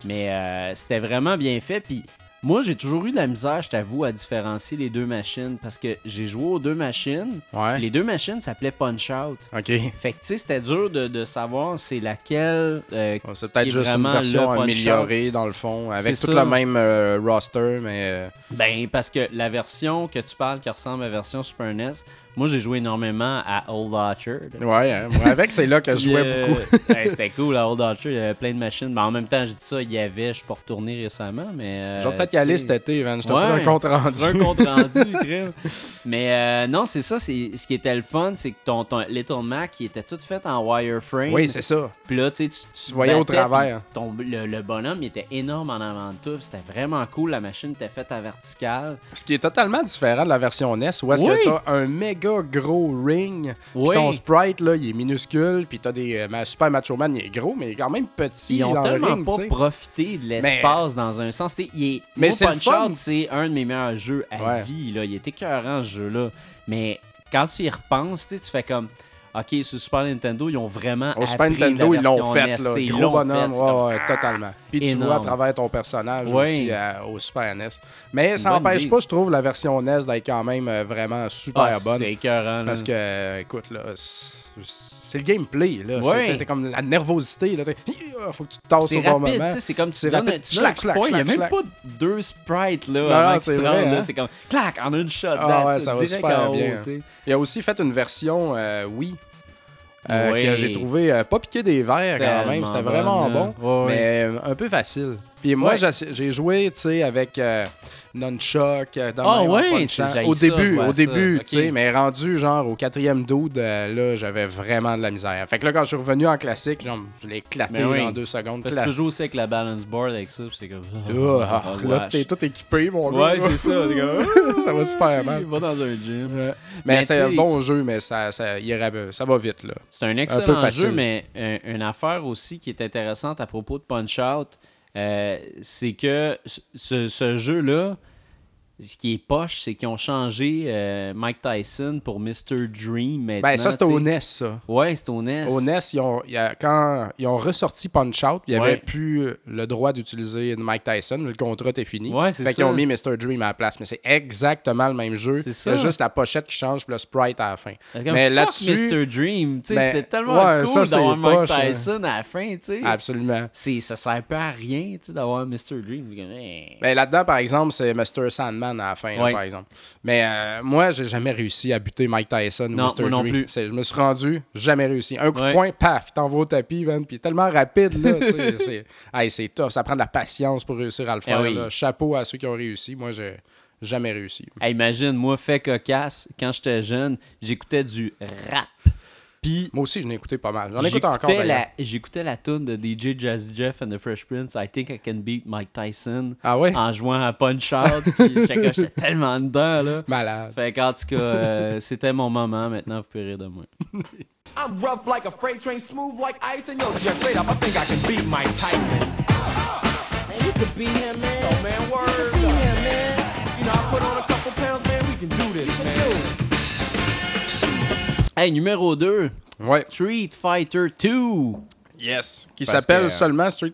Mais euh, c'était vraiment bien fait, puis Moi, j'ai toujours eu de la misère, je t'avoue, à différencier les deux machines parce que j'ai joué aux deux machines. Ouais. Les deux machines s'appelaient Punch Out. Ok. Fait que, tu sais, c'était dur de, de savoir c'est laquelle. euh, C'est peut-être juste une version améliorée dans le fond, avec tout ça. le même euh, roster, mais euh, Ben, parce que la version que tu parles qui ressemble à la vertion Super NES, moi j'ai joué énormément à Old Orchard. ouais, hein, moi, avec c'est là que je jouais euh, beaucoup. [laughs] hey, C'était cool, à Old Orchard, il y avait plein de machines. Ben, en même temps, j'ai dit ça, il y avait, je suis pas retourné récemment, mais. euh, Je vais peut-être y aller cet été, man. Je te Ouais, ferai un compte rendu. [laughs] un compte rendu, crème. Mais euh, non, c'est ça, c'est ce qui était le fun, c'est que ton, ton Little Mac, il était tout fait en wireframe. Oui, c'est ça. Puis là, tu sais, tu, tu voyais au travers. puis ton- le, le bonhomme, il était énorme en avant de tout. puis C'était vraiment cool. La machine était faite à verticale. Ce qui est totalement différent de la version NES, où est-ce Oui. que t'as un méga gros ring, puis Oui. ton sprite, là, il est minuscule, puis t'as des... euh, Super Macho Man, il est gros, mais il est quand même petit Ils ont dans le tellement ring, pas profité de l'espace dans un sens. T'sais, il est, Mais moi, c'est le Punch fun. Out, c'est un de mes meilleurs jeux à Ouais. vie. Là. Il est écœurant, ce jeu-là. Mais quand tu y repenses, tu fais comme... OK, sur Super Nintendo, ils ont vraiment Au Super la Nintendo, ils l'ont fait, NES, là. ils Gros bonhomme, fait, ouais, comme- ouais, totalement. Puis tu vois à travers ton personnage Ouais. aussi à- au Super NES. Mais ça n'empêche pas, je trouve, la version NES d'être quand même euh, vraiment super Ah, bonne. C'est écœurant. là. Parce que, euh, écoute, là, c'est le gameplay, là. Ouais. T'as comme la nervosité, là. Hi, Faut que tu te tasses au bon moment. c'est comme tu donnes, rapide. un il n'y a même pas deux sprites là, Non, c'est hein. C'est comme clac en une shot. Ah ouais, ça va super haut, bien. Il a aussi fait une version euh, Wii. euh, Oui. que j'ai trouvé euh, pas piqué des verres quand même, c'était vraiment bonne, bon. Ouais, mais euh, un peu facile. Puis moi, Ouais. j'ai- joué, tu sais, avec euh, Nunchuck, euh, de Ah punchant. c'est- au ça, début, au début, tu sais, mais rendu genre au quatrième dude, euh, là, j'avais vraiment de la misère. Fait que là, quand je suis revenu en classique, genre, je l'ai éclaté oui. en deux secondes. Parce que tu jouer aussi avec la balance board avec ça, c'est comme. [laughs] Oh, ah, Oh, là, t'es tout équipé, mon gars. Ouais, c'est ça. comme, [laughs] ça va super mal. Va dans un gym. Mais, Mais c'est un bon jeu, mais ça, ça, il ça va vite, là. C'est un peu excellent facile. jeu, mais un- une affaire aussi qui est intéressante à propos de Punch Out, euh, c'est que ce- ce, jeu-là, ce qui est poche, c'est qu'ils ont changé euh, Mike Tyson pour Mr. Dream maintenant. Ben, ça, c'était au NES, ça. Ouais, c'était au NES. Au NES, ils ont, a- quand ils ont ressorti Punch Out, il n'y avait Ouais. plus le droit d'utiliser Mike Tyson. Le contrat était fini. Ouais, c'est fait qu'ils ont mis Mr. Dream à la place. Mais c'est exactement le même jeu. C'est ça. juste la pochette qui change puis le sprite à la fin. Comme, Mais là-dessus, Mr. Dream, tu sais, ben, c'est tellement ouais, cool ça, d'avoir c'est Mike poche, hein. Tyson à la fin, tu sais. absolument. C'est, ça sert pas à rien, tu sais, d'avoir Mr. Dream. Ben, là-dedans, par exemple, c'est Mr. Sandman à la fin, là, Ouais. par exemple. Mais euh, moi, j'ai jamais réussi à buter Mike Tyson Non, ou Mr. moi non plus. Je me suis rendu, jamais réussi. Un coup Ouais. de poing, paf, il t'envoie au tapis, man, puis tellement rapide, là, [laughs] c'est hey, tough. Ça prend de la patience pour réussir à le faire. Eh oui. là. Chapeau à ceux qui ont réussi. Moi, j'ai jamais réussi. Hey, imagine, moi, fait cocasse, quand j'étais jeune, j'écoutais du rap. Puis Moi aussi, je n'ai écouté pas mal. J'en écoute encore, j'écoutais la, j'écoutais la tune de DJ Jazzy Jeff and the Fresh Prince, I Think I Can Beat Mike Tyson, Ah ouais? en jouant à Punch Out. puis [laughs] j'étais tellement dedans, là. Malade. Fait qu'en tout cas, euh, c'était mon moment. Maintenant, vous pouvez rire de moi. [laughs] I'm rough like a freight train, smooth like ice, and yo, just straight up, I think I can beat Mike Tyson. Man, you could beat him, man. Oh man, word. Beat him, man. You know, I put on a couple pounds, man. We can do this, man. Hey, numéro 2, Ouais. Street Fighter 2. Yes. Qui s'appelle que- seulement Street.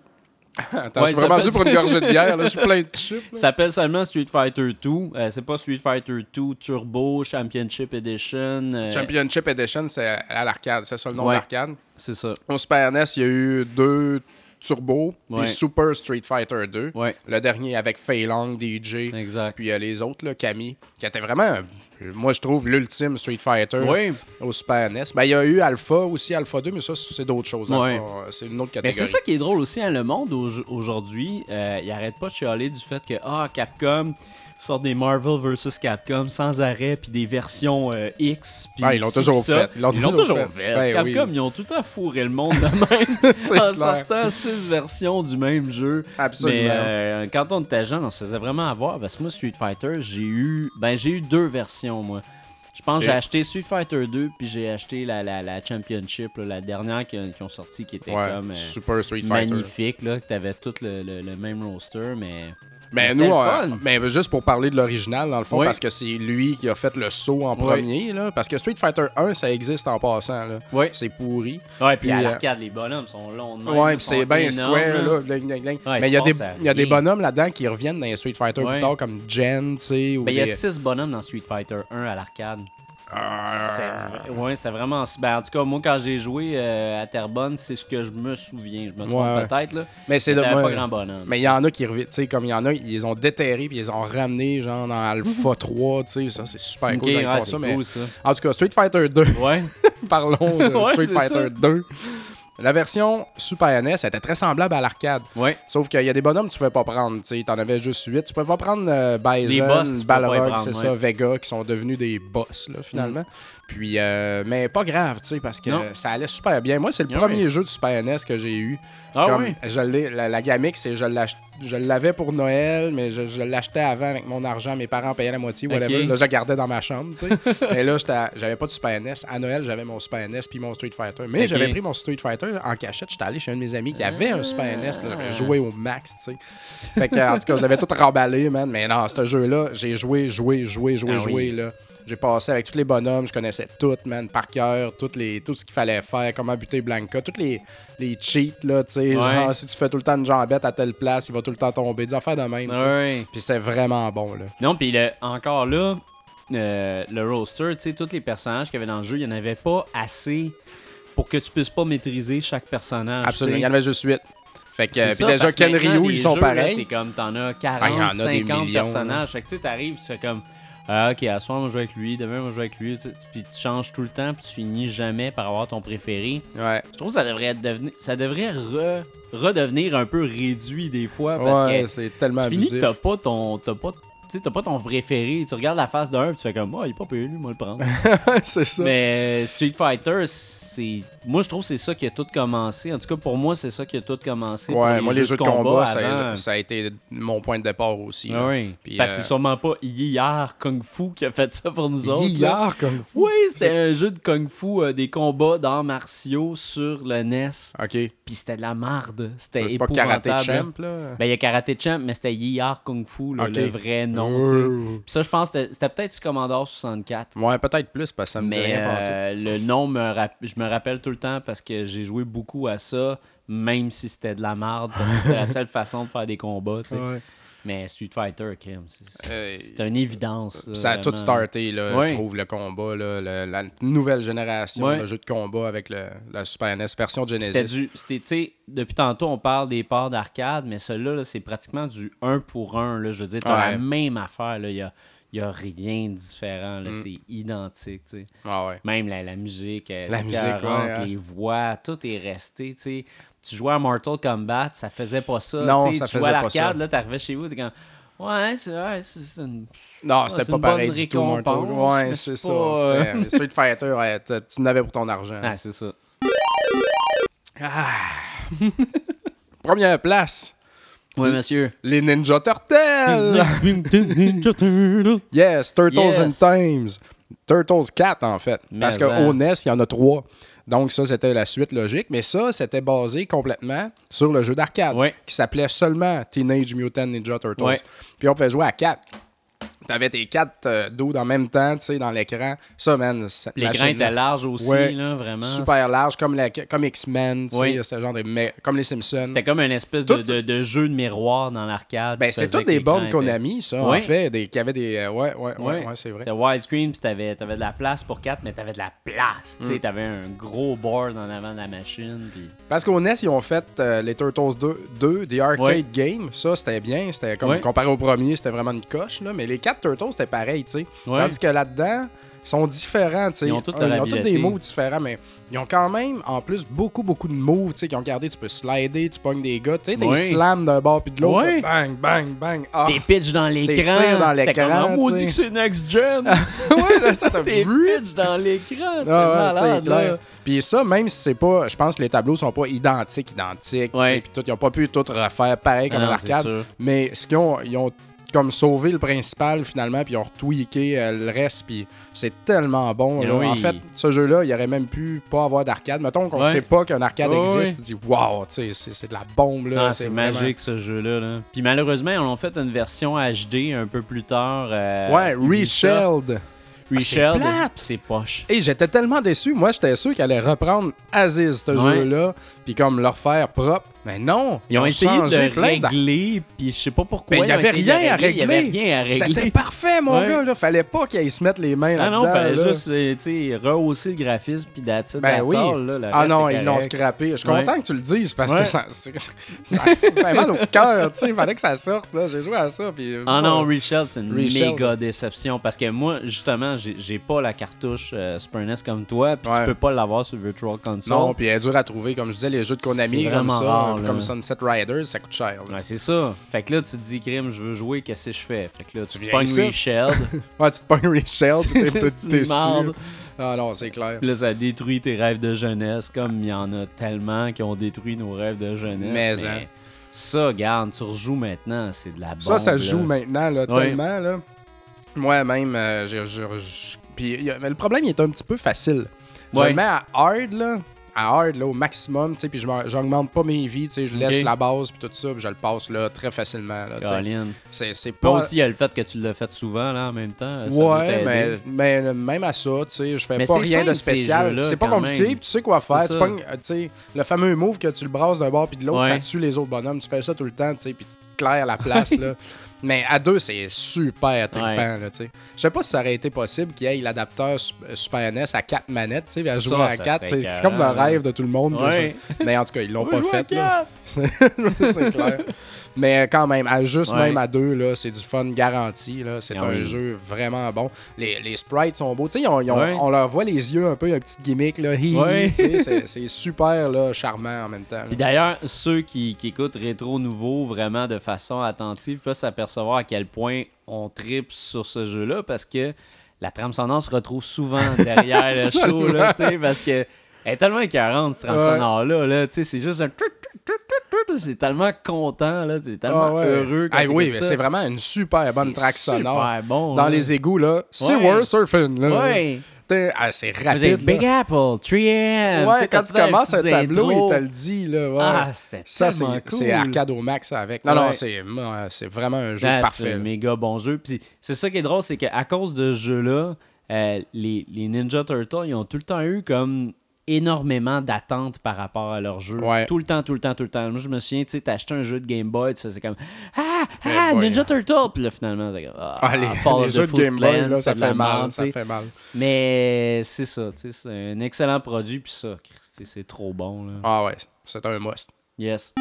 [laughs] Attends, Ouais, je suis vraiment dû pour une gorgée de bière. Là. Je suis plein de chips. Ça [laughs] s'appelle seulement Street Fighter 2. Euh, c'est pas Street Fighter 2 Turbo Championship Edition. euh, Championship Edition, c'est à l'arcade. C'est ça le nom Ouais. de l'arcade. C'est ça. Au Super NES, il y a eu deux Turbo puis Super Street Fighter 2. Ouais. Le dernier avec Fei Long, DJ, Exact. puis euh, les autres, là, Camille, qui était vraiment, euh, moi je trouve, l'ultime Street Fighter au Super NES. Ben, il y a eu Alpha aussi, Alpha 2, mais ça, c'est d'autres choses. Euh, C'est une autre Mais catégorie. c'est ça qui est drôle aussi, hein, le monde au- aujourd'hui, euh, il arrête pas de chialer du fait que ah, Capcom sort des Marvel vs Capcom sans arrêt, puis des versions euh, X. puis Ah, ils l'ont toujours ça. fait. Ils l'ont toujours toujours fait. fait. Ben Capcom, oui. ils ont tout à fourré le monde de même [laughs] en clair. sortant six versions du même jeu. Absolument. Mais euh, quand on était jeune, on se faisait vraiment avoir. Parce que moi, Street Fighter, j'ai eu. Ben, j'ai eu deux versions, moi. Je pense que j'ai acheté Street Fighter 2, puis j'ai acheté la, la, la Championship, là, la dernière qui, qui ont sorti, qui était Ouais, comme. euh, Super Street Fighter. magnifique, là, que t'avais tout le, le- le même roster, mais. Ben C'était nous, on- ben, juste pour parler de l'original, dans le fond, Oui. parce que c'est lui qui a fait le saut en Oui. premier, là, parce que Street Fighter 1, ça existe en passant, là. Oui. C'est pourri. Ouais, puis à euh, l'arcade, les bonhommes sont longs. de même, Ouais, c'est bien square, là. Ouais, Mais il y a, des, y a des bonhommes là-dedans qui reviennent dans les Street Fighter plus tard, comme Jen, tu sais. ou il y a 6 bonhommes dans Street Fighter 1 à l'arcade. C'est vra- Ouais, c'était vraiment. Ben, en tout cas, moi, quand j'ai joué euh, à Terrebonne, c'est ce que je me souviens. Je me trompe Ouais, peut-être, là. Mais c'est de pas grand bonhomme. Mais il y en a qui tu sais, comme il y en a, ils les ont déterrés puis ils les ont ramenés, genre, dans Alpha [laughs] 3, tu sais. Ça, c'est super cool ouais, font ça. Mais... cool, ça. En tout cas, Street Fighter 2. Ouais. [laughs] Parlons de [laughs] Street Fighter ça. 2. La version Super NES était très semblable à l'arcade. Ouais. Sauf qu'il y a des bonhommes que tu pouvais pas prendre. Tu en avais juste 8. Tu pouvais pas prendre euh, boss, Bison, Balrog, c'est ouais. ça, Vega, qui sont devenus des boss, là, finalement. Puis, euh, mais pas grave, tu sais, parce que Non. ça allait super bien. Moi, c'est le Ah premier jeu de Super NES que j'ai eu. Ah Comme oui? je la, la gamique, c'est je l'avais pour Noël, mais je, je l'achetais avant avec mon argent. Mes parents payaient la moitié, whatever. Là, je la gardais dans ma chambre, tu sais. mais là, j'avais pas de Super NES. À Noël, j'avais mon Super NES puis mon Street Fighter. Mais j'avais pris mon Street Fighter en cachette. J'étais allé chez un de mes amis qui avait un Super NES. J'avais joué au max, tu sais. Fait que, en tout cas, je l'avais tout remballé, man. Mais non, ce jeu-là, j'ai joué, joué, joué, joué, Ah joué, oui. là. J'ai passé avec tous les bonhommes, je connaissais tout, man, par cœur, toutes les, tout ce qu'il fallait faire, comment buter Blanca, tous les, les cheats, là, tu sais. Ouais. Genre, si tu fais tout le temps une jambette à telle place, il va tout le temps tomber. Des affaires de même. Ouais. Puis c'est vraiment bon, là. Non, puis le- encore là, euh, le roster, tu sais, tous les personnages qu'il y avait dans le jeu, il n'y en avait pas assez pour que tu puisses pas maîtriser chaque personnage. Absolument. Il y en avait juste 8. Fait que, euh, ça, déjà, parce que Ken maintenant, Ryu, des ils sont jeux, pareils. C'est comme t'en as 40, Ah, il y en a des 50 millions, personnages. Fait que tu sais, t'arrives, tu fais comme. Ah, ok, à soir, on va jouer avec lui, demain, on va jouer avec lui. Puis tu changes tout le temps, puis tu finis jamais par avoir ton préféré. Ouais. Je trouve que ça devrait, devenir, ça devrait re- redevenir un peu réduit des fois. Parce Ouais, que c'est tellement tu finis que t'as pas ton. T'as pas, tu sais, t'as pas ton préféré. Tu regardes la face d'un, puis tu fais comme, oh, il est pas payé, lui, moi le prendre. [laughs] c'est ça. Mais Street Fighter, c'est. Moi, je trouve que c'est ça qui a tout commencé. En tout cas, pour moi, c'est ça qui a tout commencé. Ouais, moi, les jeux de combat, ça, a, ça a été mon point de départ aussi. Ah oui. Puis, Parce que euh, c'est sûrement pas hier Kung Fu qui a fait ça pour nous autres. Hier, comme fou. Oui, c'était un jeu de Kung Fu, euh, des combats d'arts martiaux sur le NES. Ok. Puis c'était de la marde. C'était C'est pas. Karate. Champ, là? Ben, il y a Karate Champ, mais c'était Yar Kung Fu, là, le vrai nom. Puis ça, je pense que c'était- peut-être sur Commodore 64. Ouais, peut-être plus, parce que ça me dit rien euh, le nom, me je me rappelle tout le temps parce que j'ai joué beaucoup à ça, même si c'était de la marde, parce que c'était la seule [laughs] façon de faire des combats. Tu. Mais Street Fighter, crème, c'est Euh, une évidence. là, Ça a tout starté, là, je trouve, le combat, là, le- la nouvelle génération de jeux de combat avec le, la Super NES, version Genesis. C'était, tu depuis tantôt, on parle des parts d'arcade, mais celui-là, là, c'est pratiquement du 1 pour 1. Là, je veux dire, Ouais. la même affaire. là. Il n'y a, y a rien de différent. Mm. là. C'est identique. tu. Ah ouais. Même la, la musique, euh, La musique, ouais, hein. les voix, tout est resté. tu sais. Tu jouais à Mortal Kombat, ça faisait pas ça. Non, tu ça tu jouais faisait à pas ça. l'arcade, là, t'arrivais chez vous, t'es comme. Ouais, c'est c'est une. Non, c'était c'est pas pareil du tout, Mortal Ouais, c'est ça. pas, euh, c'était- [laughs] Street Fighter, ouais, tu n'avais pour ton argent. Ah, c'est ça. [laughs] Première place, Oui, monsieur. les Ninja Turtles! yes, Turtles Yes. in Times. Turtles 4, en fait. Mais Parce qu'au NES, il y en a trois. Donc, ça, c'était la suite logique. Mais ça, c'était basé complètement sur le jeu d'arcade Ouais. qui s'appelait seulement Teenage Mutant Ninja Turtles. Ouais. Puis on pouvait jouer à 4. T'avais tes quatre euh, dudes en même temps, tu sais, dans l'écran. Ça, man, cette L'écran machine-là, était large aussi, Ouais. là, vraiment. super large, comme, la- comme X-Men, tu sais, Oui. c'était genre de me- comme les Simpsons. C'était comme une espèce de, Tout- de- de jeu de miroir dans l'arcade. Ben, c'est toutes des l'écran bonnes était- Konami, ça, Ouais. en fait. Des, qui avaient des. euh, ouais, ouais, ouais, Ouais, c'est vrai. C'était widescreen, puis t'avais, t'avais de la place pour 4, mais t'avais de la place. Mm. Tu sais, t'avais un gros board en avant de la machine. Puis... Parce qu'au NES, ils ont fait euh, les Turtles 2, 2 des arcade games. Ça, c'était bien. C'était comme comparé au premier, c'était vraiment une coche. Là. Mais les quatre Turtles, c'était pareil, tu sais. Ouais. Tandis que là-dedans, ils sont différents, tu sais. Ils ont tous des moves différents, mais ils ont quand même, en plus, beaucoup, beaucoup de moves, tu sais, qui ont gardé. Tu peux slider, tu pognes des gars, tu sais, des Ouais. slams d'un bord puis de l'autre. Ouais. Bang, bang, bang. Ah. Des pitch dans l'écran. tires dans l'écran, maudit sais. que c'est next gen. [laughs] ouais, là, ça, t'as [laughs] Des vu? pitch dans l'écran. C'était Ah ouais, malade, c'est clair. là. Puis ça, même si c'est pas. Je pense que les tableaux sont pas identiques, identiques. tu Ouais. sais, Puis tout, ils ont pas pu tout refaire pareil comme Ah c'est l'arcade. Mais ce qu'ils ont, ils ont comme sauvé le principal finalement, puis ils ont retweaké euh, le reste, puis c'est tellement bon. Là. oui. En fait, ce jeu-là, il aurait même pu pas avoir d'arcade. Mettons qu'on Ouais. sait pas qu'un arcade existe, ouais. tu dis waouh, c'est c'est de la bombe là. Ah, c'est vraiment- magique ce jeu-là. là. Puis malheureusement, ils ont fait une version HD un peu plus tard. euh, Ouais, reshelled. Reshelled. Ah, c'est poche. Et j'étais tellement déçu. Moi, j'étais sûr qu'elle allait reprendre Aziz, ce Ouais. jeu-là, puis comme le refaire propre. Mais non, Ils ont essayé changé de régler, puis je sais pas pourquoi. Mais il ils y ont avait rien à Il y avait régler. rien à C'était régler. parfait, mon Ouais. gars. Là. Fallait pas qu'ils se mettent les mains Ah là-dedans. non, fallait là. juste euh, rehausser le graphisme, puis it, Ben oui. all, là. Le Ah non, ils l'ont scrappé. Je suis Ouais. content que tu le dises parce Ouais. que ça, c'est- ça fait mal au cœur. Il fallait que ça sorte. J'ai joué à ça. Puis, Ah non, Reshell, c'est une méga déception parce que moi, justement, j'ai pas la cartouche euh, Super NES comme toi, puis tu peux pas l'avoir sur Virtual Console. Non, puis elle est dure à trouver. Comme je disais, les jeux de Konami comme ça, rare, comme Sunset Riders, ça coûte cher. Ouais, c'est ça. Fait que là, tu te dis, Grim, je veux jouer, qu'est-ce que je fais? Fait que là, tu, viens pognes ici. Reshelled, [laughs] Ouais, tu te pognes Reshell, puis [laughs] t'es marde. Ah non, c'est clair. là, ça détruit tes rêves de jeunesse, comme il y en a tellement qui ont détruit nos rêves de jeunesse. Mais, hein. ça, garde, tu rejoues maintenant, c'est de la bombe. Ça, ça là. joue maintenant, là, tellement, là. Moi-même, euh, Puis mais le problème, il est un petit peu facile. Je Ouais. le mets à hard, là. À hard, là, au maximum, tu sais, puis je pas mes vies, tu sais, je laisse la base, puis tout ça, puis je le passe, là, très facilement, là. C'est c'est Pas aussi, il y a le fait que tu l'as fait souvent, là, en même temps. ça Ouais, mais, mais même à ça, tu sais, je fais Mais pas rien simple, de spécial. C'est pas compliqué, puis tu sais quoi faire. Tu pognes, le fameux move que tu le brasses d'un bord puis de l'autre, Ouais. ça tue les autres bonhommes. Tu fais ça tout le temps, tu sais, puis tu claires la place, là. [laughs] Mais à deux, c'est super trippant, Ouais. là, tu sais. Je sais pas si ça aurait été possible qu'il y ait l'adapteur Sup- Super NES à quatre manettes, tu sais, à Ça, jouer à ça quatre. C'est comme le rêve de tout le monde. Ouais. Mais en tout cas, ils l'ont On pas fait, [laughs] c'est clair. Mais quand même, à juste Ouais. même à deux, là, c'est du fun garanti. Là. C'est Ah un oui. jeu vraiment bon. Les, les sprites sont beaux. Tu sais, ils ont- ils ont- Ouais. on leur voit les yeux un peu, un petit gimmick. Là. Ouais. c'est, super là, charmant en même temps. là. D'ailleurs, ceux qui, qui écoutent Rétro Nouveau vraiment de façon attentive peuvent s'apercevoir à quel point on tripe sur ce jeu-là parce que la trame sonore se retrouve souvent derrière [laughs] le show, là, parce que elle est tellement écœurante, cette trame Ouais. sonore-là, là, sais, c'est juste un... C'est tellement content, là, t'es tellement Ah ouais. heureux quand Ah oui, mais c'est vraiment une super bonne track sonore. bon, Dans là. les égouts, là, c'est Ouais. Surfing. Là. Ouais. C'est Vous rapide. Big là. Apple, 3M. Ouais, quand tu un commences un tableau, intro. il te le dit. Là, ouais. Ah, c'était Ça, c'est, c'est cool. arcade au max avec. Non, non, Ouais. c'est, c'est vraiment un jeu Ah, C'est parfait. un là. méga bon jeu. Puis c'est ça qui est drôle, c'est qu'à cause de ce jeu-là, euh, les, les Ninja Turtles, ils ont tout le temps eu comme énormément d'attentes par rapport à leur jeu. Ouais. Tout le temps, tout le temps, tout le temps. Moi, je me souviens, tu sais, t'as acheté un jeu de Game Boy, tu sais, c'est comme Ah, ah, boy, Ninja hein. Turtle. Puis là, finalement, c'est comme Ah, Ah, les, jeux de Game Boy, là, ça de la fait mal. Ça tu fait mal. Mais c'est ça, tu sais, c'est un excellent produit. Puis ça, Christy, c'est trop bon. Là. Ah ouais, c'est un must. Yes.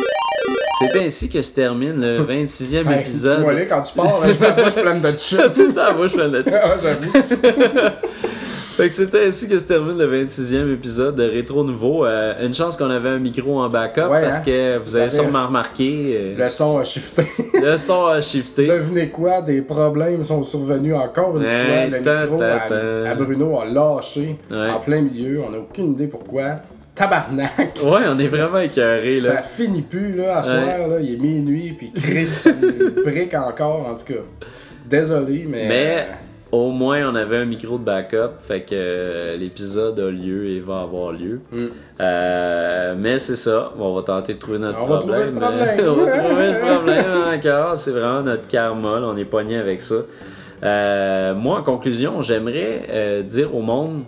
C'est ainsi que se termine le 26e épisode. Dis-moi là, quand tu pars, je ma bouche pleine de [laughs] shit. Tout le temps, moi, je fais le Ah, [laughs] j'avoue. [laughs] Fait que c'était ainsi que se termine le 26e épisode de Rétro Nouveau. Euh, une chance qu'on avait un micro en backup Ouais, parce hein? que vous avez Ça sûrement remarqué, euh, Le son a shifté. [laughs] le son a shifté. Devinez quoi, des problèmes sont survenus encore une fois. Le ta, micro ta, à, ta. à Bruno a lâché Ouais. en plein milieu. On n'a aucune idée pourquoi. Tabarnak! Ouais, on est vraiment écœurés Ça là. finit plus, là, à Ouais. soir, là, il est minuit, puis Chris, ça [laughs] brique encore, en tout cas. Désolé, mais... Mais au moins on avait un micro de backup, fait que euh, l'épisode a lieu et va avoir lieu. Mm. Euh, mais c'est ça, on va tenter de trouver notre On va problème. trouver le problème. [laughs] on va trouver le [laughs] problème encore. C'est vraiment notre karma, là, on est pogné avec ça. Euh, moi, en conclusion, j'aimerais euh, dire au monde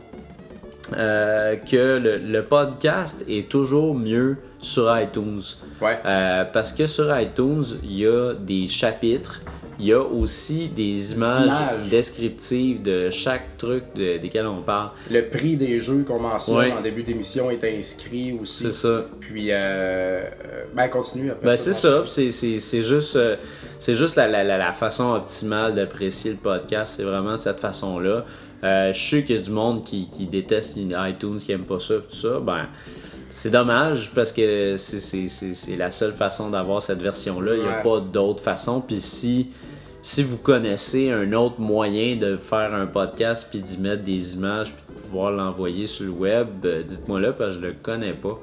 euh, que le, le podcast est toujours mieux sur iTunes. Ouais. Euh, parce que sur iTunes, il y a des chapitres, il y a aussi des images, images. descriptives de chaque truc de- desquels on parle. Le prix des jeux qu'on mentionne Ouais. en début d'émission est inscrit aussi. C'est ça. Puis, euh, euh, ben, continue après. Ben, c'est ça. C'est, c'est, juste, euh, c'est juste la, la, la, la façon optimale d'apprécier le podcast. C'est vraiment de cette façon-là. Euh, je sais qu'il y a du monde qui, qui déteste iTunes, qui aime pas ça, tout ça. Ben, c'est dommage parce que c'est, la seule façon d'avoir cette version-là. Il n'y a Ouais. pas d'autre façon. Puis si, si vous connaissez un autre moyen de faire un podcast puis d'y mettre des images puis de pouvoir l'envoyer sur le web, euh, dites-moi là parce que je le connais pas.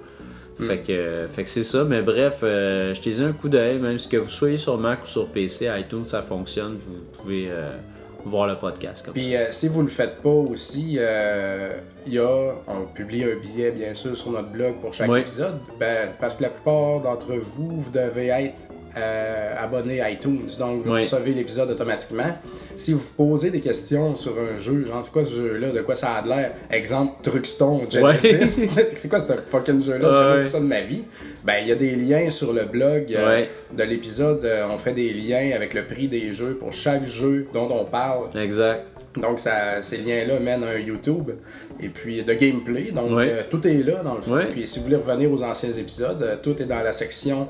Fait que, fait que c'est ça, mais bref, euh, jetez-y un coup d'œil, même si que vous soyez sur Mac ou sur PC, iTunes, ça fonctionne, vous pouvez euh, voir le podcast comme Puis ça. euh, si vous le faites pas aussi, euh, il y a, on publie un billet bien sûr sur notre blog pour chaque Oui. épisode, ben, parce que la plupart d'entre vous, vous devez être euh, abonné à iTunes, donc vous Oui. recevez l'épisode automatiquement. Si vous posez des questions sur un jeu, genre c'est quoi ce jeu-là, de quoi ça a l'air, exemple Truxton Genesis, [laughs] c'est quoi ce fucking jeu-là, j'ai jamais vu ça de ma vie, ben il y a des liens sur le blog euh, de l'épisode, euh, on fait des liens avec le prix des jeux pour chaque jeu dont on parle. Exact. Donc, ça, ces liens-là mènent à un YouTube et puis de gameplay. Donc, tout est là dans le fond. Puis, si vous voulez revenir aux anciens épisodes, tout est dans la section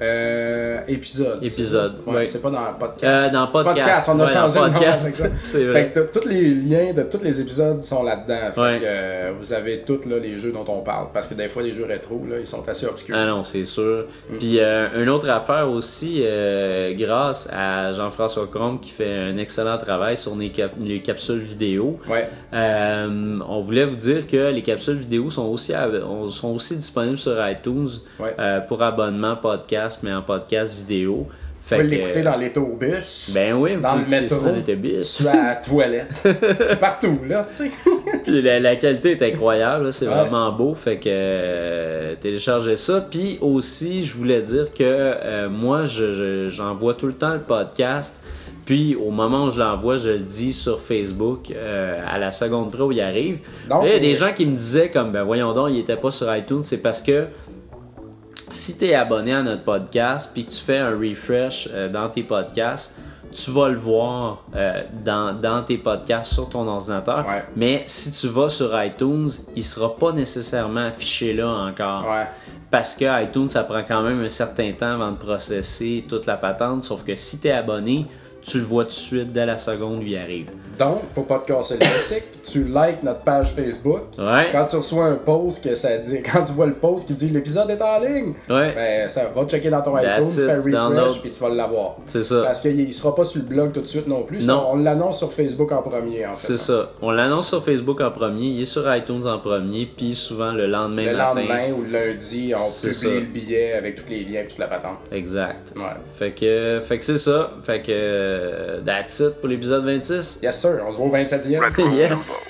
euh, Épisodes, ça? Ouais, ouais. C'est pas dans podcast. Euh, dans podcast. on a Ouais, changé dans le podcast, [laughs] c'est vrai. Fait que tous les liens de tous les épisodes sont là-dedans. Fait Ouais. que euh, vous avez tous là, les jeux dont on parle. Parce que des fois, les jeux rétro, là, ils sont assez obscurs. Ah non, c'est sûr. Mm. Puis euh, une autre affaire aussi, euh, grâce à Jean-François Combe qui fait un excellent travail sur les, cap- les capsules vidéo. Ouais. On voulait vous dire que les capsules vidéo sont aussi, sont aussi disponibles sur iTunes pour abonnement podcast, mais en podcast vidéo. Fait pouvez que, l'écouter dans l'autobus. Ben oui, vous dans le métro. dans l'autobus. sur la toilette. [laughs] Partout, là, tu sais. [laughs] Puis la, la qualité est incroyable, c'est Ouais. vraiment beau. Fait que euh, téléchargez ça. Puis aussi, je voulais dire que euh, moi, je- je- j'envoie tout le temps le podcast. Puis au moment où je l'envoie, je le dis sur Facebook euh, à la seconde près où il arrive. Donc, il y a des euh, gens qui me disaient comme ben voyons donc, il était pas sur iTunes, c'est parce que si tu es abonné à notre podcast puis que tu fais un refresh euh, dans tes podcasts, tu vas le voir euh, dans, dans tes podcasts sur ton ordinateur. Ouais. Mais si tu vas sur iTunes, il sera pas nécessairement affiché là encore. Ouais. Parce que iTunes, ça prend quand même un certain temps avant de processer toute la patente. Sauf que si tu es abonné, tu le vois tout de suite dès la seconde où il arrive. Donc, pour pas te casser le tu likes notre page Facebook. Ouais. Quand tu reçois un post que ça dit, [laughs] quand tu vois le post qui dit l'épisode est en ligne, Ouais. ben ça va checker dans ton That's iTunes, it, fais refresh puis tu vas l'avoir. C'est ça. Parce qu'il il sera pas sur le blog tout de suite non plus. Non. On l'annonce sur Facebook en premier en fait. C'est ça. On l'annonce sur Facebook en premier, il est sur iTunes en premier, puis souvent le lendemain Le matin. lendemain ou le lundi, on publie ça. le billet avec tous les liens et toute la patente. Exact. Ouais. Fait que, fait que c'est ça. Fait que, euh, that's it pour l'épisode 26. Yes sir, on se voit au 27e. yes.